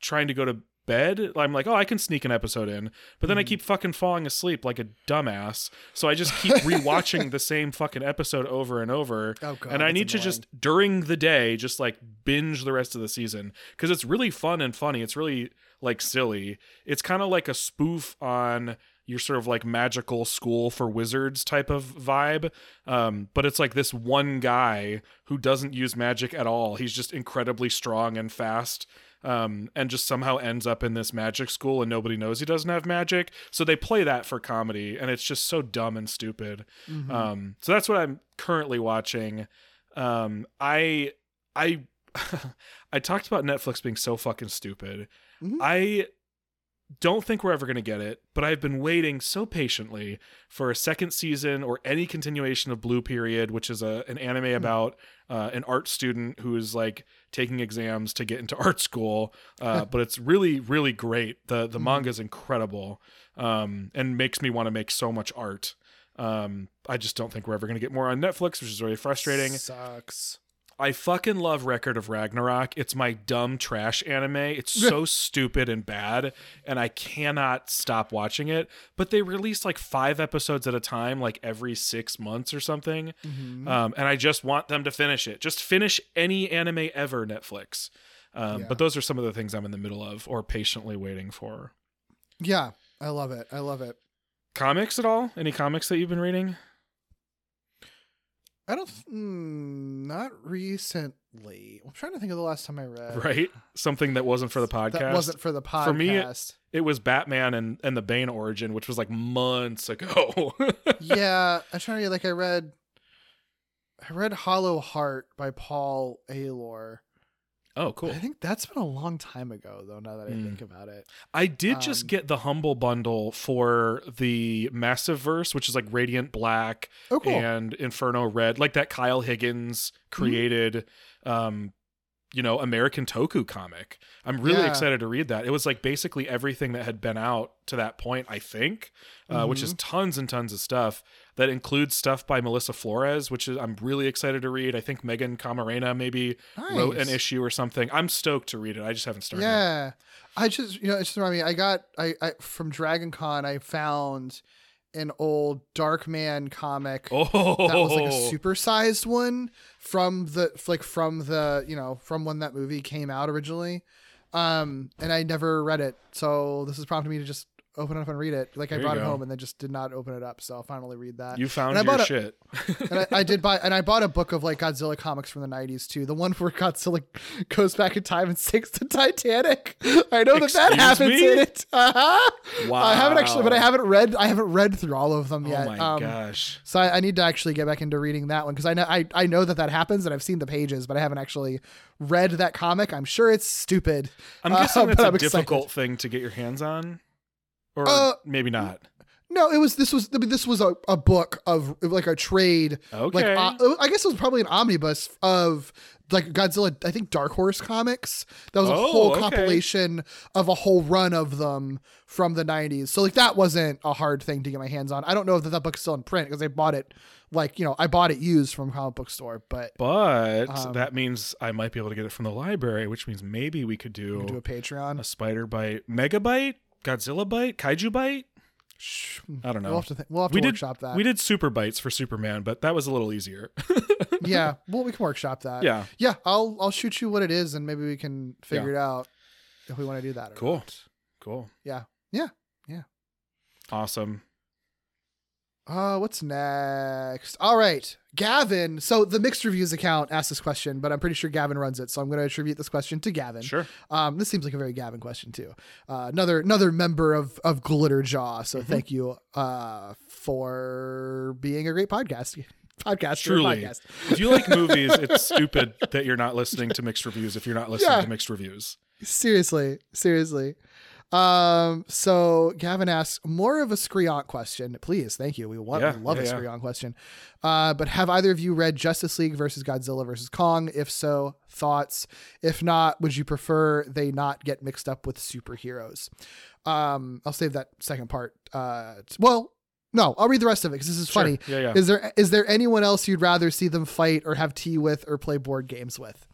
trying to go to bed. I'm like, oh, I can sneak an episode in, but then I mm-hmm. keep fucking falling asleep like a dumbass. So I just keep rewatching the same fucking episode over and over. Oh, God, and I need to just during the day just like binge the rest of the season because it's really fun and funny. It's really like silly. It's kind of like a spoof on your sort of like magical school for wizards type of vibe. Um, but it's like this one guy who doesn't use magic at all. He's just incredibly strong and fast. Um, and just somehow ends up in this magic school and nobody knows he doesn't have magic. So they play that for comedy and it's just so dumb and stupid. Mhm. Um, so that's what I'm currently watching. Um, I I I talked about Netflix being so fucking stupid. Mhm. I don't think we're ever going to get it, but I've been waiting so patiently for a second season or any continuation of Blue Period, which is a an anime about uh, an art student who is like taking exams to get into art school. Uh, but it's really, really great. the The manga is incredible um, and makes me want to make so much art. Um, I just don't think we're ever going to get more on Netflix, which is really frustrating. Sucks. I fucking love Record of Ragnarok. It's my dumb trash anime. It's so stupid and bad, and I cannot stop watching it. But they release like five episodes at a time, like every six months or something. Mm-hmm. Um, and I just want them to finish it. Just finish any anime ever, Netflix. Um, Yeah. But those are some of the things I'm in the middle of or patiently waiting for. Yeah, I love it. I love it. Comics at all? Any comics that you've been reading? I don't. Mm, not recently. I'm trying to think of the last time I read. Right? Something that wasn't for the podcast. That wasn't for the podcast. For me, it was Batman and, and the Bane origin, which was like months ago. yeah, I'm trying to like I read. I read Hollow Heart by Paul Allor. Oh, cool. I think that's been a long time ago, though. Now that I Mm. think about it, I did just Um, get the Humble bundle for the Massive Verse, which is like Radiant Black oh cool. and Inferno Red, like that Kyle Higgins created um you know American Toku comic. I'm really Yeah. excited to read that. It was like basically everything that had been out to that point, I think, uh, which Mm-hmm. is tons and tons of stuff that includes stuff by Melissa Flores, which is I'm really excited to read. I think Megan Camarena maybe wrote an issue or something. I'm stoked to read it. I just haven't started. Yeah, I just you know it's just reminded me. I got I, I from Dragon Con. I found an old Darkman comic Oh, that was like a supersized one from the like from the you know from when that movie came out originally. Um, and I never read it, so this has prompted me to just open it up and read it. Like There I brought it home and then just did not open it up, so I'll finally read that. You found And I your a- shit. and I, I did buy, and I bought a book of like Godzilla comics from the '90s too. The one where Godzilla goes back in time and sinks the Titanic. I know that that happens me? in it. Uh-huh. I haven't actually, but I haven't read. I haven't read through all of them yet. Oh my Um, gosh. So I, I need to actually get back into reading that one because I know I, I know that that happens and I've seen the pages, but I haven't actually read that comic. I'm sure it's stupid. I'm Uh, guessing but that's a I'm excited. difficult thing to get your hands on, or Uh, maybe not. No, it was this was this was a, a book of like a trade. Like Okay. uh, I guess it was probably an omnibus of like Godzilla. I think Dark Horse comics. That was a Oh, whole okay. compilation of a whole run of them from the '90s. So like that wasn't a hard thing to get my hands on. I don't know if that, that book is still in print because I bought it like you know I bought it used from a comic book store, but. But Um, that means I might be able to get it from the library, which means maybe we could do, Do a Patreon. a spider bite, megabyte, Godzilla bite, kaiju bite. I don't know. We'll have to, th- we'll have to we did workshop that. we did super bites for Superman, but that was a little easier. yeah, well, we can workshop that. Yeah. yeah. I'll I'll shoot you what it is, and maybe we can figure it out if we want to do that. Or cool, not. cool, Yeah. Yeah. Yeah. awesome. Uh, what's next? All right, Gavin. So the mixed reviews account asked this question, but I'm pretty sure Gavin runs it, so I'm going to attribute this question to Gavin. Sure. Um, this seems like a very Gavin question too. Uh, another another member of of Glitterjaw. So Mm-hmm. thank you uh for being a great podcast. Podcast, Truly, podcast. if you like movies, it's stupid that you're not listening to mixed reviews. If you're not listening Yeah. to mixed reviews, Seriously, seriously. Um, so Gavin asks more of a Screon question, please. Thank you. We want, Yeah, we love yeah, a yeah. Question. Uh, but have either of you read Justice League versus Godzilla versus Kong? If so, thoughts. If not, would you prefer they not get mixed up with superheroes? Um, I'll save that second part. Uh, well, no, I'll read the rest of it because this is Sure. funny. Yeah, yeah. Is there is there anyone else you'd rather see them fight or have tea with or play board games with?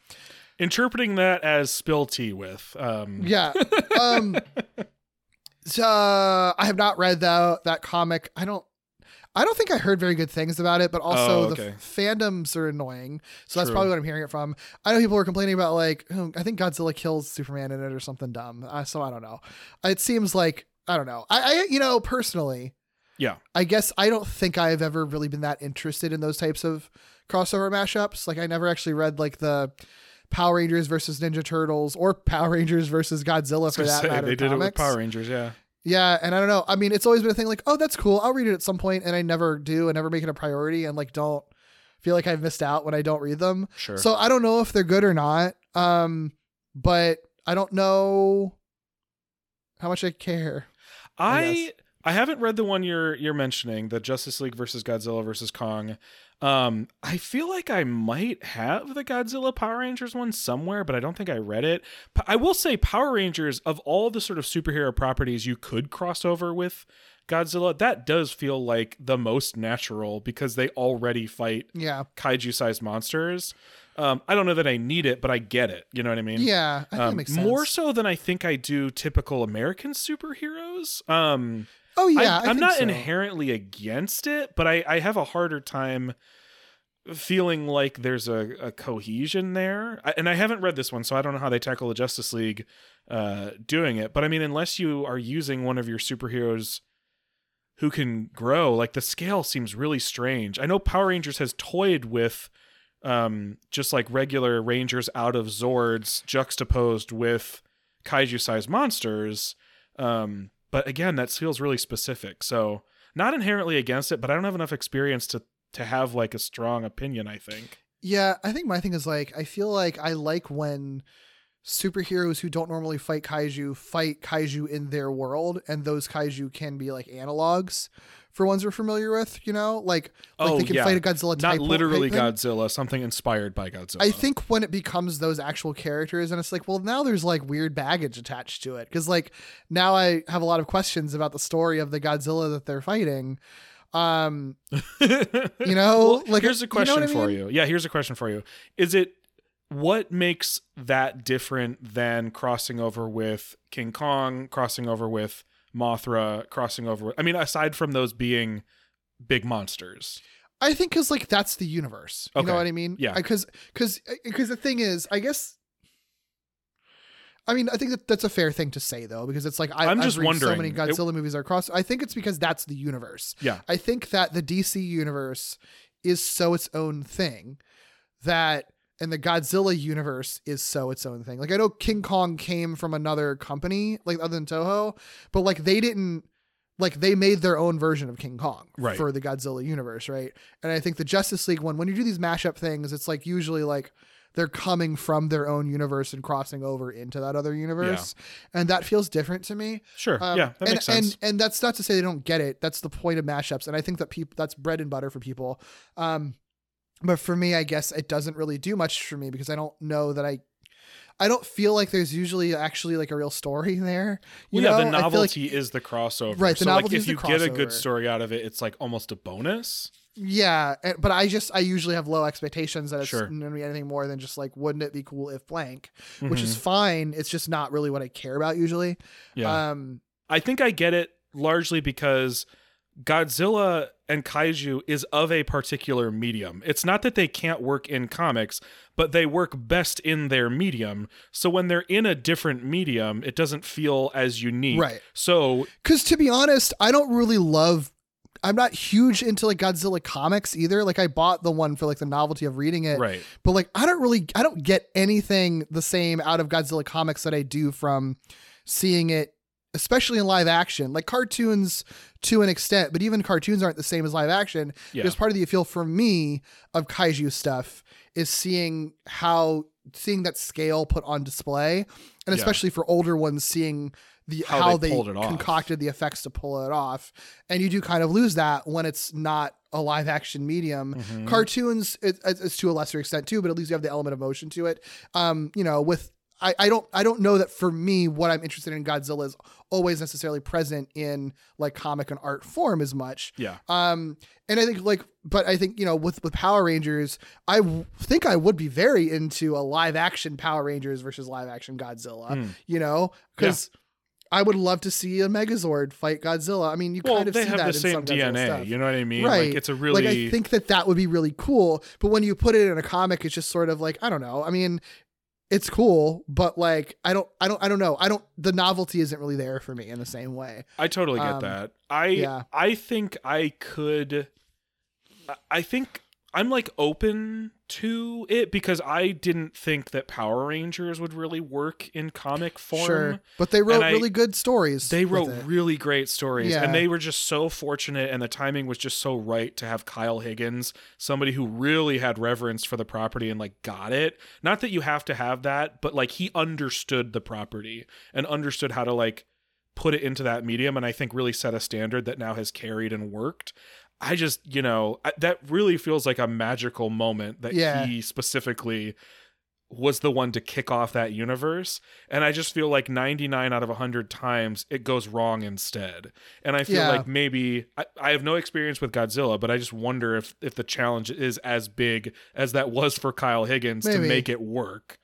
Interpreting that as spill tea with. Um, Yeah. Um so, uh, I have not read that that comic. I don't I don't think I heard very good things about it, but also Oh, the f- fandoms are annoying. So that's True. probably what I'm hearing it from. I know people were complaining about like, oh, I think Godzilla kills Superman in it or something dumb. Uh, so I don't know. It seems like I don't know. I, I you know personally, yeah. I guess I don't think I've ever really been that interested in those types of crossover mashups. Like I never actually read like the Power Rangers versus Ninja Turtles or Power Rangers versus Godzilla for that say, matter. they did it with. Power Rangers. Yeah. Yeah, and I don't know. I mean, it's always been a thing like, oh, that's cool. I'll read it at some point, and I never do. and never make it a priority, and like don't feel like I've missed out when I don't read them. Sure. So I don't know if they're good or not. Um, but I don't know how much I care. I I. I haven't read the one you're you're mentioning, the Justice League versus Godzilla versus Kong. Um, I feel like I might have the Godzilla Power Rangers one somewhere, but I don't think I read it. I will say Power Rangers of all the sort of superhero properties you could cross over with Godzilla, that does feel like the most natural because they already fight Yeah, kaiju-sized monsters. Um, I don't know that I need it, but I get it. You know what I mean? yeah, I Um, makes sense. more so than I think I do typical American superheroes. Um, Oh yeah, I, am not so. inherently against it, but I, I have a harder time feeling like there's a, a cohesion there. I, and I haven't read this one, so I don't know how they tackle the Justice League uh, doing it. But I mean, unless you are using one of your superheroes who can grow, like the scale seems really strange. I know Power Rangers has toyed with um, just like regular Rangers out of Zords juxtaposed with kaiju sized monsters. Um, but again, that feels really specific. So not inherently against it, but I don't have enough experience to to have like a strong opinion. I think. Yeah, I think my thing is like I feel like I like when superheroes who don't normally fight kaiju fight kaiju in their world, and those kaiju can be like analogs for ones we're familiar with. You know, like like oh they can yeah, fight a Godzilla type. not literally. Godzilla, something inspired by Godzilla. I think when it becomes those actual characters, and it's like, well, now there's like weird baggage attached to it because like now I have a lot of questions about the story of the Godzilla that they're fighting. Um, you know, Well, like here's a you know question I for mean? you. Yeah, here's a question for you. Is it what makes that different than crossing over with King Kong, crossing over with Mothra, crossing over I mean, aside from those being big monsters. I think because like that's the universe. You Okay. know what I mean? Yeah. Because because because eh, the thing is, I guess. I mean, I think that that's a fair thing to say though, because it's like I, I'm I've just read so wondering, many it- Godzilla movies are cross. I think it's because that's the universe. Yeah. I think that the DC universe is so its own thing that and the Godzilla universe is so its own thing. Like I know King Kong came from another company, like other than Toho, but like they didn't like they made their own version of King Kong Right. for the Godzilla universe, right? And I think the Justice League one, when you do these mashup things, it's like usually like they're coming from their own universe and crossing over into that other universe. And that feels different to me. Sure. Um, yeah, that and, makes sense. And and that's not to say they don't get it. That's the point of mashups, and I think that people that's bread and butter for people. Um, but for me, I guess it doesn't really do much for me because I don't know that I. I don't feel like there's usually actually like a real story there. You yeah, know? the I feel like- novelty is the crossover. Right, the so like novelty if is the you get a good story out of it, it's like almost a bonus. Yeah, but I just I usually have low expectations that it's Sure. going to be anything more than just like wouldn't it be cool if blank, which Mm-hmm. is fine. It's just not really what I care about usually. Yeah. Um, I think I get it largely because Godzilla and kaiju is of a particular medium. It's not that they can't work in comics, but they work best in their medium. So when they're in a different medium, it doesn't feel as unique. Right. So Because to be honest, I don't really love. I'm not huge into like Godzilla comics either. Like I bought the one for like the novelty of reading it, Right. But like I don't really, I don't get anything the same out of Godzilla comics that I do from seeing it, especially in live action. Like cartoons to an extent, but even cartoons aren't the same as live action. Yeah. Because part of the appeal for me of kaiju stuff is seeing how seeing that scale put on display, and Yeah. especially for older ones, seeing the How how, they they, concocted the effects to pull it off, and you do kind of lose that when it's not a live action medium. Mm-hmm. Cartoons, it, it's to a lesser extent too, but at least you have the element of motion to it. Um, you know, with I, I don't I don't know that for me what I'm interested in Godzilla is always necessarily present in like comic and art form as much. yeah. Um, and I think like, but I think you know, with with Power Rangers, I w- think I would be very into a live action Power Rangers versus live action Godzilla. Hmm. You know, because I would love to see a Megazord fight Godzilla. I mean, you Well, kind of see have that the in same some Godzilla DNA. stuff. You know what I mean? Right. Like it's a really like I think that that would be really cool. But when you put it in a comic, it's just sort of like I don't know. I mean, it's cool, but like I don't, I don't, I don't know. I don't. The novelty isn't really there for me in the same way. I totally get Um, that. I yeah. I think I could I- I think I'm like open to it because I didn't think that Power Rangers would really work in comic form. Sure, but they wrote I- really good stories. They wrote really great stories Yeah. and they were just so fortunate and the timing was just so right to have Kyle Higgins, somebody who really had reverence for the property and like got it. Not that you have to have that, but like he understood the property and understood how to like put it into that medium and I think really set a standard that now has carried and worked. I just, you know, I, that really feels like a magical moment that Yeah. he specifically was the one to kick off that universe and i just feel like 99 out of 100 times it goes wrong instead and i feel Yeah. like maybe I, I have no experience with godzilla but i just wonder if if the challenge is as big as that was for kyle higgins to make it work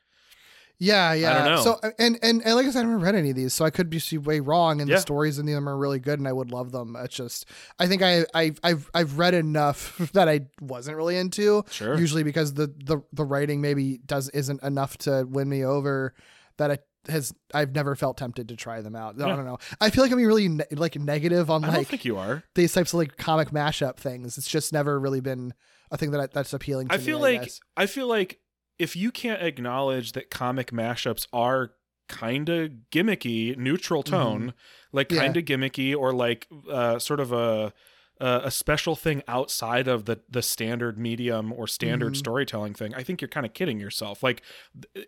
Yeah, yeah. know. So and and and like I said, I haven't read any of these, so I could be way wrong. And Yeah. the stories in them are really good, and I would love them. It's just I think I I I've I've read enough that I wasn't really into. Sure. Usually because the the the writing maybe does isn't enough to win me over. That I has I've never felt tempted to try them out. I don't know. I feel like I'm really ne- like negative on i don't like think you are these types of like comic mashup things. It's just never really been a thing that I, that's appealing to i me. feel I like guess. i feel like if you can't acknowledge that comic mashups are kind of gimmicky neutral tone like Mm-hmm. Yeah. kind of gimmicky or like uh sort of a uh, a special thing outside of the the standard medium or standard Mm-hmm. storytelling thing, I think you're kind of kidding yourself. Like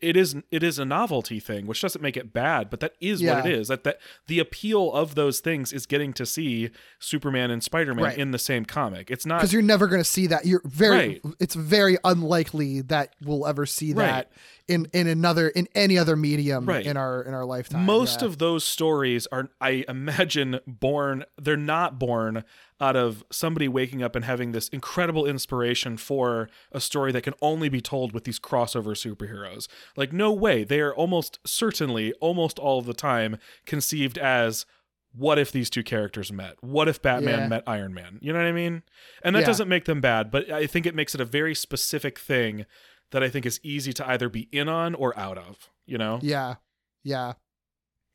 it is it is a novelty thing, which doesn't make it bad, but that is what it is. That that the appeal of those things is getting to see Superman and Spider-Man Right. in the same comic. It's not because you're never going to see that. You're very. Right. It's very unlikely that we'll ever see that in in another in any other medium Right. in our in our lifetime. most Yeah. of those stories are i imagine born they're not born out of somebody waking up and having this incredible inspiration for a story that can only be told with these crossover superheroes like no way they are almost certainly almost all of the time conceived as what if these two characters met what if batman Yeah. met iron man you know what i mean and that Yeah. doesn't make them bad but i think it makes it a very specific thing that i think is easy to either be in on or out of you know yeah, yeah,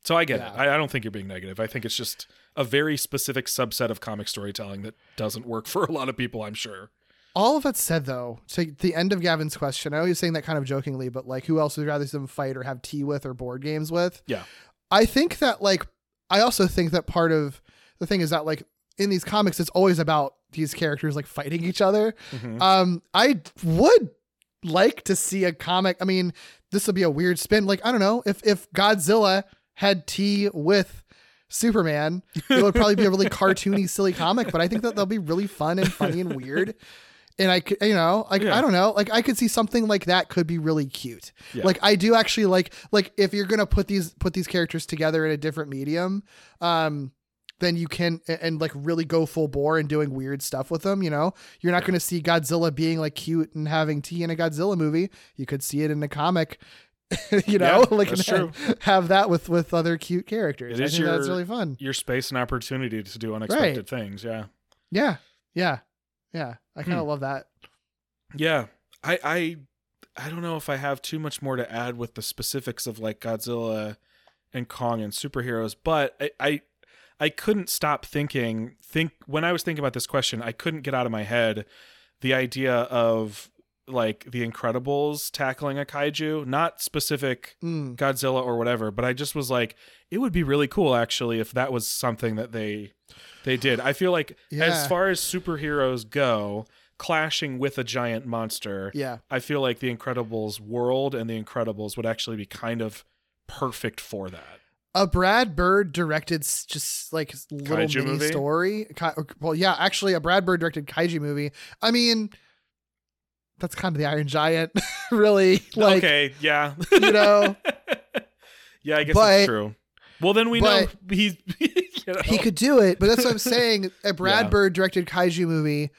so I get Yeah. it. I, I don't think you're being negative. I think it's just a very specific subset of comic storytelling that doesn't work for a lot of people, I'm sure. All of that said, though, to the end of Gavin's question, I know he's saying that kind of jokingly, but like, who else would you rather see them fight or have tea with or board games with? Yeah. I think that like, I also think that part of the thing is that like in these comics, it's always about these characters like fighting each other. Mhm. Um, I would like to see a comic. I mean, this would be a weird spin. Like, I don't know if if Godzilla had tea with Superman, it would probably be a really cartoony, silly comic. But I think that they'll be really fun and funny and weird. And I could, you know, like Yeah. I don't know, like I could see something like that could be really cute. Yeah. Like I do actually like like if you're gonna put these put these characters together in a different medium, um, then you can and, like really go full bore and doing weird stuff with them. You know, you're not going to see Godzilla being like cute and having tea in a Godzilla movie. You could see it in a comic. you know, Yeah, like true. have that with with other cute characters. It I is think that's really fun. Your space and opportunity to do unexpected things. Yeah. Yeah, yeah, yeah. I kind of Hmm. love that. Yeah. I, I I don't know if I have too much more to add with the specifics of like Godzilla and Kong and superheroes, but I, I I couldn't stop thinking think when I was thinking about this question, I couldn't get out of my head the idea of like the Incredibles tackling a kaiju, not specific Mm. Godzilla or whatever, but I just was like, it would be really cool actually if that was something that they they did. I feel like Yeah. as far as superheroes go, clashing with a giant monster, Yeah, I feel like the Incredibles world and the Incredibles would actually be kind of perfect for that. A Brad Bird directed just like little Kaiju mini movie? story. Well, yeah, actually, a Brad Bird directed kaiju movie. I mean, that's kind of the Iron Giant, really. Like, okay, yeah. you know, yeah, I guess But- that's true. Well, then we know he's you know. he could do it. But that's what I'm saying. A Brad Yeah. Bird directed kaiju movie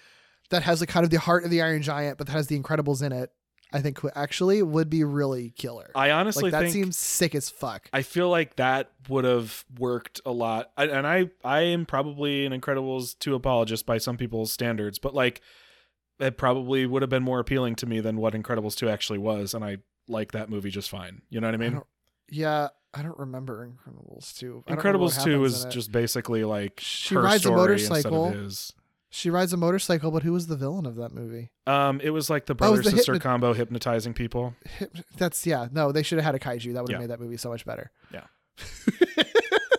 that has like kind of the heart of the Iron Giant, but that has the Incredibles in it. I think actually would be really killer. I honestly like that seems sick as fuck. I feel like that would have worked a lot. I, and I I am probably an Incredibles 2 apologist by some people's standards, but like it probably would have been more appealing to me than what Incredibles 2 actually was and I like that movie just fine. You know what I mean? don't- Yeah, I don't remember Incredibles 2. I don't remember what Incredibles 2 happens is in just basically like She rides a motorcycle. She rides a motorcycle, but who was the villain of that movie? Um it was like the Oh, brother the sister hypno- combo hypnotizing people. Hyp- That's yeah. No, they should have had a kaiju. That would have Yeah. made that movie so much better. Yeah.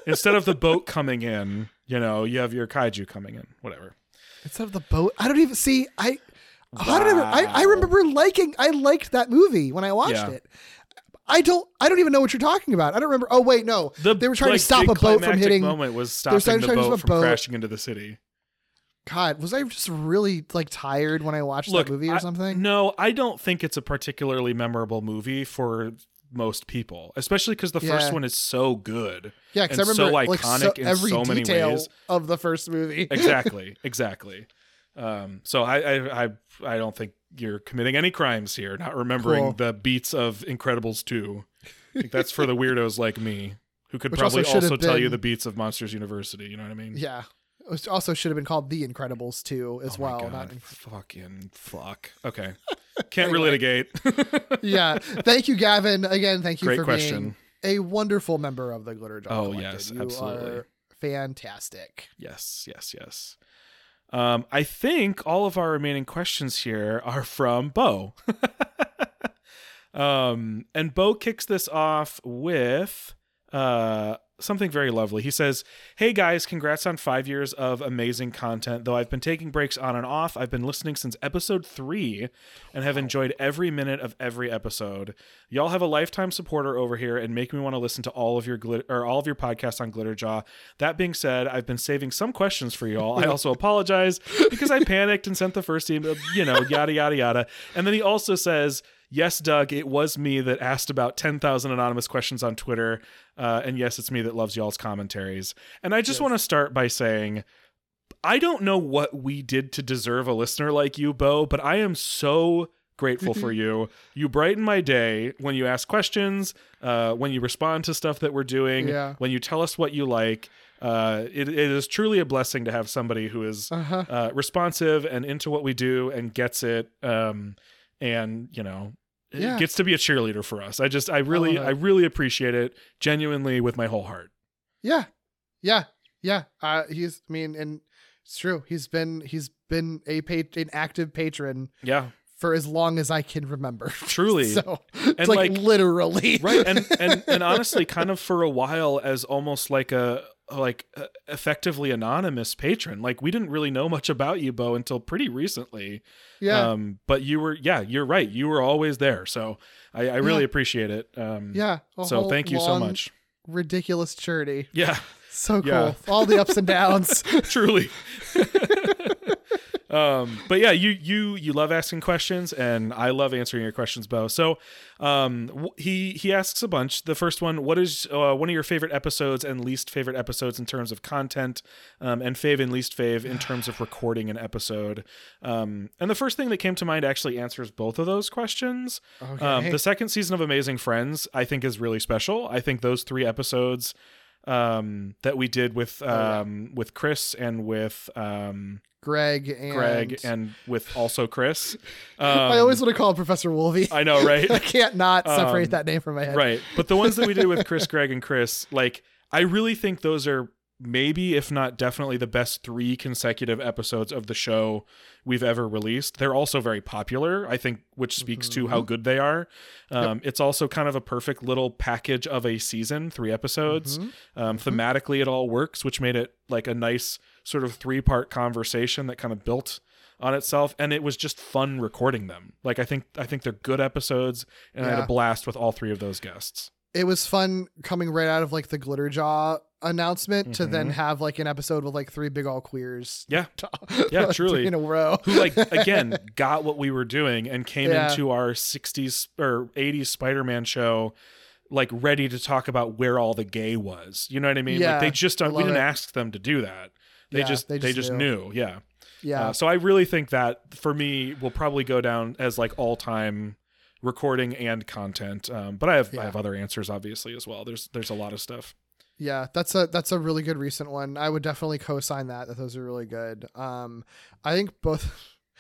Instead of the boat coming in, you know, you have your kaiju coming in, whatever. Instead of the boat, I don't even see. I how did I, I? I remember liking. I liked that movie when I watched Yeah. it. I don't. I don't even know what you're talking about. I don't remember. Oh wait, no. The they were trying like, to stop a boat from hitting. moment was stopping the boat from boat. crashing into the city. God, was I just really like tired when I watched Look, that movie or I- something? no, I don't think it's a particularly memorable movie for most people, especially because the first one is so good. yeah, because I remember so like so, iconic in every so many ways. of the first movie. Exactly, exactly. Um, so I, I, I, I don't think you're committing any crimes here, not remembering Cool. the beats of Incredibles two. I think that's for the weirdos like me who could Which probably also also, tell you the beats of Monsters University. You know what I mean? yeah. It also should have been called The Incredibles too, as Oh well. Not fucking fuck. Okay, can't relitigate. yeah. Thank you, Gavin. Again, thank you Great for question. being a wonderful member of the Glitterjaw. Oh, Collective. yes, You absolutely. are fantastic. Yes, yes, yes. Um, I think all of our remaining questions here are from Bo. um, and Bo kicks this off with uh, something very lovely. He says, "Hey guys, congrats on 5 years of amazing content. Though I've been taking breaks on and off, I've been listening since episode 3 and have enjoyed every minute of every episode. Y'all have a lifetime supporter over here and make me want to listen to all of your glit- or all of your podcasts on Glitterjaw. That being said, I've been saving some questions for y'all. I also apologize because I panicked and sent the first email, you know, yada yada yada. And then he also says, Yes, Doug, it was me that asked about 10,000 anonymous questions on Twitter. Uh, and yes, it's me that loves y'all's commentaries. And I just want to start by saying I don't know what we did to deserve a listener like you, Bo, but I am so grateful for you. You brighten my day when you ask questions, uh, when you respond to stuff that we're doing, Yeah. when you tell us what you like. Uh, it, it is truly a blessing to have somebody who is Uh-huh. uh, responsive and into what we do and gets it. Um, and you know, Yeah. gets to be a cheerleader for us. I just, I really, it. I really appreciate it genuinely with my whole heart. Yeah, yeah, yeah. Uh, he's. I mean, and it's true. He's been he's been a pa- an active patron Yeah, for as long as I can remember. truly. so it's And, like, like- literally right and and and honestly kind of for a while as almost like a like uh, effectively anonymous patron like we didn't really know much about you bo until pretty recently yeah, um but you were yeah you're right you were always there so i i really Yeah. appreciate it um yeah. so thank you so much Ridiculous journey. yeah So cool. Yeah. All the ups and downs. truly um but yeah you you you love asking questions and i love answering your questions bo so um he he asks a bunch the first one what is uh, one of your favorite episodes and least favorite episodes in terms of content um and fave and least fave in terms of recording an episode um and the first thing that came to mind actually answers both of those questions Okay. um, the second season of Amazing Friends, I think, is really special. I think those three episodes um, that we did with yeah. um, with Chris and with um, Greg and Greg and with also Chris. Um, I always want to call him Professor Wolvie. I know, right? I can't not separate Um, that name from my head. right. But the ones that we did with Chris, Greg, and Chris, like, I really think those are maybe, if not definitely, the best three consecutive episodes of the show we've ever released. They're also very popular, I think, which speaks to Mm-hmm. how good they are. Um, It's also kind of a perfect little package of a season, three episodes. Mm-hmm. Um, thematically, it all works, which made it like a nice sort of three part conversation that kind of built on itself and it was just fun recording them like i think i think they're good episodes and i had a blast with all three of those guests It was fun coming right out of like the Glitterjaw announcement to then have like an episode with like three big all queers. Mm-hmm. Yeah. Yeah, like, truly. in a row. who like again got what we were doing and came Yeah. into our 60s or 80s spider-man show like ready to talk about where all the gay was you know what i mean Yeah, like they just don't we didn't it. ask them to do that they Yeah, just they they just just, knew. knew. yeah Yeah. Uh, so i really think that for me will probably go down as like all-time recording and content um, but i have Yeah. i have other answers obviously as well there's there's a lot of stuff Yeah, that's a that's a really good recent one. I would definitely co-sign that. That those are really good. Um, I think both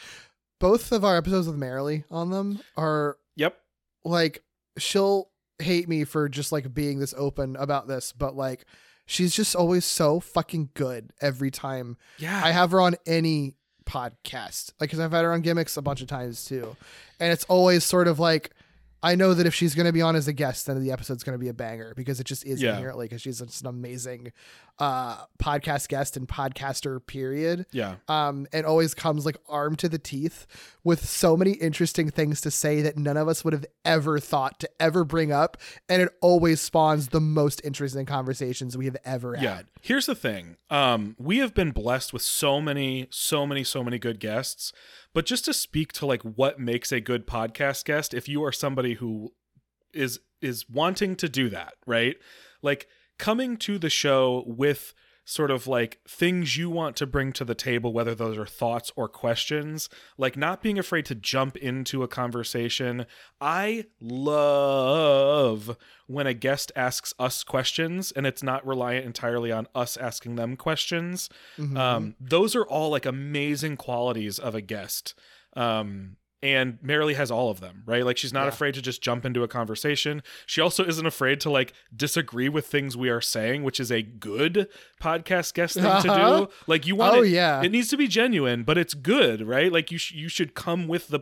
both of our episodes with Marilee on them are yep like she'll hate me for just like being this open about this, but like she's just always so fucking good every time yeah I have her on any podcast. Like, cause I've had her on gimmicks a bunch of times too. And it's always sort of like, I know that if she's going to be on as a guest, then the episode's going to be a banger because it just is Yeah. inherently because she's just an amazing uh, podcast guest and podcaster. Period. yeah Um, and always comes like armed to the teeth with so many interesting things to say that none of us would have ever thought to ever bring up, and it always spawns the most interesting conversations we have ever yeah had. here's the thing um we have been blessed with so many so many so many good guests but just to speak to like what makes a good podcast guest if you are somebody who is is wanting to do that right like coming to the show with sort of like things you want to bring to the table whether those are thoughts or questions like not being afraid to jump into a conversation. I love when a guest asks us questions and it's not reliant entirely on us asking them questions. Mm-hmm. um those are all like amazing qualities of a guest. Um and Marilee has all of them, right? Like she's not Yeah. afraid to just jump into a conversation. She also isn't afraid to like disagree with things we are saying, which is a good podcast guest thing to Uh-huh. do. Like you want Oh, it, yeah. it needs to be genuine, but it's good, right? Like you sh- you should come with the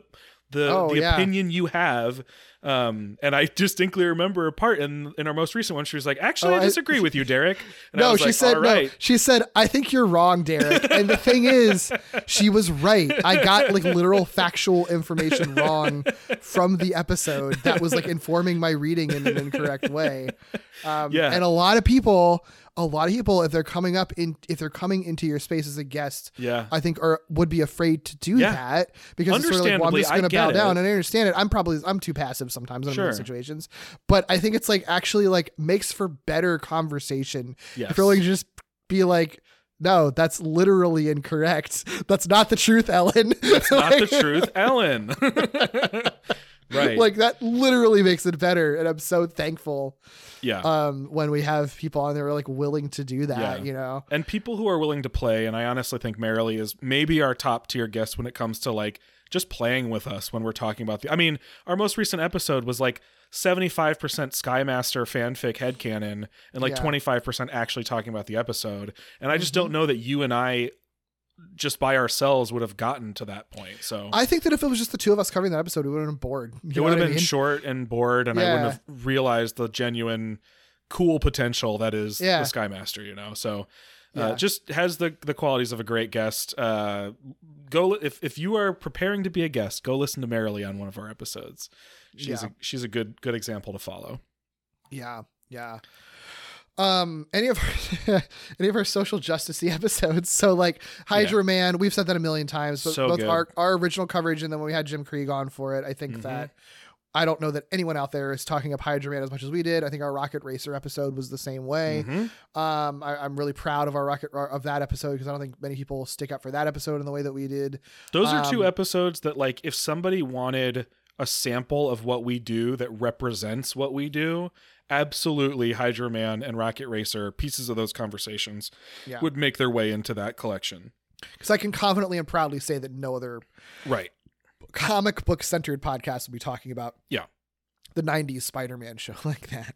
the Oh, the yeah. opinion you have Um, and I distinctly remember a part in in our most recent one. She was like, "Actually, Oh, I I- disagree with you, Derek." And I no, she like, said "All no. She said, "I think you're wrong, Derek." And the thing is, she was right. I got like literal factual information wrong from the episode that was like informing my reading in an incorrect way. Um, Yeah. and a lot of people, a lot of people, if they're coming up in, if they're coming into your space as a guest, Yeah. I think are would be afraid to do Yeah. that because it's sort of like, well, I'm just going to bow get down, and I understand it. I'm probably I'm too passive sometimes in Sure. those situations, but I think it's like actually like makes for better conversation. Yes. If you're to just be like. No, that's literally incorrect. That's not the truth, Ellen. That's not the truth, Ellen. right. Like that literally makes it better, and I'm so thankful yeah. um, when we have people on there like willing to do that. Yeah. You know, and people who are willing to play and i honestly think marilee is maybe our top tier guest when it comes to like just playing with us when we're talking about the i mean our most recent episode was like 75% skymaster fanfic headcanon and like Yeah. 25% actually talking about the episode and i just Mm-hmm. don't know that you and i just by ourselves would have gotten to that point so I think that if it was just the two of us covering that episode, we would have been bored. You it would have been mean? short and bored and i wouldn't have realized the genuine cool potential that is Yeah. the skymaster you know so Yeah. uh, just has the the qualities of a great guest uh go if if you are preparing to be a guest go listen to marilee on one of our episodes she's Yeah. a she's a good good example to follow Yeah, yeah. Um, any of our, any of our social justice episodes. So like Hydro-Man, we've said that a million times. But So both good. our our original coverage and then when we had Jim Krieg on for it, I think Mhm. that I don't know that anyone out there is talking up Hydro-Man as much as we did. I think our Rocket Racer episode was the same way. Mhm. Um, I, I'm really proud of our Rocket of that episode because I don't think many people stick up for that episode in the way that we did. those are two Um, episodes that like if somebody wanted a sample of what we do that represents what we do absolutely hydro-man and rocket racer pieces of those conversations Yeah. would make their way into that collection Because I can confidently and proudly say that no other right comic book centered podcast will be talking about Yeah. the 90s Spider-Man show like that.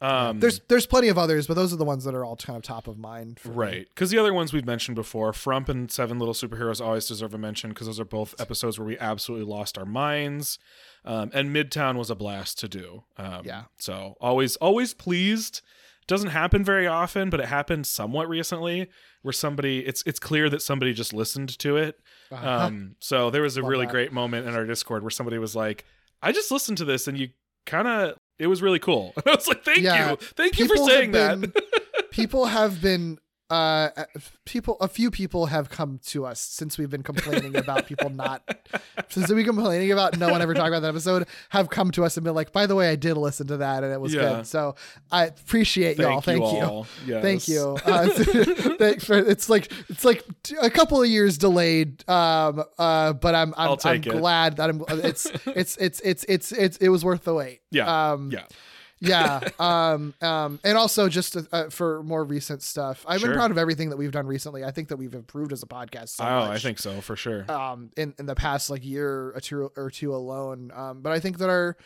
um There's there's plenty of others, but those are the ones that are all kind of top of mind. For. Right. Because the other ones we've mentioned before, Frump and Seven Little Superheroes always deserve a mention because those are both episodes where we absolutely lost our minds. Um, and Midtown was a blast to do. Um, Yeah. So always, always pleased. Doesn't happen very often, but it happened somewhat recently where somebody, it's it's clear that somebody just listened to it. Uh-huh. Um, so there was a Love really that. great moment in our Discord where somebody was like, I just listened to this and you kind of, it was really cool. I was like, thank Yeah. you. Thank you for People saying that. been- people have been uh people a few people have come to us since we've been complaining about people not since we've been complaining about no one ever talking about that episode have come to us and been like by the way i did listen to that and it was Yeah. good so i appreciate y'all thank you, all. Thank Yes. you. Uh, thanks for, it's like it's like a couple of years delayed, um, uh, but I'm I'm, I'm glad that I'm. It's it's it's it's it's it's it was worth the wait. Yeah. Um, Yeah. Yeah. Um, um, and also just uh, for more recent stuff, I've been proud of everything that we've done recently. I think that we've improved as a podcast. So oh, much I think so for sure. um in, in the past like year or two or two alone. Um, but I think that our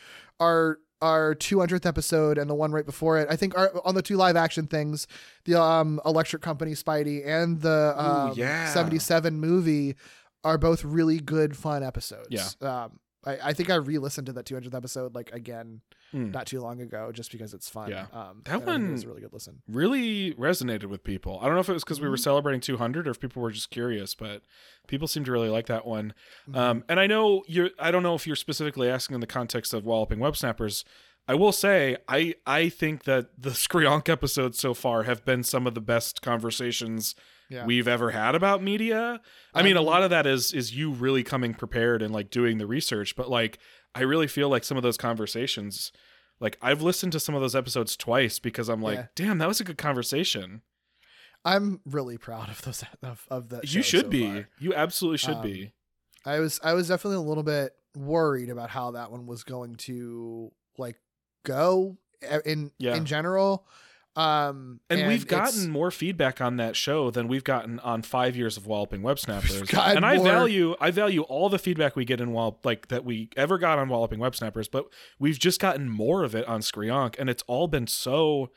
our our 200th episode and the one right before it, I think our, on the two live action things, the um Electric Company Spidey and the um, yeah. 77 movie are both really good fun episodes. Yeah. Um, I, I think I re-listened to that 200th episode like again Mm. not too long ago just because it's fun. Yeah. Um, That one was a really good listen. really resonated with people. I don't know if it was because Mm-hmm. we were celebrating 200 or if people were just curious, but people seem to really like that one. Mm-hmm. Um, and I know you're. I don't know if you're specifically asking in the context of walloping web snappers. I will say I I think that the Skrionk episodes so far have been some of the best conversations Yeah. we've ever had about media. I mean, a lot of that is is you really coming prepared and like doing the research, but like I really feel like some of those conversations like I've listened to some of those episodes twice because I'm like, Yeah. damn, that was a good conversation. I'm really proud of those of, of that. You should so be. far. You absolutely should Um, be. I was I was definitely a little bit worried about how that one was going to like go in Yeah. in general. Um And, we've gotten more feedback on that show than we've gotten on five years of Walloping Web Snappers. And I value I value all the feedback we get in Wall like that we ever got on Walloping Web Snappers, but we've just gotten more of it on Skrionk, and it's all been so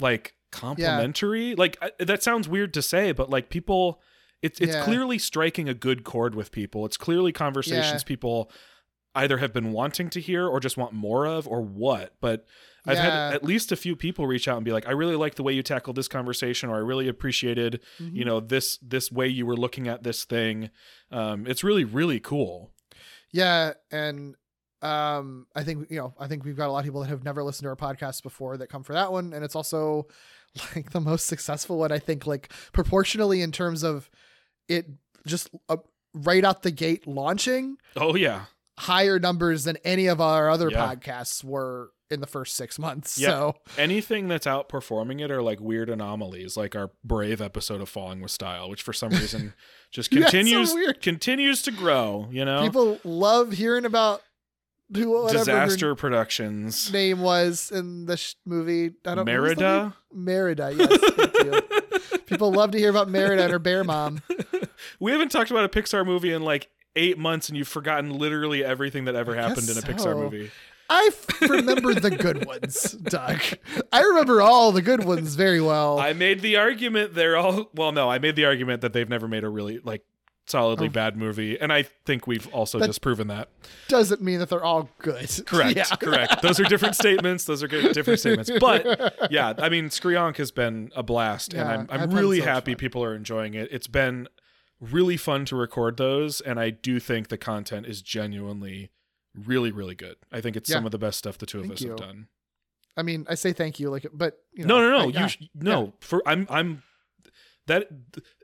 like complimentary. Like I, that sounds weird to say, but like people it's it's Yeah. clearly striking a good chord with people. It's clearly conversations Yeah. people either have been wanting to hear or just want more of or what. But I've Yeah. had at least a few people reach out and be like, I really like the way you tackled this conversation, or I really appreciated, Mm-hmm. you know, this this way you were looking at this thing. Um, it's really, really cool. Yeah, and um, I think you know, I think we've got a lot of people that have never listened to our podcast before that come for that one, and it's also like the most successful one. I think, like proportionally in terms of it, just uh, right out the gate launching Oh yeah. higher numbers than any of our other Yeah. podcasts were in the first six months. Yeah. So Anything that's outperforming it are like weird anomalies, like our brave episode of Falling with Style, which for some reason just it's so continues continues to grow. You know, people love hearing about who disaster productions. name was in the sh- movie. I don't what was the Merida? Merida, yes. thank you. People love to hear about Merida and her bear mom. We haven't talked about a Pixar movie in like eight months, and you've forgotten literally everything that ever happened in a guess Pixar movie. I f- remember the good ones, Doug. I remember all the good ones very well. I made the argument they're all well, no, I made the argument that they've never made a really like solidly oh. bad movie, and I think we've also Oh. That- disproven that. Doesn't mean that they're all good. Correct, Yeah. correct. Those are different statements. Those are good, different statements. But yeah, I mean, Skrionk has been a blast, and I'm I'm really so happy fun. people are enjoying it. It's been really fun to record those, and I do think the content is genuinely really, really good. I think it's some of the best stuff the two of us you. have done. I mean, I say thank you, like, but you know, No, no, no. I- yeah. you sh- no. For I'm I'm that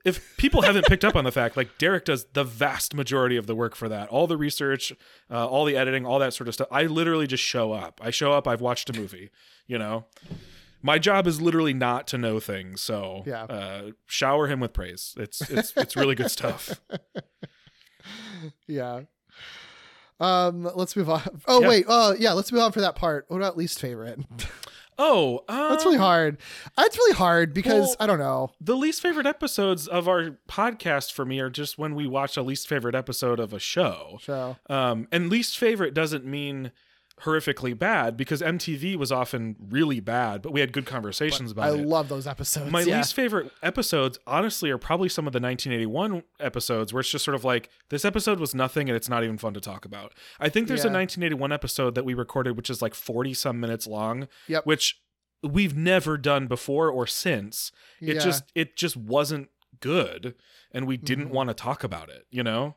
if people haven't picked up on the fact, like Derek does the vast majority of the work for that, all the research, uh, all the editing, all that sort of stuff. I literally just show up. I show up. I've watched a movie. You know, my job is literally not to know things. So Yeah. uh, shower him with praise. It's it's it's really good stuff. yeah. Um, let's move on. Oh Yeah. wait, oh yeah, let's move on for that part. What about least favorite? Oh, um, That's really hard. That's really hard because well- I don't know. The least favorite episodes of our podcast for me are just when we watch a least favorite episode of a show. So Um, and least favorite doesn't mean horrifically bad because MTV was often really bad, but we had good conversations about I it. I love those episodes. My yeah. least favorite episodes, honestly, are probably some of the 1981 episodes where it's just sort of like this episode was nothing and it's not even fun to talk about. I think there's a 1981 episode that we recorded which is like 40 some minutes long, Yep. which we've never done before or since. It Yeah. just it just wasn't good and we didn't Mhm. want to talk about it, you know?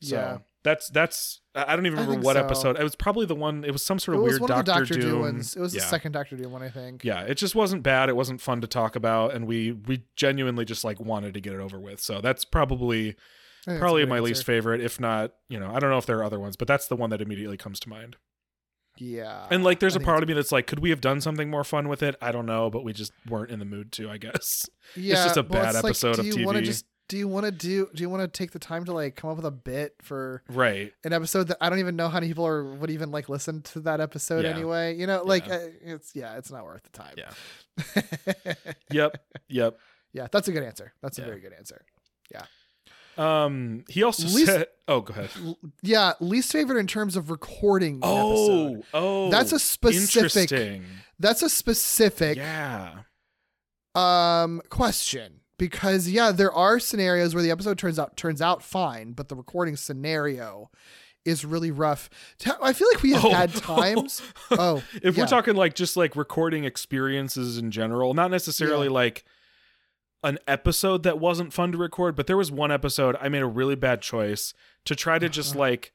So Yeah. That's that's I don't even I remember what so. episode. It was probably the one it was some sort of weird one of the Doctor, Doctor Doom Doom. ones. It was yeah. the second Doctor Doom one, I think. Yeah, it just wasn't bad. It wasn't fun to talk about, and we we genuinely just like wanted to get it over with. So that's probably think that's probably my answer. least favorite. If not, you know, I don't know if there are other ones, but that's the one that immediately comes to mind. Yeah. And like, there's I a part of me that's like, could we have done something more fun with it? I don't know, but we just weren't in the mood to. I guess. yeah, it's just a well, bad like, episode do of TV. Do you want to do do you want to take the time to like come up with a bit for Right. an episode that I don't even know how many people are would even like listen to that episode Yeah. anyway. You know, like Yeah. uh, it's yeah, it's not worth the time. Yeah. Yep. Yep. yeah, that's a good answer. That's a very good answer. Yeah um. He also Least- said. Oh, go ahead. L- Yeah, least favorite in terms of recording. Oh. episode. Oh. That's a specific- Interesting. that's a specific Yeah. um question because yeah, there are scenarios where the episode turns out turns out fine, but the recording scenario is really rough. I feel like we have Oh. had times. Oh, if yeah. we're talking like just like recording experiences in general, not necessarily Yeah. like an episode that wasn't fun to record, but there was one episode I made a really bad choice to try to just Uh-huh. like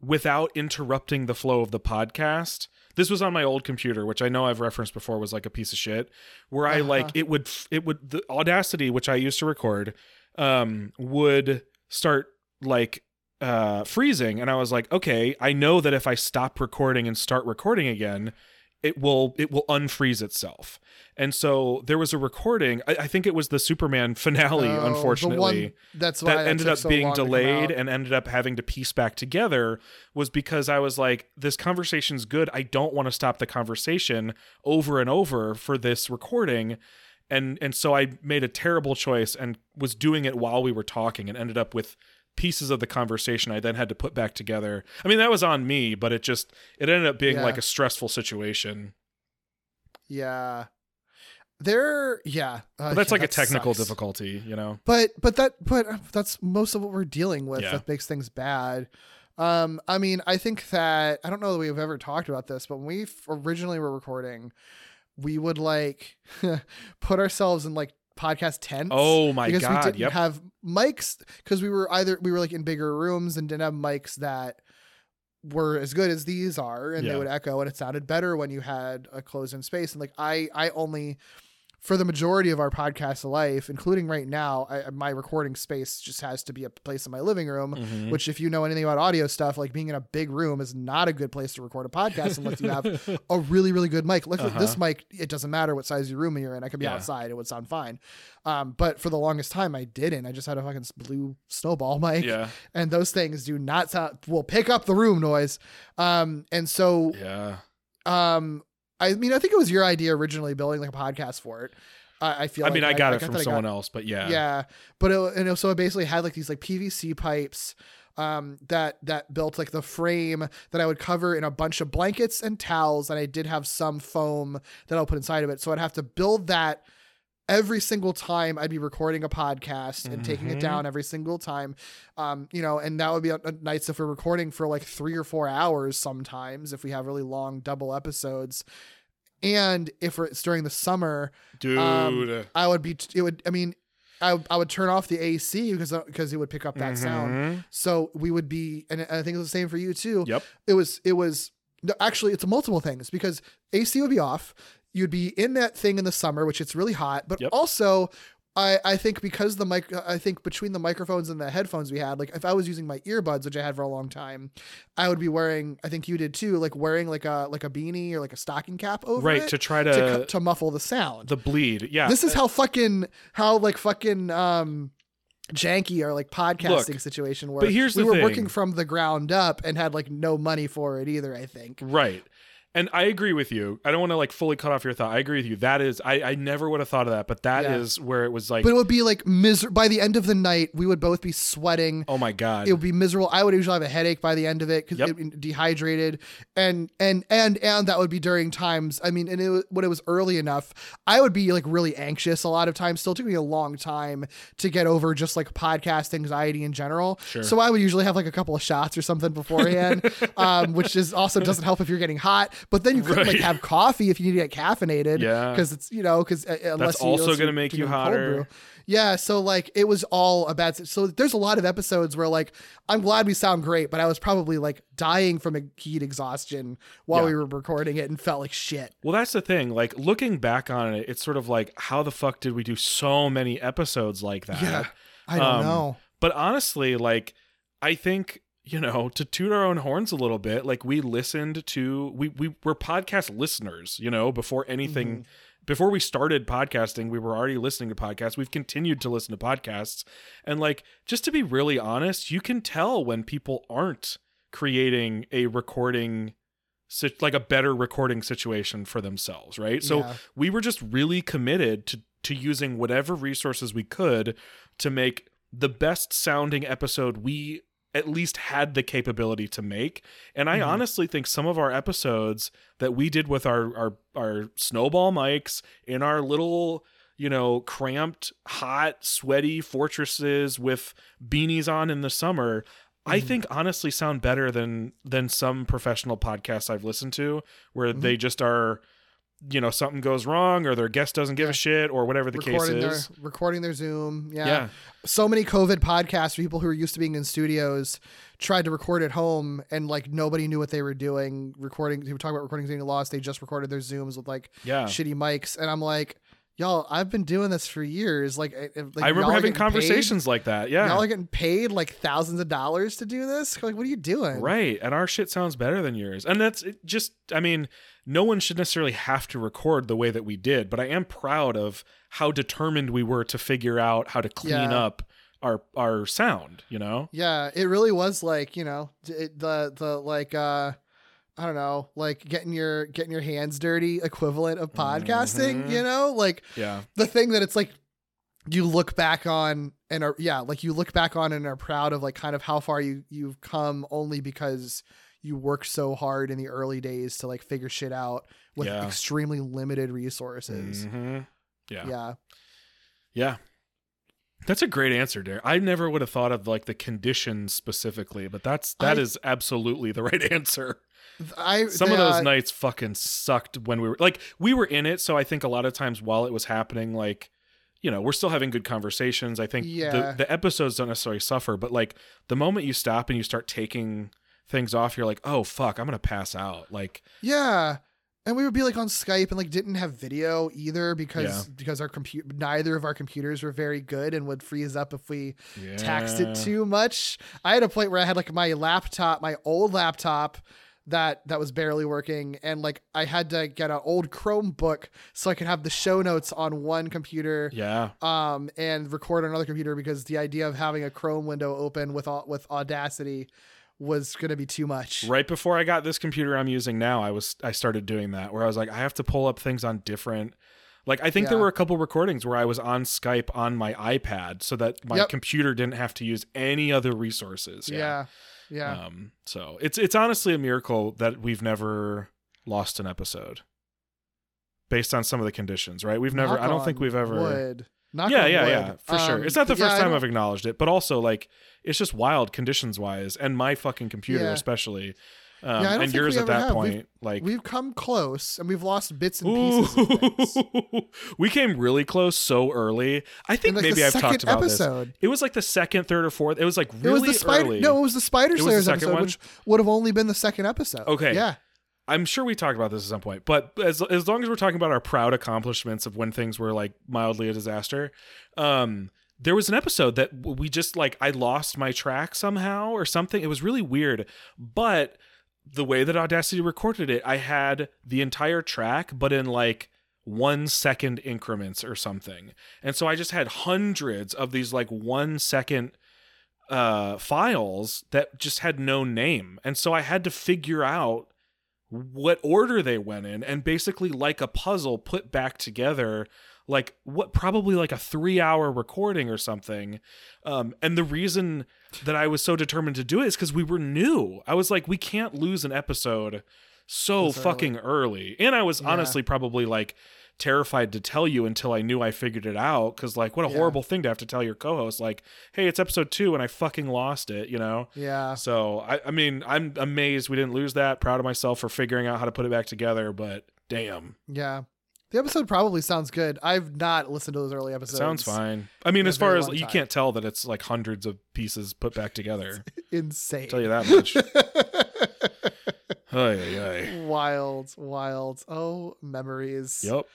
without interrupting the flow of the podcast. This was on my old computer, which I know I've referenced before was like a piece of shit, where I like Uh-huh. it would it would the Audacity, which I used to record, um would start like uh freezing and I was like, okay, I know that if I stop recording and start recording again, it will it will unfreeze itself. And so there was a recording. I, I think it was the Superman finale, Oh, unfortunately that's why that ended up so being long to come delayed and ended up having to piece back together was because I was like, this conversation's good. I don't want to stop the conversation over and over for this recording. And and so I made a terrible choice and was doing it while we were talking and ended up with pieces of the conversation I then had to put back together. I mean, that was on me, but it just it ended up being Yeah. like a stressful situation. Yeah. There, yeah. Uh, But that's yeah, like a technical sucks. difficulty, you know. But but that but uh, that's most of what we're dealing with Yeah. that makes things bad. Um, I mean, I think that I don't know that we've ever talked about this, but when we f- originally were recording, we would like put ourselves in like podcast tents. Oh my because we didn't yep. have mics because we were either we were like in bigger rooms and didn't have mics that were as good as these are and Yeah. they would echo and it sounded better when you had a closed in space and like I I only for the majority of our podcast life, including right now, I, my recording space just has to be a place in my living room. Mhm. Which, if you know anything about audio stuff, like being in a big room is not a good place to record a podcast unless you have a really, really good mic. Look at this Uh-huh. mic; it doesn't matter what size your room you're in. I could be Yeah. outside; it would sound fine. Um, but for the longest time, I didn't. I just had a fucking blue snowball mic, Yeah. and those things do not sound will pick up the room noise. Um, and so Yeah. um, I mean, I think it was your idea originally building like a podcast for it. I, I feel. I mean, like I got it from I got- someone else, but yeah. Yeah, but it, and it, so it basically had like these like PVC pipes um that that built like the frame that I would cover in a bunch of blankets and towels and I did have some foam that I'll put inside of it so I'd have to build that every single time I'd be recording a podcast and taking it Mhm. down every single time um you know and that would be nights if we're recording for like 3 or 4 hours sometimes if we have really long double episodes and if it's during the summer Dude. um, I would be it would I mean I, I would turn off the AC because because it would pick up that sound. Mhm. So we would be and I think it was the same for you too. Yep. It was it was actually it's multiple things because AC would be off. You'd be in that thing in the summer, which it's really hot, but Yep. also I, I think because the mic I think between the microphones and the headphones we had, like if I was using my earbuds, which I had for a long time, I would be wearing I think you did too, like wearing like a like a beanie or like a stocking cap over Right, it to try to, to, to muffle the sound the bleed. Yeah. this is how fucking how like fucking um janky our like podcasting Look, situation where but here's we were thing. working from the ground up and had like no money for it either i think Right. And I agree with you. I don't want to like fully cut off your thought. I agree with you. That is I, I never would have thought of that, but that is Yeah. where it was like but it would be like miser by the end of the night we would both be sweating oh my god. it would be miserable i would usually have a headache by the end of it because Yep. it be dehydrated and and and and that would be during times i mean and it, when it was early enough i would be like really anxious a lot of times still took me a long time to get over just like podcast anxiety in general Sure. so i would usually have like a couple of shots or something beforehand um, which is also doesn't help if you're getting hot but then you couldn't like have coffee if you need to get caffeinated Yeah. because it's you know because uh, unless you- also gonna make you hotter. Yeah, so like it was all about so there's a lot of episodes where like I'm glad we sound great, but I was probably like dying from a heat exhaustion while Yeah. we were recording it and felt like shit. Well, that's the thing. Like looking back on it, it's sort of like how the fuck did we do so many episodes like that? Yeah, I don't Um, know. But honestly, like I think you know to toot our own horns a little bit. Like we listened to we we were podcast listeners. You know before anything. Mm-hmm. Before we started podcasting, we were already listening to podcasts. We've continued to listen to podcasts. And like just to be really honest, you can tell when people aren't creating a recording like a better recording situation for themselves, right? So Yeah. we were just really committed to to using whatever resources we could to make the best sounding episode we at least had the capability to make. And I Mhm. honestly think some of our episodes that we did with our our our snowball mics in our little you know, cramped, hot, sweaty fortresses with beanies on in the summer, I Mm-hmm. think honestly sound better than than some professional podcasts I've listened to where Mm-hmm. they just are you know, something goes wrong or their guest doesn't give Yeah. a shit or whatever the case recording their is. recording their Zoom. Yeah. Yeah. So many COVID podcasts, people who are used to being in studios tried to record at home and like nobody knew what they were doing. Recording, they were talking about recording getting lost. They just recorded their Zooms with like Yeah. shitty mics. And I'm like, y'all, I've been doing this for years. Like, I- like I remember having conversations like that. Yeah. Y'all are getting paid like thousands of dollars to do this. Like, what are you doing? Right. And our shit sounds better than yours. And that's it just, I mean, no one should necessarily have to record the way that we did, but I am proud of how determined we were to figure out how to clean Yeah. up our our sound, you know? Yeah, it really was like you know it, the the like uh I don't know like getting your getting your hands dirty equivalent of podcasting. Mhm. You know, like Yeah. the thing that it's like you look back on and are yeah like you look back on and are proud of like kind of how far you you've come only because you worked so hard in the early days to like figure shit out with Yeah. extremely limited resources. Mhm. Yeah. Yeah. Yeah. That's a great answer, Derek. I never would have thought of like the conditions specifically, but that's that I- is absolutely the right answer. I Some of those uh, nights fucking sucked when we were like we were in it, so I think a lot of times while it was happening, like you know, we're still having good conversations. I think Yeah. the the episodes don't necessarily suffer, but like the moment you stop and you start taking things off, you're like, oh fuck, I'm gonna pass out. Like Yeah. And we would be like on Skype and like didn't have video either because Yeah. because our computer neither of our computers were very good and would freeze up if we yeah. taxed it too much. I had a point where I had like my laptop, my old laptop that that was barely working and like I had to get an old Chromebook so I could have the show notes on one computer Yeah. um and record on another computer because the idea of having a Chrome window open with with Audacity was going to be too much. Right before I got this computer I'm using now, I was I started doing that where I was like, I have to pull up things on different like I think there were a couple recordings where I was on Skype on my iPad so that my Yep. computer didn't have to use any other resources. Yeah. Yeah. Um so it's it's honestly a miracle that we've never lost an episode. Based on some of the conditions, right? We've never Knock I don't think we've ever would. Knock yeah, yeah, wood. yeah, for sure. Um, It's not the first I time I've acknowledged it, but also like it's just wild conditions wise, and my fucking computer Yeah. especially, um, Yeah, I don't and think yours we at that have. We've- point, like We've come close and we've lost bits and pieces of we came really close so early. I think like, maybe I've talked about episode. this. It was like the second, third, or fourth. It was like it really was the spider early. No, it was the Spider It the Slayers episode, one? which would have only been the second episode. Okay. Yeah. I'm sure we talked about this at some point, but as as long as we're talking about our proud accomplishments of when things were like mildly a disaster, um, there was an episode that we just like I lost my track somehow or something. It was really weird, but the way that Audacity recorded it, I had the entire track, but in like one second increments or something, and so I just had hundreds of these like one second uh files that just had no name. And so i had to figure out what order they went in and basically like a puzzle put back together like what probably like a 3 hour recording or something. Um and the reason that I was so determined to do it is cuz we were new I was like we can't lose an episode so This early. fucking early and I was Yeah. honestly probably like terrified to tell you until I knew I figured it out cuz like what a Yeah. horrible thing to have to tell your co-host like hey it's episode 2 and I fucking lost it you know Yeah. so I, I mean, I'm amazed we didn't lose that. Proud of myself for figuring out how to put it back together. But damn, Yeah. The episode probably sounds good. I've not listened to those early it episodes. sounds fine. I mean, as far as you time. can't tell that it's like hundreds of pieces put back together. Insane. tell you that much. Ay, ay, ay. wild, wild. Oh, memories. Yep,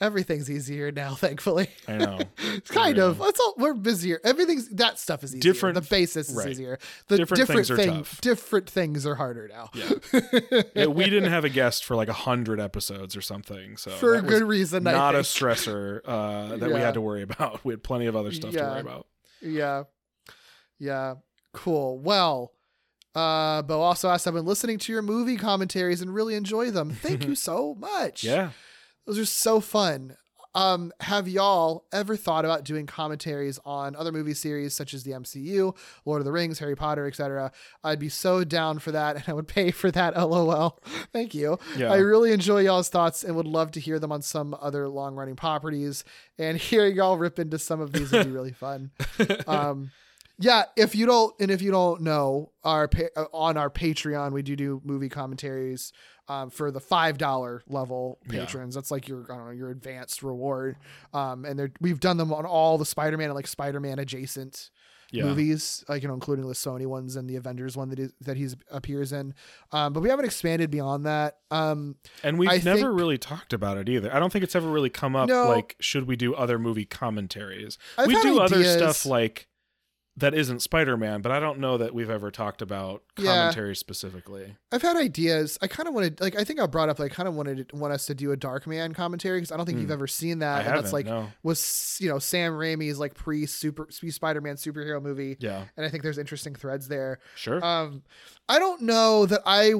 Everything's easier now, thankfully. I know. It's kind of. That's all. We're busier. Everything's that stuff is easier. Different- The basis is right. easier. The Different different, things are tough. different things are harder now. Yeah. Yeah, we didn't have a guest for like a hundred episodes or something. So For a good reason. Not a stressor uh, that we had to worry about. We had plenty of other stuff to worry about. Yeah. Yeah. Cool. Well, uh, Bo also asked, I've been listening to your movie commentaries and really enjoy them. Thank you so much. Yeah. Those are so fun. Um, have y'all ever thought about doing commentaries on other movie series such as the MCU, Lord of the Rings, Harry Potter, etc.? I'd be so down for that and I would pay for that. LOL. Thank you. Yeah. I really enjoy y'all's thoughts and would love to hear them on some other long running properties. And hearing y'all rip into some of these would be really fun. Um, yeah, if you don't, and if you don't know, our pa- uh, on our Patreon, we do do movie commentaries um, for the five dollar level Yeah. patrons. That's like your I don't know your advanced reward. Um, and we've done them on all the Spider Man and like Spider Man adjacent Yeah. movies, like you know, including the Sony ones and the Avengers one that is, that he's appears in. Um, but we haven't expanded beyond that. Um, And we've I never think- really talked about it either. I don't think it's ever really come up No. like should we do other movie commentaries? I've we do other stuff like that isn't Spider-Man, but I don't know that we've ever talked about Yeah. commentary specifically. I've had ideas. I kind of wanted, like, I think I brought up, like, kind of wanted want us to do a Darkman commentary because I don't think Hmm. you've ever seen I that. and that's like no. was you know Sam Raimi's like pre super Spider Man superhero movie, Yeah. and I think there's interesting threads there. Sure. Um, I don't know that I,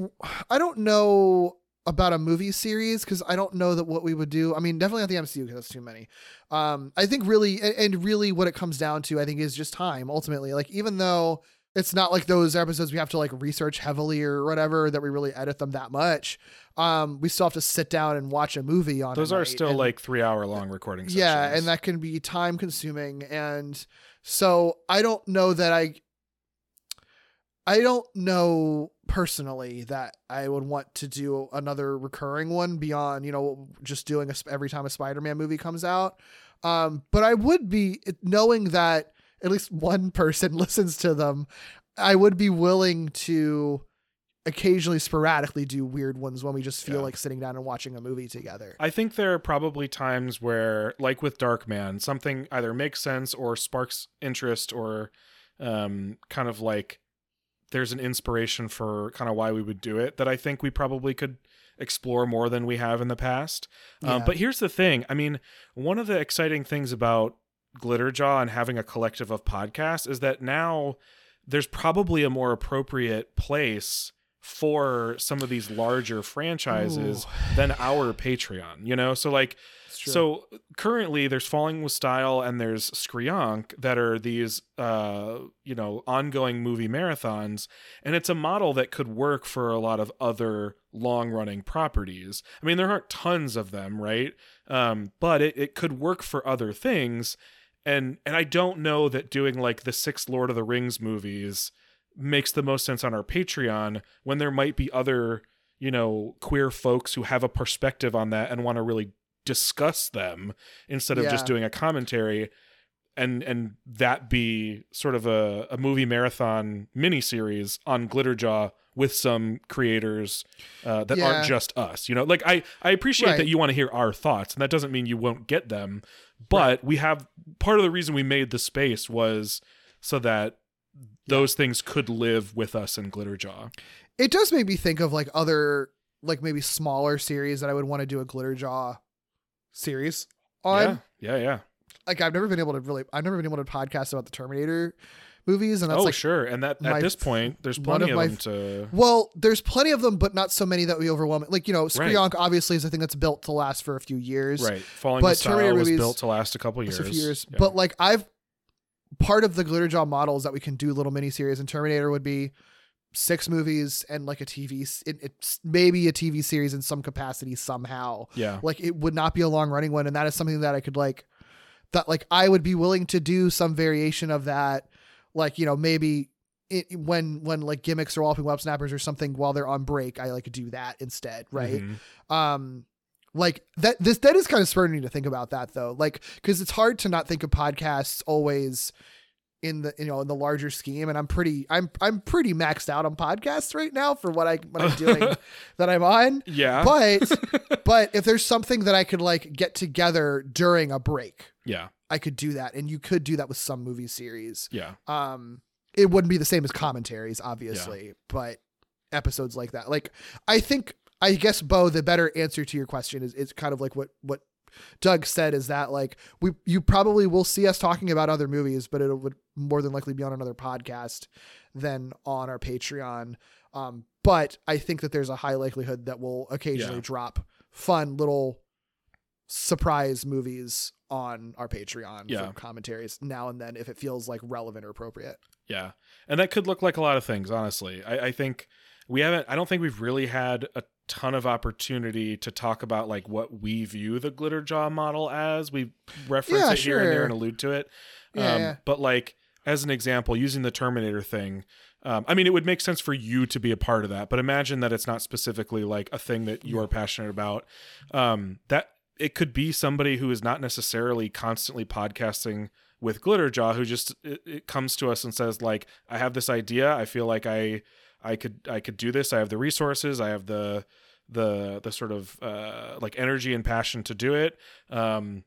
I don't know about a movie series because I don't know that what we would do. I mean, definitely not the MCU because that's too many. Um, I think really, and, and really, what it comes down to, I think, is just time. Ultimately, like even though it's not like those episodes we have to like research heavily or whatever that we really edit them that much. Um, we still have to sit down and watch a movie on. Those are still and- like three hour long recording sessions. yeah, and that can be time consuming and So I don't know that I I don't know personally that I would want to do another recurring one beyond, you know, just doing a, every time a Spider-Man movie comes out. Um, but I would be knowing that at least one person listens to them. I would be willing to occasionally sporadically do weird ones when we just feel Yeah. like sitting down and watching a movie together. I think there are probably times where, like with Darkman, something either makes sense or sparks interest or um, kind of like there's an inspiration for kind of why we would do it that I think we probably could explore more than we have in the past. Um, but here's the thing I mean, one of the exciting things about Glitterjaw and having a collective of podcasts is that now there's probably a more appropriate place for some of these larger franchises than our Patreon, you know? So like so currently there's Falling with Style and there's Skrionk that are these uh you know ongoing movie marathons and it's a model that could work for a lot of other long running properties. I mean there aren't tons of them, right? Um but it, it could work for other things and and I don't know that doing like the six Lord of the Rings movies makes the most sense on our Patreon when there might be other, you know, queer folks who have a perspective on that and want to really discuss them instead of just doing a commentary and and that be sort of a, a movie marathon miniseries on Glitterjaw with some creators uh, that Yeah. aren't just us. You know, like I I appreciate Right. that you want to hear our thoughts, and that doesn't mean you won't get them. But we have part of the reason we made the space was so that those things could live with us in Glitterjaw. it does make me think of like other like maybe smaller series that I would want to do a Glitterjaw series on. yeah, yeah, yeah. Like I've never been able to really I've never been able to podcast about the Terminator movies and that's oh, like sure. And that my at this point, there's plenty of of, my them to. well, there's plenty of them, but not so many that we overwhelm. Like you know, Skrionk obviously is a thing that's built to last for a few years. Right, Falling But Style Terminator was movies- built to last a couple years. A few years. Yeah. But like I've part of the Glitterjaw model is that we can do little mini series, and Terminator would be six movies and like a TV, it, it's maybe a TV series in some capacity somehow. yeah, Like it would not be a long running one, and that is something that I could like, that like I would be willing to do some variation of that, like you know maybe. It, when when like gimmicks or walloping web snappers or something while they're on break, I like do that instead, right? Mhm. um like that this that is kind of spurring me to think about that though. Like because it's hard to not think of podcasts always in the you know in the larger scheme and i'm pretty i'm i'm pretty maxed out on podcasts right now for what i what i'm doing that i'm on. Yeah. but but if there's something that i could like get together during a break yeah, i could do that and you could do that with some movie series. Yeah, um it wouldn't be the same as commentaries obviously but episodes like that. Like i think i guess bo the better answer to your question is is kind of like what what doug said is that like we you probably will see us talking about other movies but it would more than likely be on another podcast than on our patreon um but i think that there's a high likelihood that we'll occasionally Yeah. drop fun little surprise movies on our patreon Yeah. for commentaries now and then if it feels like relevant or appropriate yeah. And that could look like a lot of things, honestly. I, I think we haven't. I don't think we've really had a ton of opportunity to talk about like what we view the Glitterjaw model as. We reference Yeah, it here and there and allude to it. Yeah, um, yeah. But like as an example, using the Terminator thing. Um, I mean, it would make sense for you to be a part of that, but imagine that it's not specifically like a thing that you are passionate about. Um, that it could be somebody who is not necessarily constantly podcasting with Glitterjaw, who just it, it comes to us and says like, "I have this idea. I feel like I I could I could do this. I have the resources. I have the the the sort of uh, like energy and passion to do it. Um,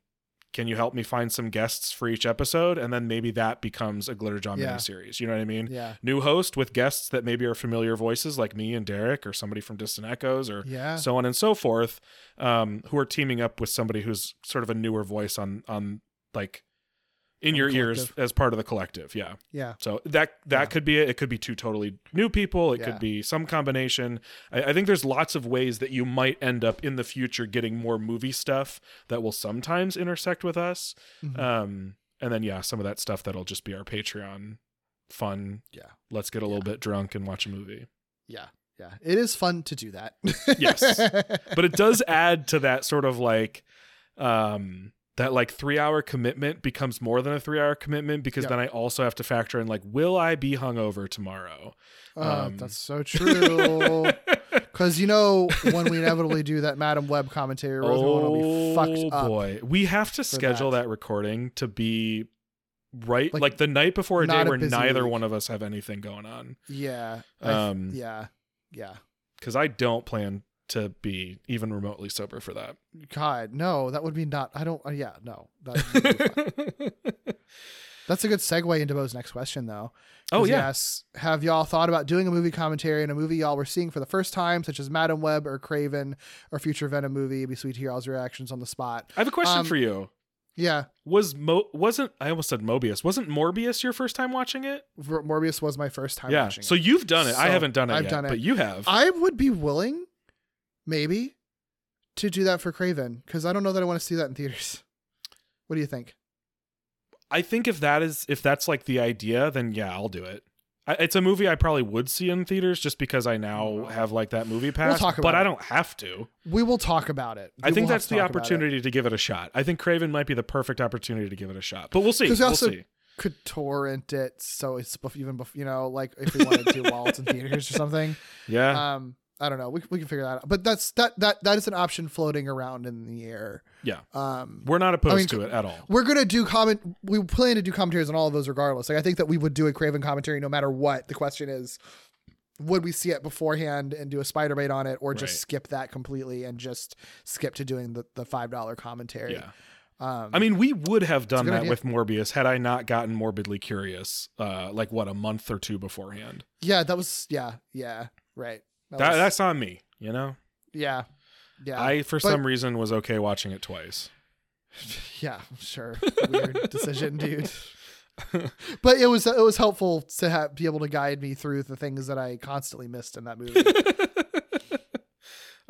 can you help me find some guests for each episode? And then maybe that becomes a Glitterjaw Yeah. miniseries. You know what I mean? yeah New host with guests that maybe are familiar voices like me and Derek or somebody from Distant Echoes or Yeah. so on and so forth, um, who are teaming up with somebody who's sort of a newer voice on on like in your the ears as part of the collective. Yeah. yeah So that that Yeah. could be it. It could be two totally new people. It Yeah. could be some combination. I, I think there's lots of ways that you might end up in the future getting more movie stuff that will sometimes intersect with us. Mhm. Um, and then yeah, some of that stuff that'll just be our Patreon fun. Yeah. Let's get a little bit drunk and watch a movie. Yeah. Yeah. It is fun to do that. Yes. But it does add to that sort of like um that like three hour commitment becomes more than a three hour commitment because Yep. then I also have to factor in like, will I be hungover tomorrow? Uh, Um, that's so true. Because you know when we inevitably do that Madam Web commentary, Rosemont will be fucked up. Oh, boy, we have to schedule that. that. recording to be right like, Like, the night before a day a where neither week. one of us have anything going on. Yeah. Um, yeah. Yeah. Because I don't plan to be even remotely sober for that. God, no, that would be not. I don't. Uh, yeah, no. That would be fun. That's a good segue into Bo's next question, though. Oh yeah. Yes. Have y'all thought about doing a movie commentary on a movie y'all were seeing for the first time, such as Madam Web or Kraven or future Venom movie? It'd be sweet to hear y'all's reactions on the spot. I have a question Um, for you. Yeah. Was Mo wasn't I almost said Mobius? Wasn't Morbius your first time watching it? Morbius was my first time yeah. So it. you've done it. I haven't done it I've yet, done it. but you have. I would be willing, maybe, to do that for Kraven because I don't know that I want to see that in theaters. What do you think? I think if that is if that's like the idea, then yeah, I'll do it. I, it's a movie I probably would see in theaters just because I now have like that movie pass. talk but I don't have to. We will talk about it. I think that's the talk about it. opportunity to give it a shot. I think Kraven might be the perfect opportunity to give it a shot. But we'll see. we We'll also- see. could torrent it so it's even bef- you know like if we wanted to while it's in theaters or something Yeah. um i don't know we, we can figure that out but that's that that that is an option floating around in the air yeah. um We're not opposed mean, to it at all. we're gonna do comment we plan to do commentaries on all of those regardless like i think that we would do a kraven commentary no matter what the question is would we see it beforehand and do a spider bait on it or just Right. skip that completely and just skip to doing the, the five dollar commentary Yeah. um I mean, we would have done that idea. with Morbius had I not gotten morbidly curious, uh, like what a month or two beforehand. yeah that was yeah yeah right that That, was- that's on me, you know. yeah yeah I, for But- some reason, was okay watching it twice. Yeah, sure. Weird decision, dude. but it was it was helpful to have, be able to guide me through the things that I constantly missed in that movie.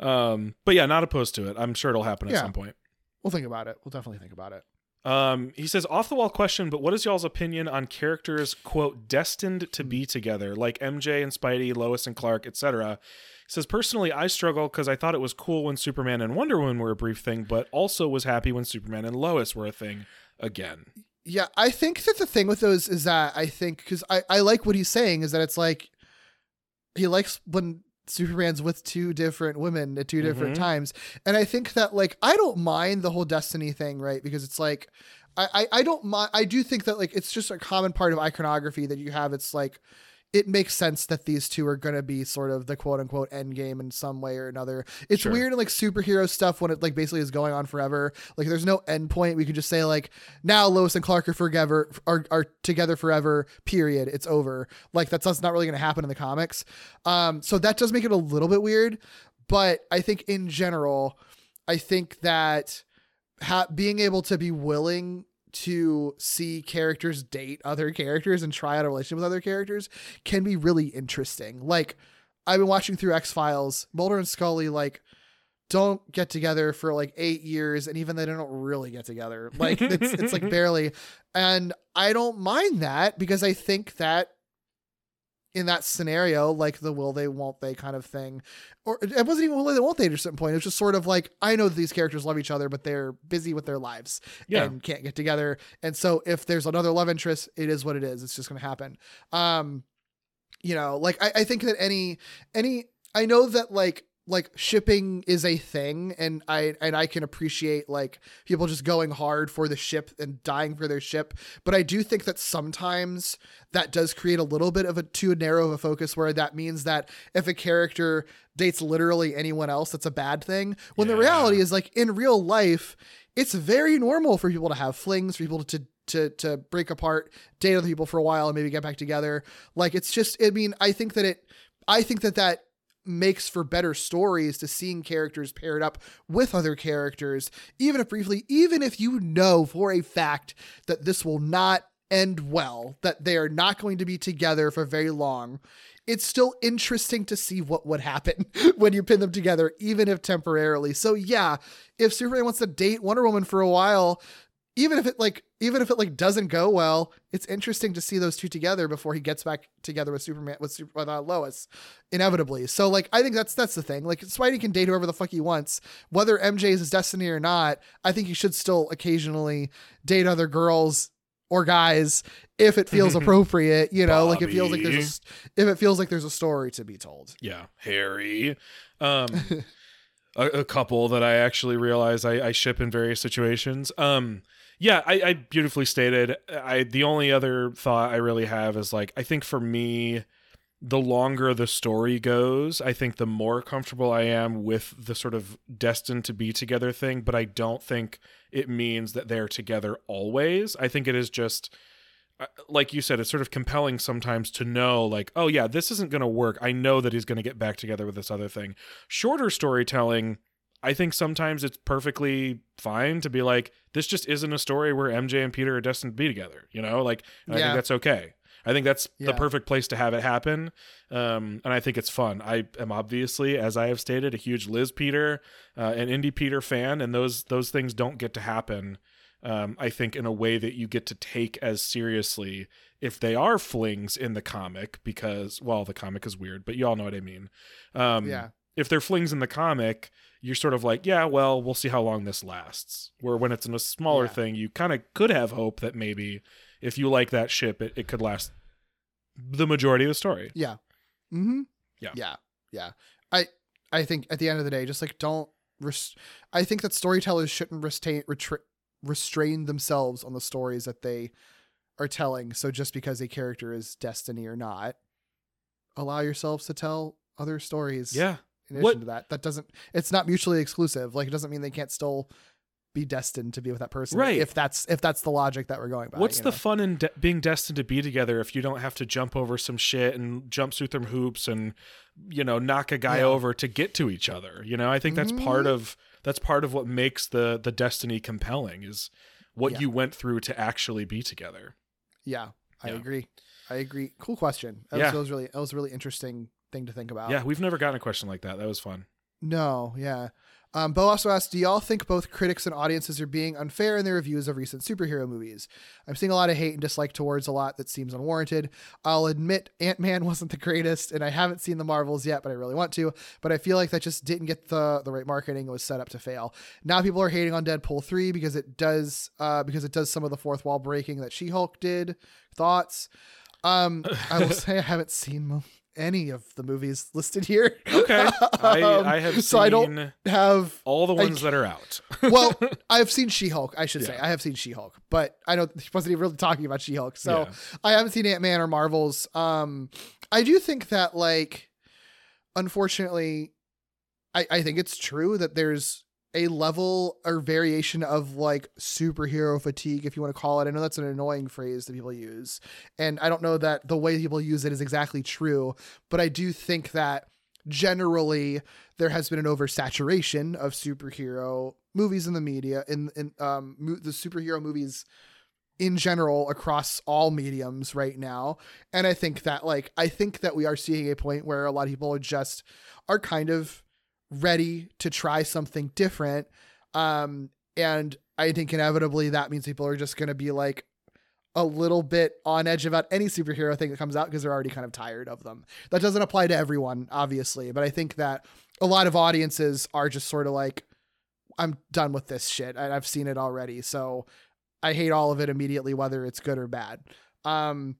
um, but yeah, not opposed to it. I'm sure it'll happen at Yeah. some point. we'll think about it. We'll definitely think about it. Um, he says off the wall question, but what is y'all's opinion on characters quote destined to be together, like MJ and Spidey, Lois and Clark, etc. He says personally, I struggle because I thought it was cool when Superman and Wonder Woman were a brief thing, but also was happy when Superman and Lois were a thing again. Yeah, I think that the thing with those is that I think because I, I like what he's saying is that it's like he likes when Superman's with two different women at 2 different Mhm. times. And I think that like I don't mind the whole destiny thing, right? Because it's like I, I, I don't mind I do think that like it's just a common part of iconography that you have. It's like it makes sense that these two are gonna be sort of the quote unquote end game in some way or another. It's Sure. weird in like superhero stuff when it like basically is going on forever. Like there's no end point. We can just say like now Lois and Clark are forever are, are together forever. Period. It's over. Like that's, that's not really gonna happen in the comics. Um, so that does make it a little bit weird. But I think in general, I think that ha- being able to be willing to see characters date other characters and try out a relationship with other characters can be really interesting. Like I've been watching through X Files, Mulder and Scully like don't get together for like eight years, and even they don't really get together. Like it's it's like barely, and I don't mind that because I think that in that scenario, like the will they, won't they kind of thing, or it wasn't even will they, won't they at a certain point. It was just sort of like I know that these characters love each other, but they're busy with their lives Yeah. and can't get together. And so if there's another love interest, it is what it is. It's just going to happen. Um, you know, like I, I think that any any I know that like like shipping is a thing and I and I can appreciate like people just going hard for the ship and dying for their ship. But I do think that sometimes that does create a little bit of a too narrow of a focus where that means that if a character dates literally anyone else that's a bad thing. When the reality is like in real life it's very normal for people to have flings for people to to to break apart date other people for a while and maybe get back together. Like it's just i mean i think that it i think that that makes for better stories to seeing characters paired up with other characters. Even if briefly even if you know for a fact that this will not end well that they are not going to be together for very long it's still interesting to see what would happen when you pin them together even if temporarily. So yeah if superman wants to date wonder woman for a while even if it like even if it like doesn't go well, it's interesting to see those two together before he gets back together with Superman with, Super, with uh, Lois, inevitably. So like I think that's that's the thing. Like Spidey can date whoever the fuck he wants, whether MJ is his destiny or not. I think he should still occasionally date other girls or guys if it feels appropriate. You know, like it feels like there's a, if it feels like there's a story to be told. Yeah, Harry. Um, a, a couple that I actually realize I, I ship in various situations. Um, yeah, I, I beautifully stated. I the only other thought I really have is like I think for me, the longer the story goes, I think the more comfortable I am with the sort of destined to be together thing. But I don't think it means that they're together always. I think it is just uh, like you said, it's sort of compelling sometimes to know, like, oh yeah, this isn't going to work. I know that he's going to get back together with this other thing. Shorter storytelling, I think sometimes it's perfectly fine to be like, this just isn't a story where MJ and Peter are destined to be together. You know, like, and I think that's okay. I think that's the perfect place to have it happen. Um, and I think it's fun. I am obviously, as I have stated, a huge Liz Peter, uh, an Indy Peter fan, and those those things don't get to happen. Um, I think in a way that you get to take as seriously if they are flings in the comic, because well, the comic is weird, but you all know what I mean. Um, Yeah. If they're flings in the comic, you're sort of like, yeah, well, we'll see how long this lasts. Where when it's in a smaller Yeah. thing, you kind of could have hope that maybe if you like that ship, it, it could last the majority of the story. Yeah. Mm-hmm. Yeah. Yeah. Yeah. I I think at the end of the day, just like don't I think that storytellers shouldn't restrain retra- restrain themselves on the stories that they are telling. So just because a character is destiny or not, allow yourselves to tell other stories. Yeah. In addition What- to that, that doesn't. It's not mutually exclusive. Like it doesn't mean they can't still be destined to be with that person. Right. If that's if that's the logic that we're going by. What's the know? fun in de- being destined to be together if you don't have to jump over some shit and jump through some hoops and you know knock a guy Yeah. over to get to each other? You know, I think that's part Mhm. of that's part of what makes the the destiny compelling is what Yeah. you went through to actually be together. Yeah, I Yeah. agree. I agree. Cool question. That, Yeah. was, that was really that was really interesting thing to think about. Yeah, we've never gotten a question like that. That was fun. No, yeah. Um, Bo also asked, "Do y'all think both critics and audiences are being unfair in their reviews of recent superhero movies? I'm seeing a lot of hate and dislike towards a lot that seems unwarranted. I'll admit Ant Man wasn't the greatest, and I haven't seen the Marvels yet, but I really want to. But I feel like that just didn't get the the right marketing. It was set up to fail. Now people are hating on Deadpool three because it does uh, because it does some of the fourth wall breaking that She Hulk did. Thoughts? Um, I will say I haven't seen mo- any of the movies listed here. Okay, I, Um, I have so I don't have all the I ones that are out. well, I've seen She Hulk. I should say I have seen She Hulk, but I don't. He wasn't even really talking about She Hulk, so Yeah. I haven't seen Ant Man or Marvels. Um, I do think that like, unfortunately, I I think it's true that there's a level or variation of like superhero fatigue, if you want to call it. I know that's an annoying phrase that people use, and I don't know that the way people use it is exactly true, but I do think that generally there has been an oversaturation of superhero movies in the media in in um mo- the superhero movies in general across all mediums right now and i think that like i think that we are seeing a point where a lot of people are just are kind of ready to try something different um and i think inevitably that means people are just going to be like a little bit on edge about any superhero thing that comes out because they're already kind of tired of them. That doesn't apply to everyone, obviously, but I think that a lot of audiences are just sort of like, I'm done with this shit. I've seen it already. So I hate all of it immediately, whether it's good or bad. Um,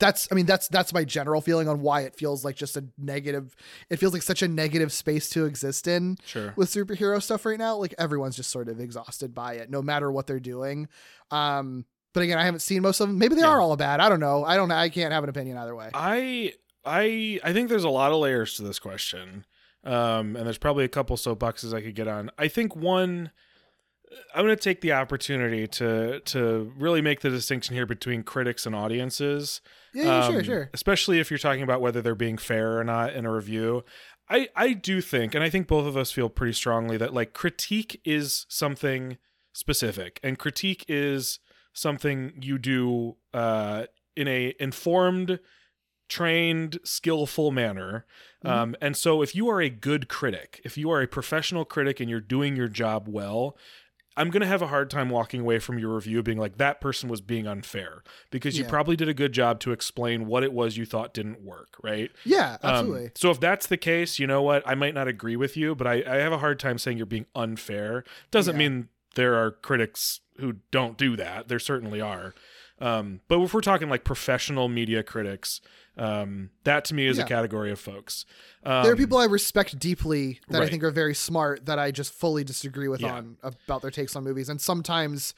that's, I mean, that's, that's my general feeling on why it feels like just a negative, it feels like such a negative space to exist in Sure. with superhero stuff right now. Like everyone's just sort of exhausted by it, no matter what they're doing. Um, but again, I haven't seen most of them. Maybe they Yeah. are all bad. I don't know. I don't. I can't have an opinion either way. I I I think there's a lot of layers to this question. Um and there's probably a couple soapboxes I could get on. I think one I'm going to take the opportunity to to really make the distinction here between critics and audiences. Yeah, yeah, sure, Um, sure. Especially if you're talking about whether they're being fair or not in a review. I I do think and I think both of us feel pretty strongly that like critique is something specific and critique is something you do uh in a informed trained skillful manner um, and so if you are a good critic if you are a professional critic and you're doing your job well I'm going to have a hard time walking away from your review being like that person was being unfair because you Yeah. probably did a good job to explain what it was you thought didn't work, right? Yeah, Um, absolutely. so if that's the case, you know what? I might not agree with you, but I, I have a hard time saying you're being unfair. Doesn't Yeah. mean there are critics who don't do that. There certainly are. Um, but if we're talking like professional media critics, um, that to me is Yeah. a category of folks. Um, there are people I respect deeply that I think are very smart that I just fully disagree with Yeah. on about their takes on movies, and sometimes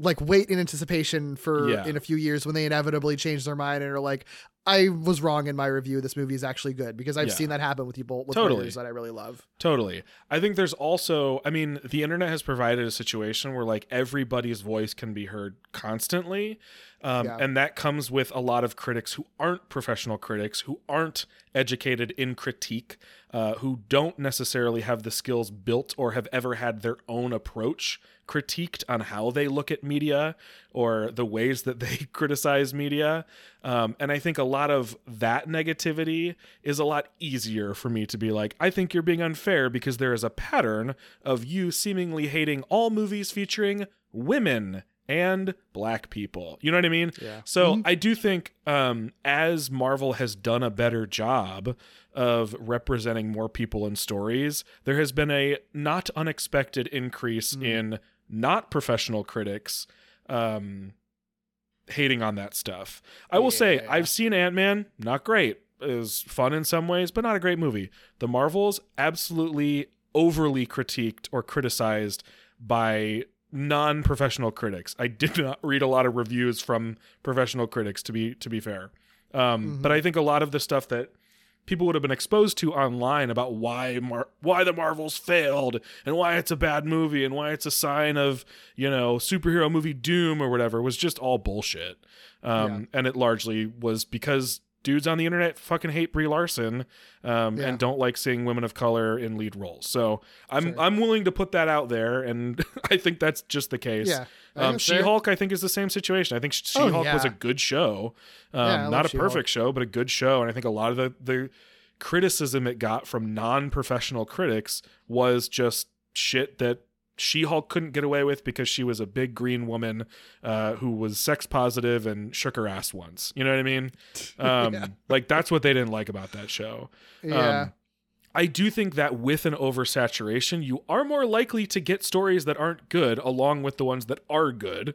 like wait in anticipation for Yeah. in a few years when they inevitably change their mind and are like, I was wrong in my review. This movie is actually good because I've Yeah. seen that happen with people with Totally. that I really love. Totally. I think there's also, I mean, the internet has provided a situation where like everybody's voice can be heard constantly. Um, Yeah. And that comes with a lot of critics who aren't professional critics, who aren't educated in critique, uh, who don't necessarily have the skills built or have ever had their own approach critiqued on how they look at media or the ways that they criticize media. Um, and I think a lot of that negativity is a lot easier for me to be like, I think you're being unfair because there is a pattern of you seemingly hating all movies featuring women and black people. You know what I mean? Yeah. So I do think um, as Marvel has done a better job of representing more people and stories, there has been a not unexpected increase in not professional critics um, hating on that stuff. I will say Yeah. I've seen Ant Man, not great. Is fun in some ways, but not a great movie. The Marvels absolutely overly critiqued or criticized by non-professional critics. I did not read a lot of reviews from professional critics to be to be fair. Um, But I think a lot of the stuff that people would have been exposed to online about why Mar- why the Marvels failed and why it's a bad movie and why it's a sign of you know superhero movie doom or whatever was just all bullshit. Um, And it largely was because dudes on the internet fucking hate Brie Larson um, Yeah. and don't like seeing women of color in lead roles. So I'm I'm willing to put that out there, and I think that's just the case. Yeah, Um, She Hulk I think, is the same situation. I think She Oh, Hulk was a good show, um, Yeah, not a She-Hulk. perfect show, but a good show. And I think a lot of the the criticism it got from non-professional critics was just shit that She-Hulk couldn't get away with because she was a big green woman uh, who was sex positive and shook her ass once. You know what I mean? Um, Like that's what they didn't like about that show. Yeah. Um, I do think that with an oversaturation, you are more likely to get stories that aren't good along with the ones that are good.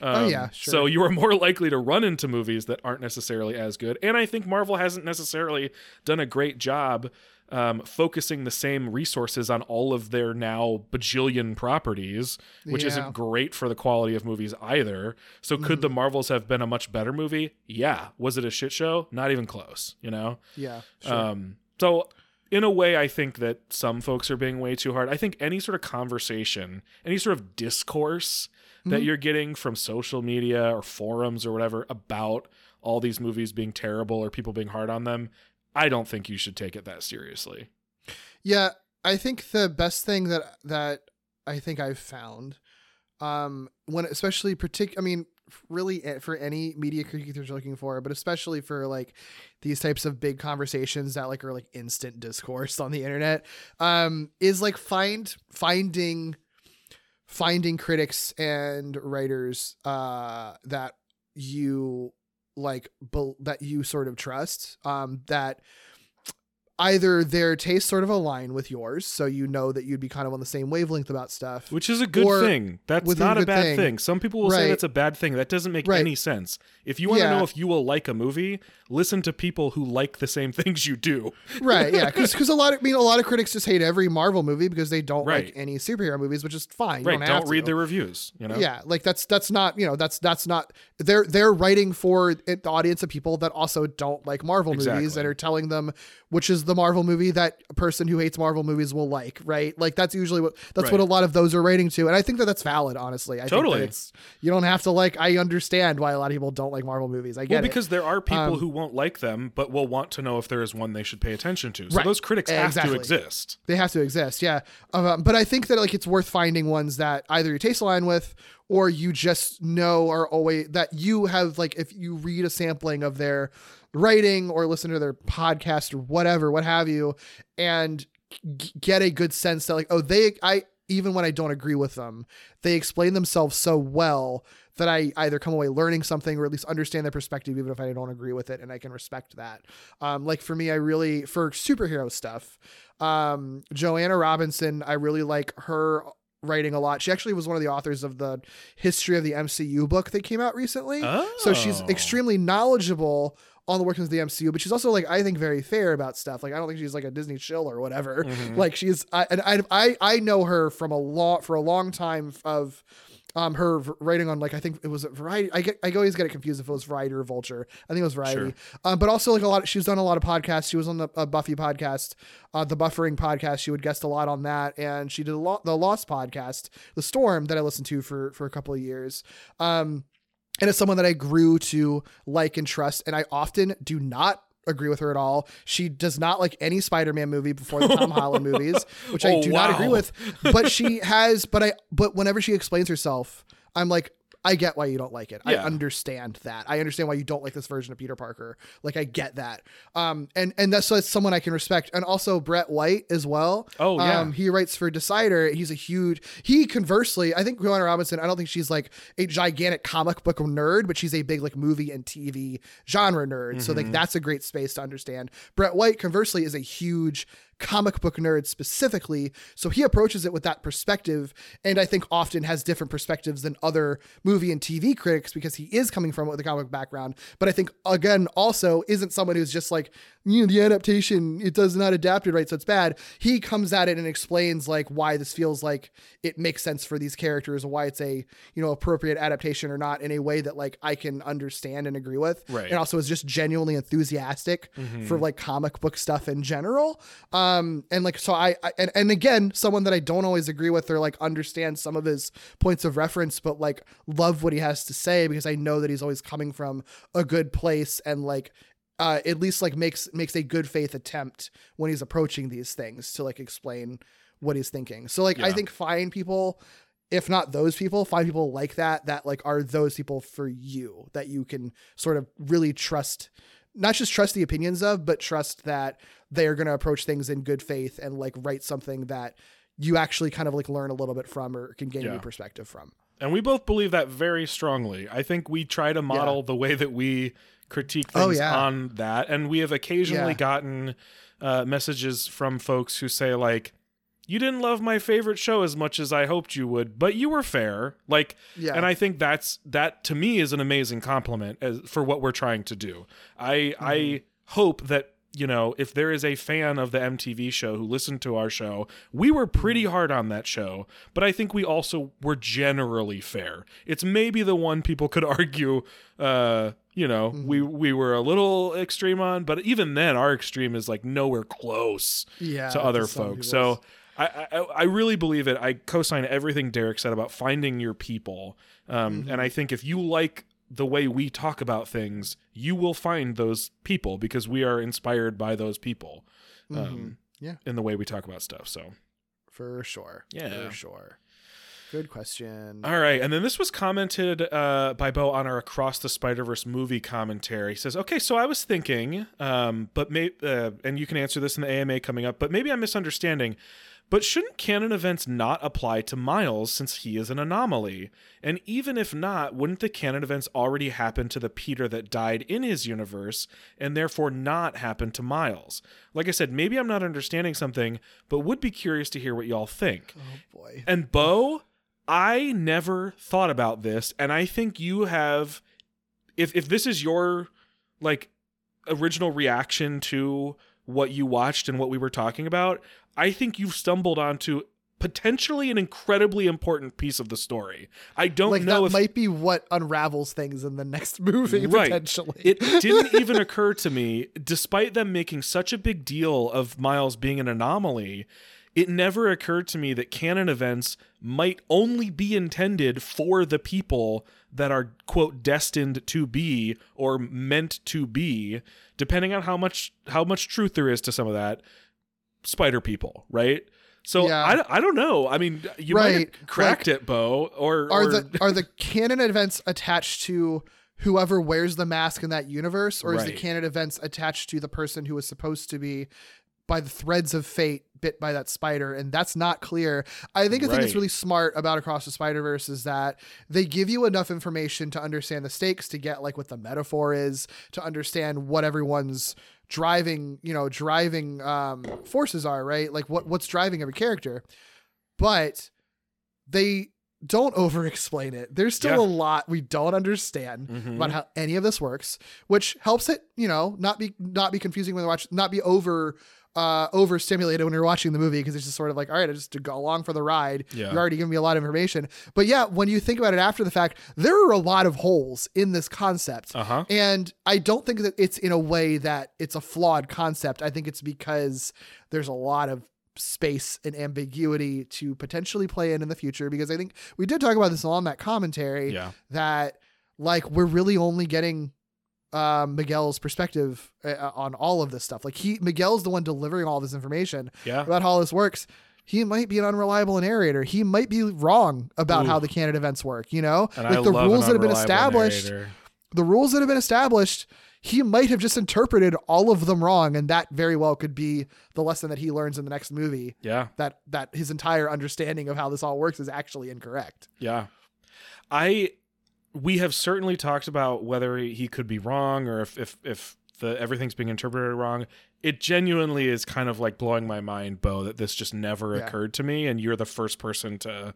Um, Oh, yeah, sure. So you are more likely to run into movies that aren't necessarily as good. And I think Marvel hasn't necessarily done a great job um, focusing the same resources on all of their now bajillion properties, which Yeah. isn't great for the quality of movies either. So could Mm-hmm. the Marvels have been a much better movie? Yeah. Was it a shit show? Not even close, you know? yeah. Sure. Um, so in a way, I think that some folks are being way too hard. I think any sort of conversation, any sort of discourse that you're getting from social media or forums or whatever about all these movies being terrible or people being hard on them, I don't think you should take it that seriously. Yeah, I think the best thing that that I think I've found, um, when especially partic, I mean, really eh, for any media critique that you're looking for, but especially for like these types of big conversations that like are like instant discourse on the internet, um, is like find finding finding critics and writers uh that you like bel that you sort of trust um that either their tastes sort of align with yours so you know that you'd be kind of on the same wavelength about stuff Which is a good thing. That's not a bad thing. thing. Some people will say Right. that's a bad thing. That doesn't make Right. any sense. If you want to know if you will like a movie, listen to people who like the same things you do. right yeah because a lot of I mean a lot of critics just hate every marvel movie because they don't Right. like any superhero movies which is fine you right. don't, Don't, read to. their reviews, you know? yeah like that's that's not you know that's that's not they're they're writing for the audience of people that also don't like marvel movies Exactly. and are telling them which is the marvel movie that a person who hates marvel movies will like right like that's usually what that's what a lot of those are rating to and i think that that's valid honestly i Totally. think it's you don't have to like i understand why a lot of people don't like marvel movies i get Well, it because there are people Um, who won't like them, but will want to know if there is one they should pay attention to. So Right. those critics have Exactly. to exist. They have to exist, yeah. Um, but I think that like it's worth finding ones that either your taste align with, or you just know are always that you have like if you read a sampling of their writing or listen to their podcast or whatever, what have you, and g- get a good sense that like oh they I even when I don't agree with them, they explain themselves so well that I either come away learning something or at least understand their perspective, even if I don't agree with it, and I can respect that. Um, like for me, I really for superhero stuff, um, Joanna Robinson, I really like her writing a lot. She actually was one of the authors of the history of the MCU book that came out recently. So she's Oh. extremely knowledgeable on the workings of the MCU, but she's also like I think very fair about stuff. Like I don't think she's like a Disney shill or whatever. Mm-hmm. Like she's I and I, I I know her from a lot for a long time of um her writing on like I think it was a Variety. I get I always get it confused if it was Variety or Vulture. I think it was Variety. Um, but also like a lot. she's done a lot of podcasts. She was on the uh, Buffy podcast, uh, the Buffering podcast. She would guest a lot on that, and she did a lot the Lost podcast, The Storm, that I listened to for for a couple of years. Um, and it's someone that I grew to like and trust. And I often do not agree with her at all. She does not like any Spider-Man movie before the Tom Holland movies, which I Oh, do not agree with. But she has, but I, but whenever she explains herself, I'm like, I get why you don't like it. I understand that. I understand why you don't like this version of Peter Parker. Like I get that. Um, and and that's, so that's someone I can respect. And also Brett White as well. Oh, yeah. Um, he writes for Decider. He's a huge. He conversely, I think Joanna Robinson. I don't think she's like a gigantic comic book nerd, but she's a big like movie and TV genre nerd. So Mm-hmm. like that's a great space to understand. Brett White conversely is a huge comic book nerds specifically. So he approaches it with that perspective, and I think often has different perspectives than other movie and TV critics because he is coming from it with a comic background. But I think again also isn't someone who's just like you know the adaptation it does not adapt it right, so it's bad. He comes at it and explains like why this feels like it makes sense for these characters, and why it's a you know appropriate adaptation or not in a way that like I can understand and agree with, Right. and also is just genuinely enthusiastic for like comic book stuff in general. Um, and like so I, I and, and again, someone that I don't always agree with or like understand some of his points of reference, but like love what he has to say because I know that he's always coming from a good place and like uh, at least like makes makes a good faith attempt when he's approaching these things to like explain what he's thinking. So like I think find people if not those people, find people like that that like are those people for you that you can sort of really trust not just trust the opinions of, but trust that they are going to approach things in good faith and like write something that you actually kind of like learn a little bit from or can gain Yeah. new perspective from. And we both believe that very strongly. I think we try to model the way that we critique Oh, things yeah. on that. And we have occasionally Yeah. gotten uh, messages from folks who say, like, you didn't love my favorite show as much as I hoped you would, but you were fair. Like, Yeah. and I think that's that to me is an amazing compliment as, for what we're trying to do. I I Mm-hmm. hope that you know if there is a fan of the MTV show who listened to our show, we were pretty hard on that show, but I think we also were generally fair. It's maybe the one people could argue. Uh, you know, Mm-hmm. we we were a little extreme on, but even then, our extreme is like nowhere close Yeah, to other folks. So I, I I really believe it. I co-sign everything Derek said about finding your people. Um, Mm-hmm. and I think if you like the way we talk about things, you will find those people because we are inspired by those people. Um, Mm-hmm. Yeah. in the way we talk about stuff. So For sure. Yeah. For sure. Good question. All right, and then this was commented uh, by Bo on our Across the Spider Verse movie commentary. He says, "Okay, so I was thinking, um, but may uh, and you can answer this in the AMA coming up, but maybe I'm misunderstanding. But shouldn't canon events not apply to Miles since he is an anomaly? And even if not, wouldn't the canon events already happen to the Peter that died in his universe and therefore not happen to Miles? Like I said, maybe I'm not understanding something, but would be curious to hear what y'all think." oh boy. And Bo, I never thought about this, and I think you have. If if this is your like original reaction to what you watched and what we were talking about, I think you've stumbled onto potentially an incredibly important piece of the story. I don't Like know that if might be what unravels things in the next movie Right. potentially. it didn't even occur to me, despite them making such a big deal of Miles being an anomaly, it never occurred to me that canon events might only be intended for the people that are, quote, destined to be or meant to be, depending on how much how much truth there is to some of that, spider people, right? So Yeah. I, I don't know. I mean, you might have cracked it, Bo, or, are or the are the canon events attached to whoever wears the mask in that universe or is the canon events attached to the person who was supposed to be by the threads of fate bit by that spider and that's not clear i think the thing that's Right. really smart about across the spider verse is that they give you enough information to understand the stakes to get like what the metaphor is to understand what everyone's driving you know driving um forces are right like what what's driving every character but they don't over explain it there's still Yeah. a lot we don't understand Mhm. about how any of this works which helps it you know not be not be confusing when they watch not be over uh overstimulated when you're watching the movie because it's just sort of like all right I just to go along for the ride Yeah. you're already giving me a lot of information but yeah when you think about it after the fact there are a lot of holes in this concept Uh-huh. and I don't think that it's in a way that it's a flawed concept. I think it's because there's a lot of space and ambiguity to potentially play in in the future. Because I think we did talk about this on that commentary Yeah. that like we're really only getting um, Miguel's perspective uh, on all of this stuff. Like he Miguel's the one delivering all this information Yeah. about how this works. He might be an unreliable narrator. He might be wrong about Ooh. how the canon events work. You know, And like I the rules that have been established narrator. the rules that have been established, he might have just interpreted all of them wrong, and that very well could be the lesson that he learns in the next movie. Yeah. That that his entire understanding of how this all works is actually incorrect. Yeah. I we have certainly talked about whether he could be wrong or if if if the everything's being interpreted wrong. It genuinely is kind of like blowing my mind, Bo, that this just never Yeah. occurred to me and you're the first person to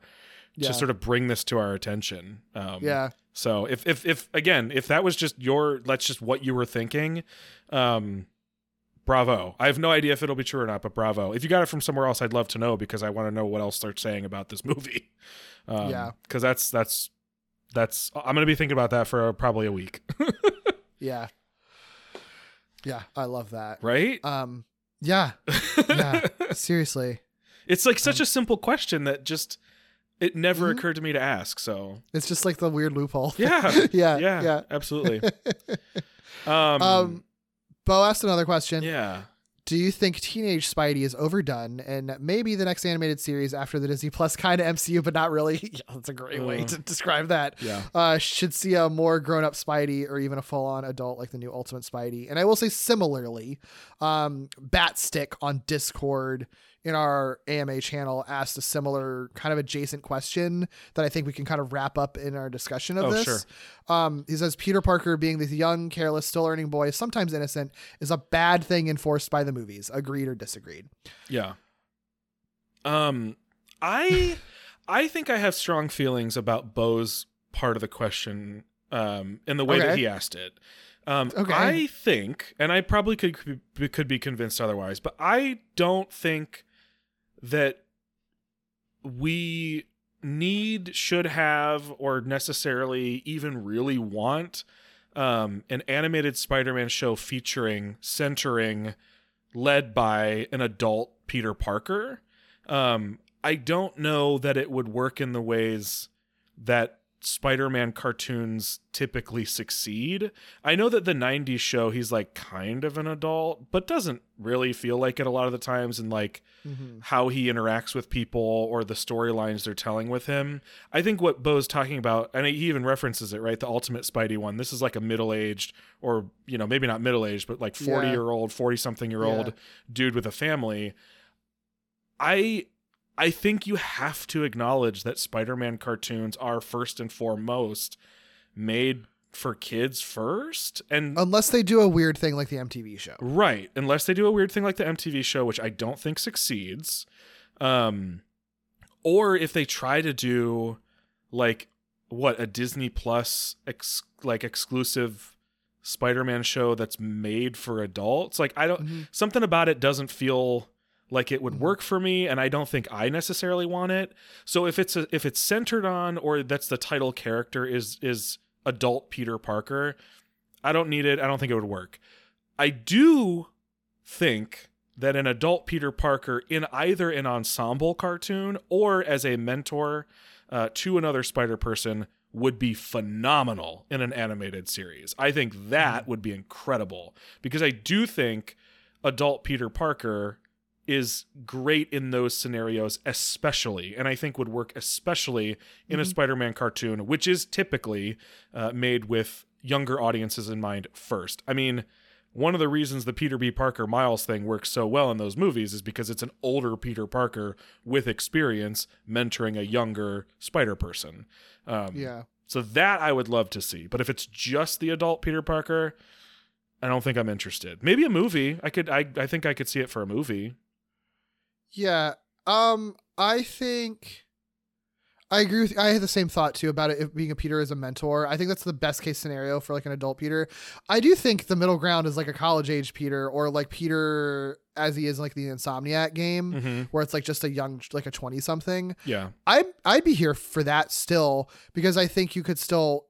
Yeah. to sort of bring this to our attention. Um Yeah, so if if if again, if that was just your that's just what you were thinking, um bravo. I have no idea if it'll be true or not, but bravo. If you got it from somewhere else, I'd love to know because I want to know what else they're saying about this movie. Um, Yeah. because that's that's that's I'm gonna be thinking about that for probably a week, yeah, yeah. I love that. right? Um, yeah, yeah. seriously, it's like such a simple question that just it never Mhm. occurred to me to ask. So it's just like the weird loophole. yeah, yeah, yeah, yeah. absolutely. Um, Um, Bo asked another question. yeah. Do you think Teenage Spidey is overdone and maybe the next animated series after the Disney Plus kind of MCU, but not really? Yeah, that's a great way Uh, to describe that. Yeah. Uh, should see a more grown up Spidey or even a full on adult like the new Ultimate Spidey. And I will say similarly, um, Batstick on Discord in our AMA channel asked a similar kind of adjacent question that I think we can kind of wrap up in our discussion of Oh, this. sure. Um, he says Peter Parker being this young, careless, still learning boy, sometimes innocent, is a bad thing enforced by the movies. Agreed or disagreed? Yeah. Um I I think I have strong feelings about Bo's part of the question um in the way that he asked it. Um Okay. I think and I probably could could be convinced otherwise, but I don't think that we need should have or necessarily even really want um an animated Spider-Man show featuring centering led by an adult Peter Parker. Um, I don't know that it would work in the ways that Spider-Man cartoons typically succeed. I know that the 90s show he's like kind of an adult, but doesn't really feel like it a lot of the times and like mm-hmm. how he interacts with people or the storylines they're telling with him. I think what Bo's talking about, and he even references it, right? The Ultimate Spidey one. This is like a middle-aged, or you know, maybe not middle-aged, but like forty-year-old, forty-something-year-old Yeah. dude with a family. I I think you have to acknowledge that Spider-Man cartoons are first and foremost made for kids first, and Unless they do a weird thing like the MTV show. Right, unless they do a weird thing like the MTV show, which I don't think succeeds. Um or if they try to do like what a Disney Plus ex- like exclusive Spider-Man show that's made for adults. Like I don't Mhm. something about it doesn't feel like it would work for me and I don't think I necessarily want it. So if it's a, if it's centered on or that's the title character is is adult Peter Parker, I don't need it. I don't think it would work. I do think that an adult Peter Parker in either an ensemble cartoon or as a mentor uh, to another Spider Person would be phenomenal in an animated series. I think that would be incredible because I do think adult Peter Parker is great in those scenarios, especially, and I think would work especially in a Spider Man cartoon, which is typically uh, made with younger audiences in mind first. I mean, one of the reasons the Peter B. Parker Miles thing works so well in those movies is because it's an older Peter Parker with experience mentoring a younger Spider person. Um, Yeah. So that I would love to see. But if it's just the adult Peter Parker, I don't think I'm interested. Maybe a movie. I could. I. I think I could see it for a movie. Yeah. Um, I think I agree with I had the same thought too about it being a Peter as a mentor. I think that's the best case scenario for like an adult Peter. I do think the middle ground is like a college age Peter or like Peter as he is in, like the Insomniac game Mm-hmm. where it's like just a young like a 20 something. Yeah. I I'd be here for that still because I think you could still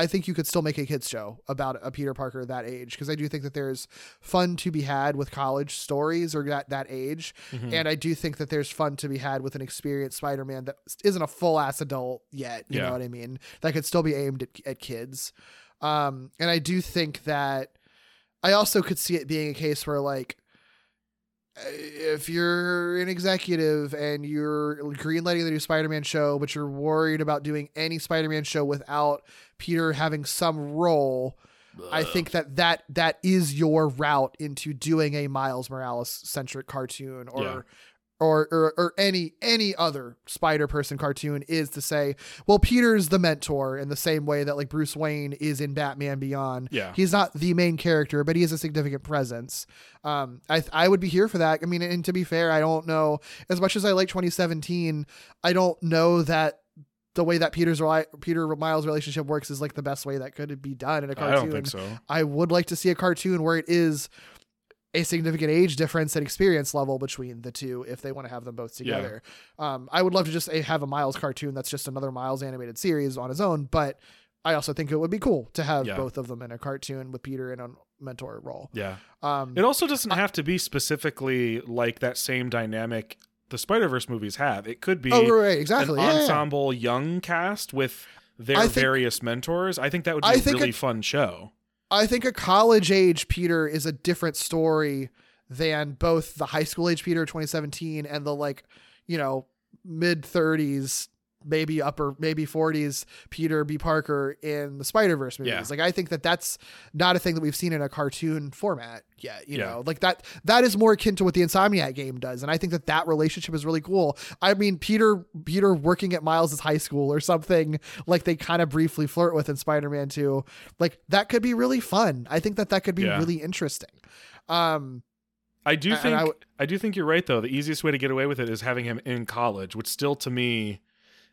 I think you could still make a kids show about a Peter Parker that age because I do think that there's fun to be had with college stories or that that age, Mhm. and I do think that there's fun to be had with an experienced Spider-Man that isn't a full ass adult yet. You Yeah. know what I mean? That could still be aimed at, at kids. Um, and I do think that I also could see it being a case where like if you're an executive and you're greenlighting the new Spider-Man show, but you're worried about doing any Spider-Man show without Peter having some role, I think that that that is your route into doing a Miles Morales centric cartoon or. Yeah. Or, or, or any any other Spider Person cartoon is to say, well, Peter's the mentor in the same way that like Bruce Wayne is in Batman Beyond. Yeah. he's not the main character, but he is a significant presence. Um, I I would be here for that. I mean, and to be fair, I don't know as much as I like 2017. I don't know that the way that Peter's Peter Miles relationship works is like the best way that could be done in a cartoon. I don't think so. I would like to see a cartoon where it is a significant age difference and experience level between the two if they want to have them both Yeah. together. Um, I would love to just eh, have a Miles cartoon that's just another Miles animated series on his own, but I also think it would be cool to have Yeah. both of them in a cartoon with Peter in a mentor role. Yeah. Um, It also doesn't have to be specifically like that same dynamic the Spider Verse movies have. It could be oh, right, exactly. an Yeah, yeah, yeah. ensemble young cast with their think- various mentors. I think that would be I a really it- fun show. I think a college age Peter is a different story than both the high school age Peter 2017 and the like, you know, mid 30s, maybe upper, maybe 40s Peter B. Parker in the Spider Verse movies. Yeah. Like, I think that that's not a thing that we've seen in a cartoon format yet. You Yeah. know, like that, that is more akin to what the Insomniac game does. And I think that that relationship is really cool. I mean, Peter, Peter working at Miles's high school or something like they kind of briefly flirt with in Spider Man 2, like that could be really fun. I think that that could be Yeah. really interesting. Um, I do think I I, do think you're right though. The easiest way to get away with it is having him in college, which still to me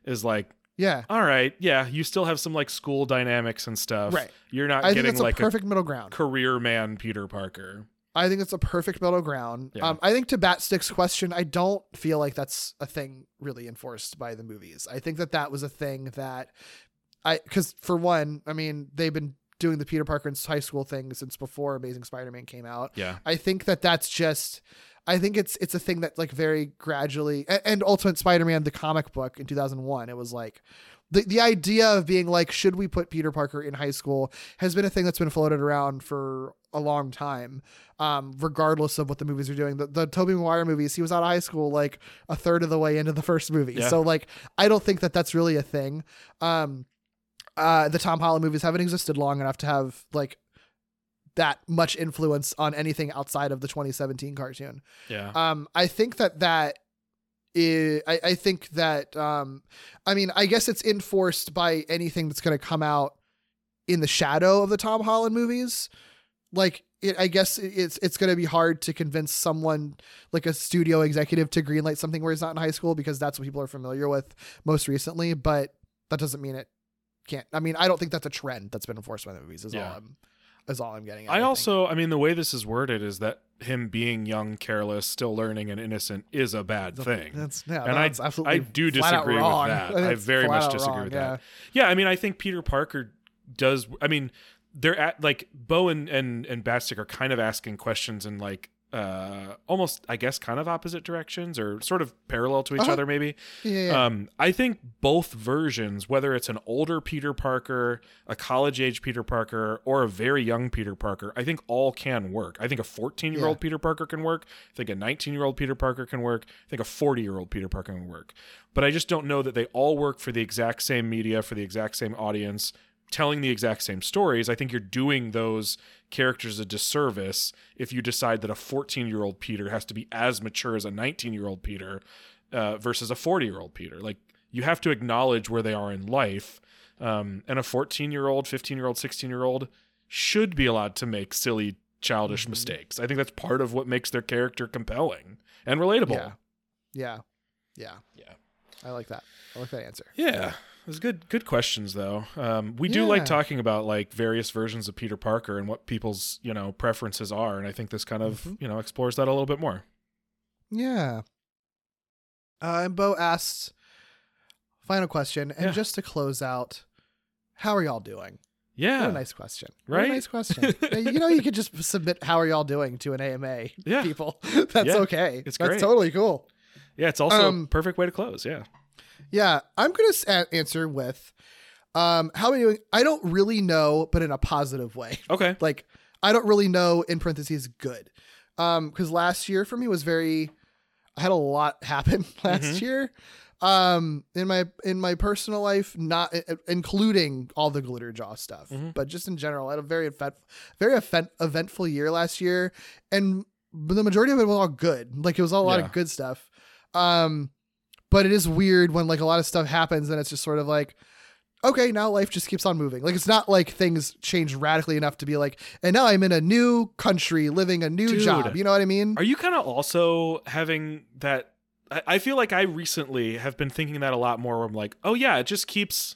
is like, yeah. all right, yeah, you still have some like school dynamics and stuff. Right. You're not I think getting a like perfect middle ground. career man Peter Parker. I think it's a perfect middle ground. Yeah. Um, I think to Batstick's question, I don't feel like that's a thing really enforced by the movies. I think that that was a thing that I, because for one, I mean, they've been doing the Peter Parker in high school thing since before Amazing Spider-Man came out. Yeah. I think that that's just. I think it's it's a thing that like very gradually and, and Ultimate Spider-Man the comic book in 2001 it was like the the idea of being like should we put Peter Parker in high school has been a thing that's been floated around for a long time um regardless of what the movies are doing. The the Tobey Maguire movies he was out of high school like a third of the way into the first movie. Yeah. so like I don't think that that's really a thing. Um uh the Tom Holland movies haven't existed long enough to have like that much influence on anything outside of the 2017 cartoon. Yeah. Um, I think that that is, I, I think that, um, I mean, I guess it's enforced by anything that's going to come out in the shadow of the Tom Holland movies. Like, it, I guess it's it's going to be hard to convince someone like a studio executive to greenlight something where he's not in high school because that's what people are familiar with most recently. But that doesn't mean it can't. I mean, I don't think that's a trend that's been enforced by the movies. Is Yeah. all I'm is all I'm getting. At, I think. also, I mean, the way this is worded is that him being young, careless, still learning, and innocent is a bad thing. That's yeah, and I, absolutely I do disagree with that. I very much disagree wrong, with yeah. that. Yeah, I mean, I think Peter Parker does. I mean, they're at like Bo and and and Batstick are kind of asking questions and like uh almost I guess kind of opposite directions or sort of parallel to each Uh-huh. other maybe. Yeah, yeah. Um I think both versions whether it's an older Peter Parker, a college age Peter Parker or a very young Peter Parker, I think all can work. I think a 14-year-old Yeah. Peter Parker can work. I think a 19-year-old Peter Parker can work. I think a 40-year-old Peter Parker can work. But I just don't know that they all work for the exact same media for the exact same audience telling the exact same stories, I think you're doing those characters a disservice if you decide that a 14 year old Peter has to be as mature as a 19 year old Peter uh, versus a 40 year old Peter. Like you have to acknowledge where they are in life. Um, and a 14 year old, 15 year old, 16 year old should be allowed to make silly, childish Mm-hmm. mistakes. I think that's part of what makes their character compelling and relatable. Yeah. Yeah. Yeah. Yeah. I like that. I like that answer. Yeah. Was good good questions though. Um, we do like talking about like various versions of Peter Parker and what people's, you know, preferences are. And I think this kind of, Mm-hmm. you know, explores that a little bit more. Yeah. Uh, and Bo asked, final question, and Yeah. just to close out, how are y'all doing? Yeah. What a nice question. What a Right? nice question. You know, you could just submit "How are y'all doing" to an AMA. Yeah. people. That's Yeah. okay. It's That's great. totally cool. Yeah, it's also Um, a perfect way to close. Yeah. Yeah, I'm gonna s- a- answer with, um, how doing? I don't really know, but in a positive way. Okay. like I don't really know in parentheses good. Um, because last year for me was very I had a lot happen last Mhm. year. Um, in my in my personal life, not i- including all the Glitterjaw stuff, Mhm. but just in general, I had a very event, very event, eventful year last year, and the majority of it was all good. Like it was all a lot Yeah. of good stuff. Um, but it is weird when like a lot of stuff happens and it's just sort of like okay, now life just keeps on moving. Like it's not like things change radically enough to be like, and now I'm in a new country, living a new Dude. job. You know what I mean? Are you kind of also having that? I, I feel like I recently have been thinking that a lot more. Where I'm like, oh yeah, it just keeps.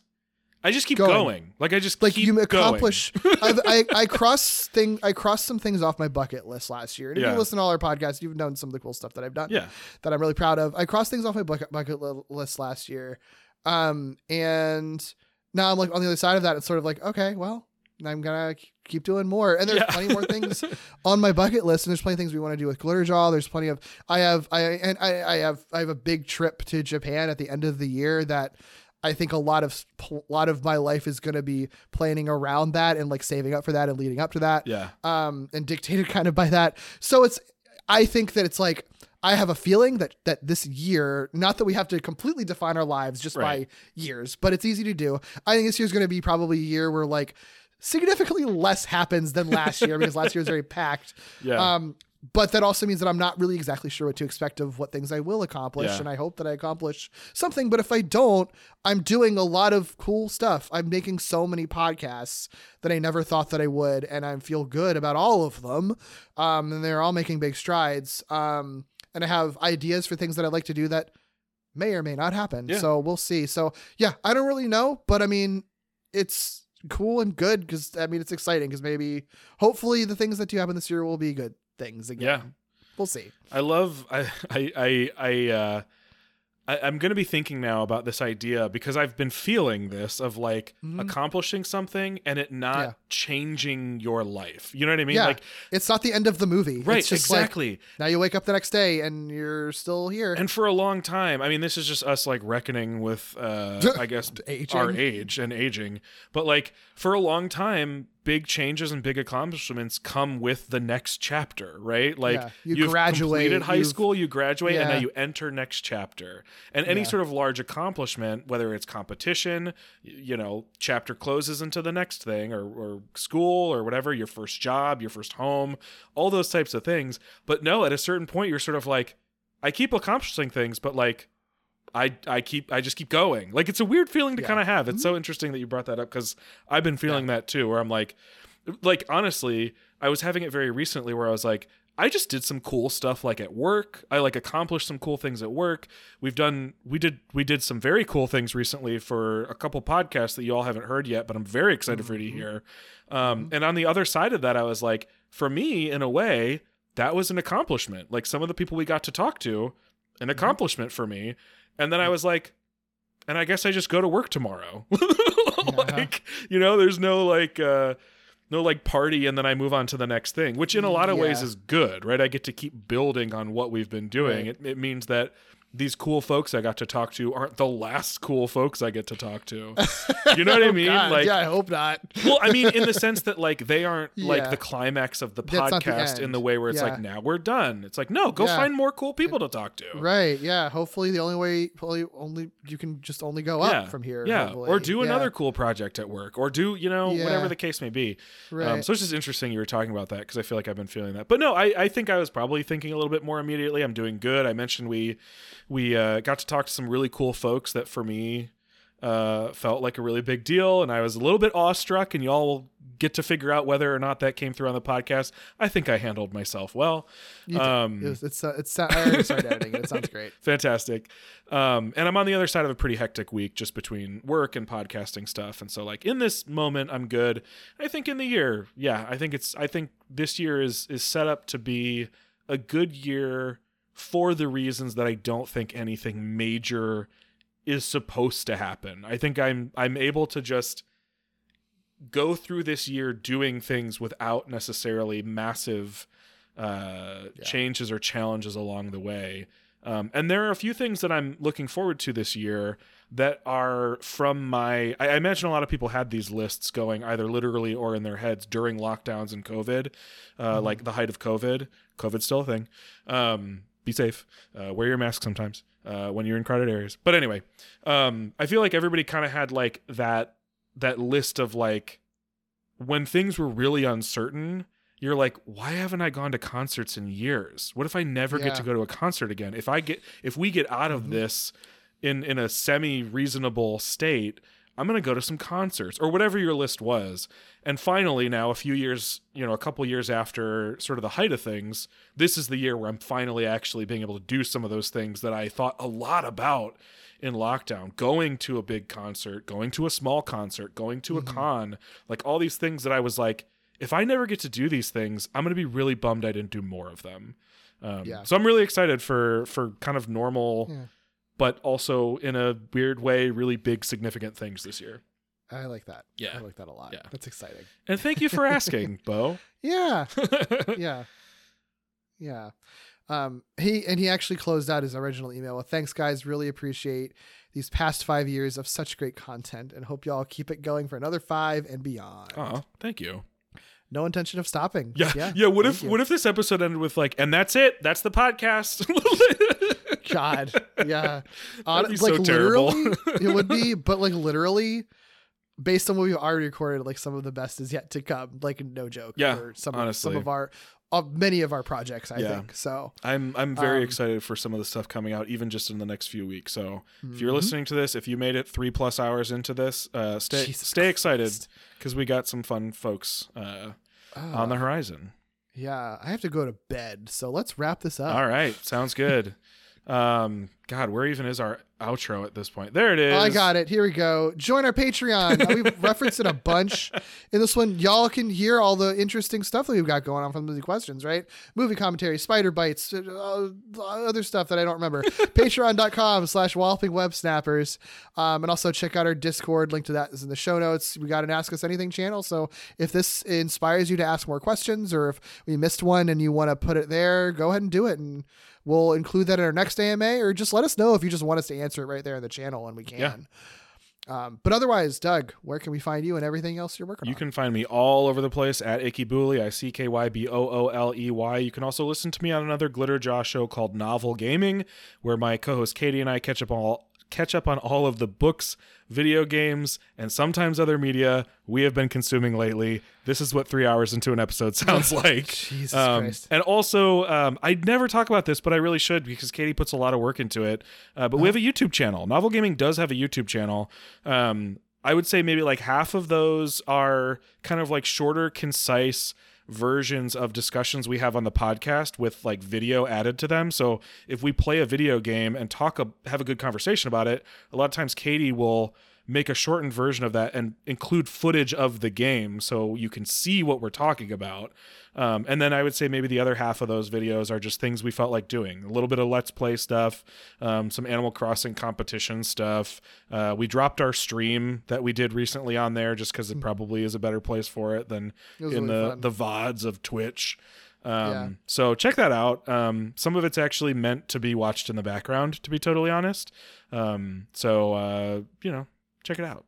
I just keep Going. going. Like I just like keep you accomplish. I've, I I cross thing. I crossed some things off my bucket list last year. And if Yeah. you listen to all our podcasts, you've known some of the cool stuff that I've done. Yeah. that I'm really proud of. I crossed things off my bucket bucket list last year, um, and now I'm like on the other side of that. It's sort of like, okay, well, I'm gonna keep doing more, and there's Yeah. plenty more things on my bucket list, and there's plenty of things we want to do with Glitterjaw. There's plenty of I have I and I, I have I have a big trip to Japan at the end of the year that. I think a lot of a lot of my life is going to be planning around that and like saving up for that and leading up to that Yeah. um, and dictated kind of by that. So it's, I think that it's like, I have a feeling that that this year, not that we have to completely define our lives just Right. by years, but it's easy to do. I think this year's going to be probably a year where like significantly less happens than last year because last year was very packed. Yeah. Um, but that also means that I'm not really exactly sure what to expect of what things I will accomplish, Yeah. and I hope that I accomplish something. But if I don't, I'm doing a lot of cool stuff. I'm making so many podcasts that I never thought that I would, and I feel good about all of them. Um, and they're all making big strides. Um, and I have ideas for things that I'd like to do that may or may not happen. Yeah. So we'll see. So yeah, I don't really know, but I mean, it's cool and good because I mean, it's exciting because maybe, hopefully, the things that do happen this year will be good things again. Yeah. We'll see. I love I I I I uh I, I'm gonna be thinking now about this idea because I've been feeling this of like Mhm. accomplishing something and it not Yeah. changing your life. You know what I mean? yeah. Like it's not the end of the movie. right, It's just like, exactly. now you wake up the next day and you're still here. and for a long time, I mean, this is just us like reckoning with, uh, I guess, Aging. our age and aging. But like for a long time, big changes and big accomplishments come with the next chapter, right? Like Yeah, you you've graduate, completed high school, you graduate, and now you enter next chapter. And any Yeah. sort of large accomplishment, whether it's competition, you know, chapter closes into the next thing, or, or school, or whatever, your first job, your first home, all those types of things. But no, at a certain point, you're sort of like, I keep accomplishing things, but like I I keep I just keep going. Like it's a weird feeling to Yeah. kind of have. It's mm-hmm. so interesting that you brought that up because I've been feeling that too. Where I'm like, like honestly, I was having it very recently where I was like, I just did some cool stuff like at work. I like accomplished some cool things at work. We've done we did we did some very cool things recently for a couple podcasts that you all haven't heard yet, but I'm very excited for you to mm-hmm. hear. Um, mm-hmm. And on the other side of that, I was like, for me, in a way, that was an accomplishment. Like some of the people we got to talk to, an accomplishment for me. And then I was like, and I guess I just go to work tomorrow. like, you know, there's no like uh no like party and then I move on to the next thing, which in a lot of ways is good, right? I get to keep building on what we've been doing. Right. It, it means that these cool folks I got to talk to aren't the last cool folks I get to talk to. You know what I mean? Oh, God, like yeah, I hope not. well, I mean, in the sense that like they aren't like Yeah. the climax of the That's not the podcast in end. the way where it's Yeah. like now we're done. It's like no, go Yeah. find more cool people to talk to. Right. Yeah. Hopefully, the only way, probably only you can just only go up from here. Yeah, hopefully. or do Yeah. another cool project at work, or do you know Yeah. whatever the case may be. Um, Right. so it's just interesting you were talking about that because I feel like I've been feeling that. But no, I, I think I was probably thinking a little bit more immediately. I'm doing good. I mentioned we we uh, got to talk to some really cool folks that for me uh, felt like a really big deal, and I was a little bit awestruck. And y'all will get to figure out whether or not that came through on the podcast. I think I handled myself well. Um, It was, it's uh, it's. I already started editing it. It sounds great. fantastic um and i'm on the other side of a pretty hectic week just between work and podcasting stuff and so like in this moment i'm good i think in the year yeah i think it's i think this year is is set up to be a good year for the reasons that i don't think anything major is supposed to happen i think i'm i'm able to just go through this year doing things without necessarily massive uh, changes or challenges along the way. Um, and there are a few things that I'm looking forward to this year that are from my. I, I imagine a lot of people had these lists going either literally or in their heads during lockdowns and COVID, uh, like the height of COVID. COVID's still a thing. Um, be safe. Uh, wear your mask sometimes uh, when you're in crowded areas. But anyway, um, I feel like everybody kind of had like that that list of like when things were really uncertain you're like why haven't i gone to concerts in years what if i never get to go to a concert again if i get if we get out of this in in a semi reasonable state i'm going to go to some concerts or whatever your list was and finally now a few years you know a couple years after sort of the height of things this is the year where i'm finally actually being able to do some of those things that i thought a lot about in lockdown going to a big concert going to a small concert going to a con like all these things that i was like if i never get to do these things i'm going to be really bummed i didn't do more of them um, Yeah. so i'm really excited for for kind of normal Yeah. But also in a weird way really big significant things this year I like that. Yeah. I like that a lot. Yeah. That's exciting. and thank you for asking bo Yeah. yeah. Yeah. Um, he and he actually closed out his original email with thanks guys, really appreciate these past five years of such great content and hope y'all keep it going for another five and beyond. oh thank you No intention of stopping. yeah yeah, what thank if you. what if this episode ended with like and that's it that's the podcast God, yeah. That'd be like so terrible. it would be, but like literally, based on what we've already recorded, like some of the best is yet to come. Like no joke. Yeah, for some honestly. some of our of many of our projects. I Yeah. think so. I'm I'm very Um, excited for some of the stuff coming out, even just in the next few weeks. So if Mm-hmm. you're listening to this, if you made it three plus hours into this, uh, stay Jesus stay excited because we got some fun folks uh, on Ah. the horizon. Yeah, I have to go to bed, so let's wrap this up. All right, sounds good. um, God, where even is our outro at this point? There it is. I got it. Here we go. Join our Patreon. Uh, We've referenced it a bunch. In this one, y'all can hear all the interesting stuff that we've got going on from the questions, right? Movie commentary, spider bites, uh, other stuff that I don't remember. Patreon.com slash walloping web snappers. Um, and also check out our Discord. Link to that is in the show notes. We got an Ask Us Anything channel. So if this inspires you to ask more questions or if we missed one and you want to put it there, go ahead and do it. And we'll include that in our next AMA or just let us know if you just want us to answer it right there in the channel and we can. Yeah. Um, but otherwise, Doug, where can we find you and everything else you're working You on? You can find me all over the place at Icky Booley, I C K Y B O O L E Y. You can also listen to me on another Glitterjaw show called Novel Gaming, where my co-host Katie and I catch up on all catch up on all of the books, video games, and sometimes other media we have been consuming lately. This is what three hours into an episode sounds like. Jesus Um, Christ. And also, um, I never talk about this, but I really should because Katie puts a lot of work into it. Uh, but we have a YouTube channel. Novel Gaming does have a YouTube channel. Um, I would say maybe like half of those are kind of like shorter, concise versions of discussions we have on the podcast with like video added to them. So if we play a video game and talk, a, have a good conversation about it, a lot of times Katie will make a shortened version of that and include footage of the game so you can see what we're talking about. Um, and then I would say maybe the other half of those videos are just things we felt like doing. A little bit of Let's Play stuff, um, some Animal Crossing competition stuff. Uh, we dropped our stream that we did recently on there just because it probably is a better place for it than It in really the, fun. the VODs of Twitch. Um, Yeah. So check that out. Um, some of it's actually meant to be watched in the background, to be totally honest. Um, so uh, you know, check it out.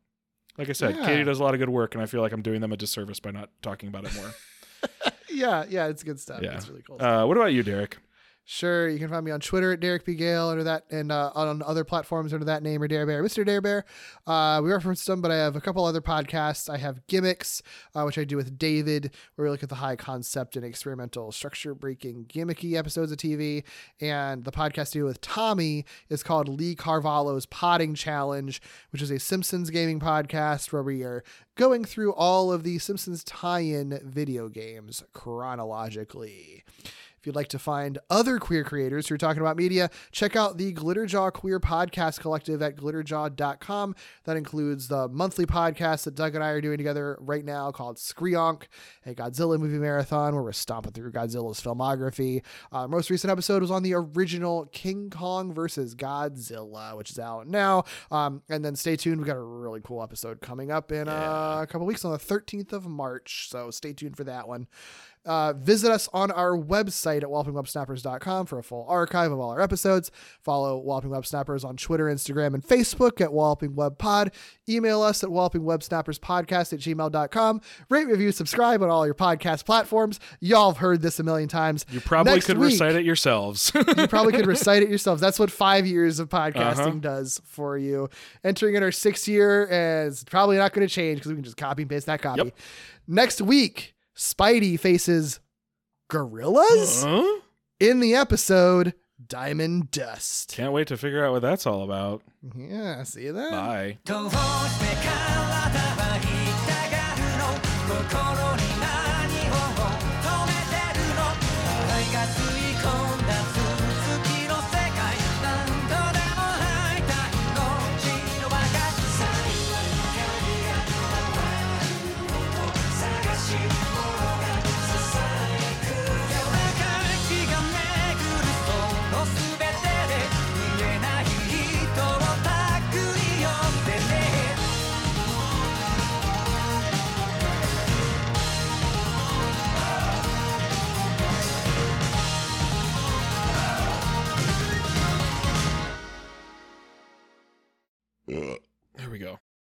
Like I said, Yeah. Katie does a lot of good work, and I feel like I'm doing them a disservice by not talking about it more. Yeah, yeah, it's good stuff. yeah. It's really cool. Uh, what about you, Derek? Sure, you can find me on Twitter at Derek B. Gale under that, and uh, on other platforms under that name or Dare Bear, Mr. Dare Bear. Uh, we referenced them, but I have a couple other podcasts. I have Gimmicks, uh, which I do with David, where we look at the high concept and experimental structure breaking gimmicky episodes of TV. And the podcast I do with Tommy is called Lee Carvalho's Putting Challenge, which is a Simpsons gaming podcast where we are going through all of the Simpsons tie-in video games chronologically. If you'd like to find other queer creators who are talking about media, check out the Glitterjaw Queer Podcast Collective at glitterjaw.com. That includes the monthly podcast that Doug and I are doing together right now called Skrionk, a Godzilla movie marathon where we're stomping through Godzilla's filmography. Our most recent episode was on the original King Kong versus Godzilla, which is out now. Um, and then stay tuned. We've got a really cool episode coming up in uh, a couple weeks on the 13th of March. So stay tuned for that one. Uh, visit us on our website at wallopingwebsnappers.com for a full archive of all our episodes. Follow Walloping Web Snappers on Twitter, Instagram, and Facebook at Walloping Web Pod. Email us at wallopingwebsnapperspodcast at gmail.com. Rate, review, subscribe on all your podcast platforms. Y'all have heard this a million times. You probably Next could week- recite it yourselves. you probably could recite it yourselves. That's what five years of podcasting Uh-huh. does for you. Entering in our sixth year, it's probably not going to change because we can just copy and paste that copy. Yep. Next week, Spidey faces gorillas Huh? in the episode Diamond Dust. Can't wait to figure out what that's all about. Yeah, see you then. Bye. We go.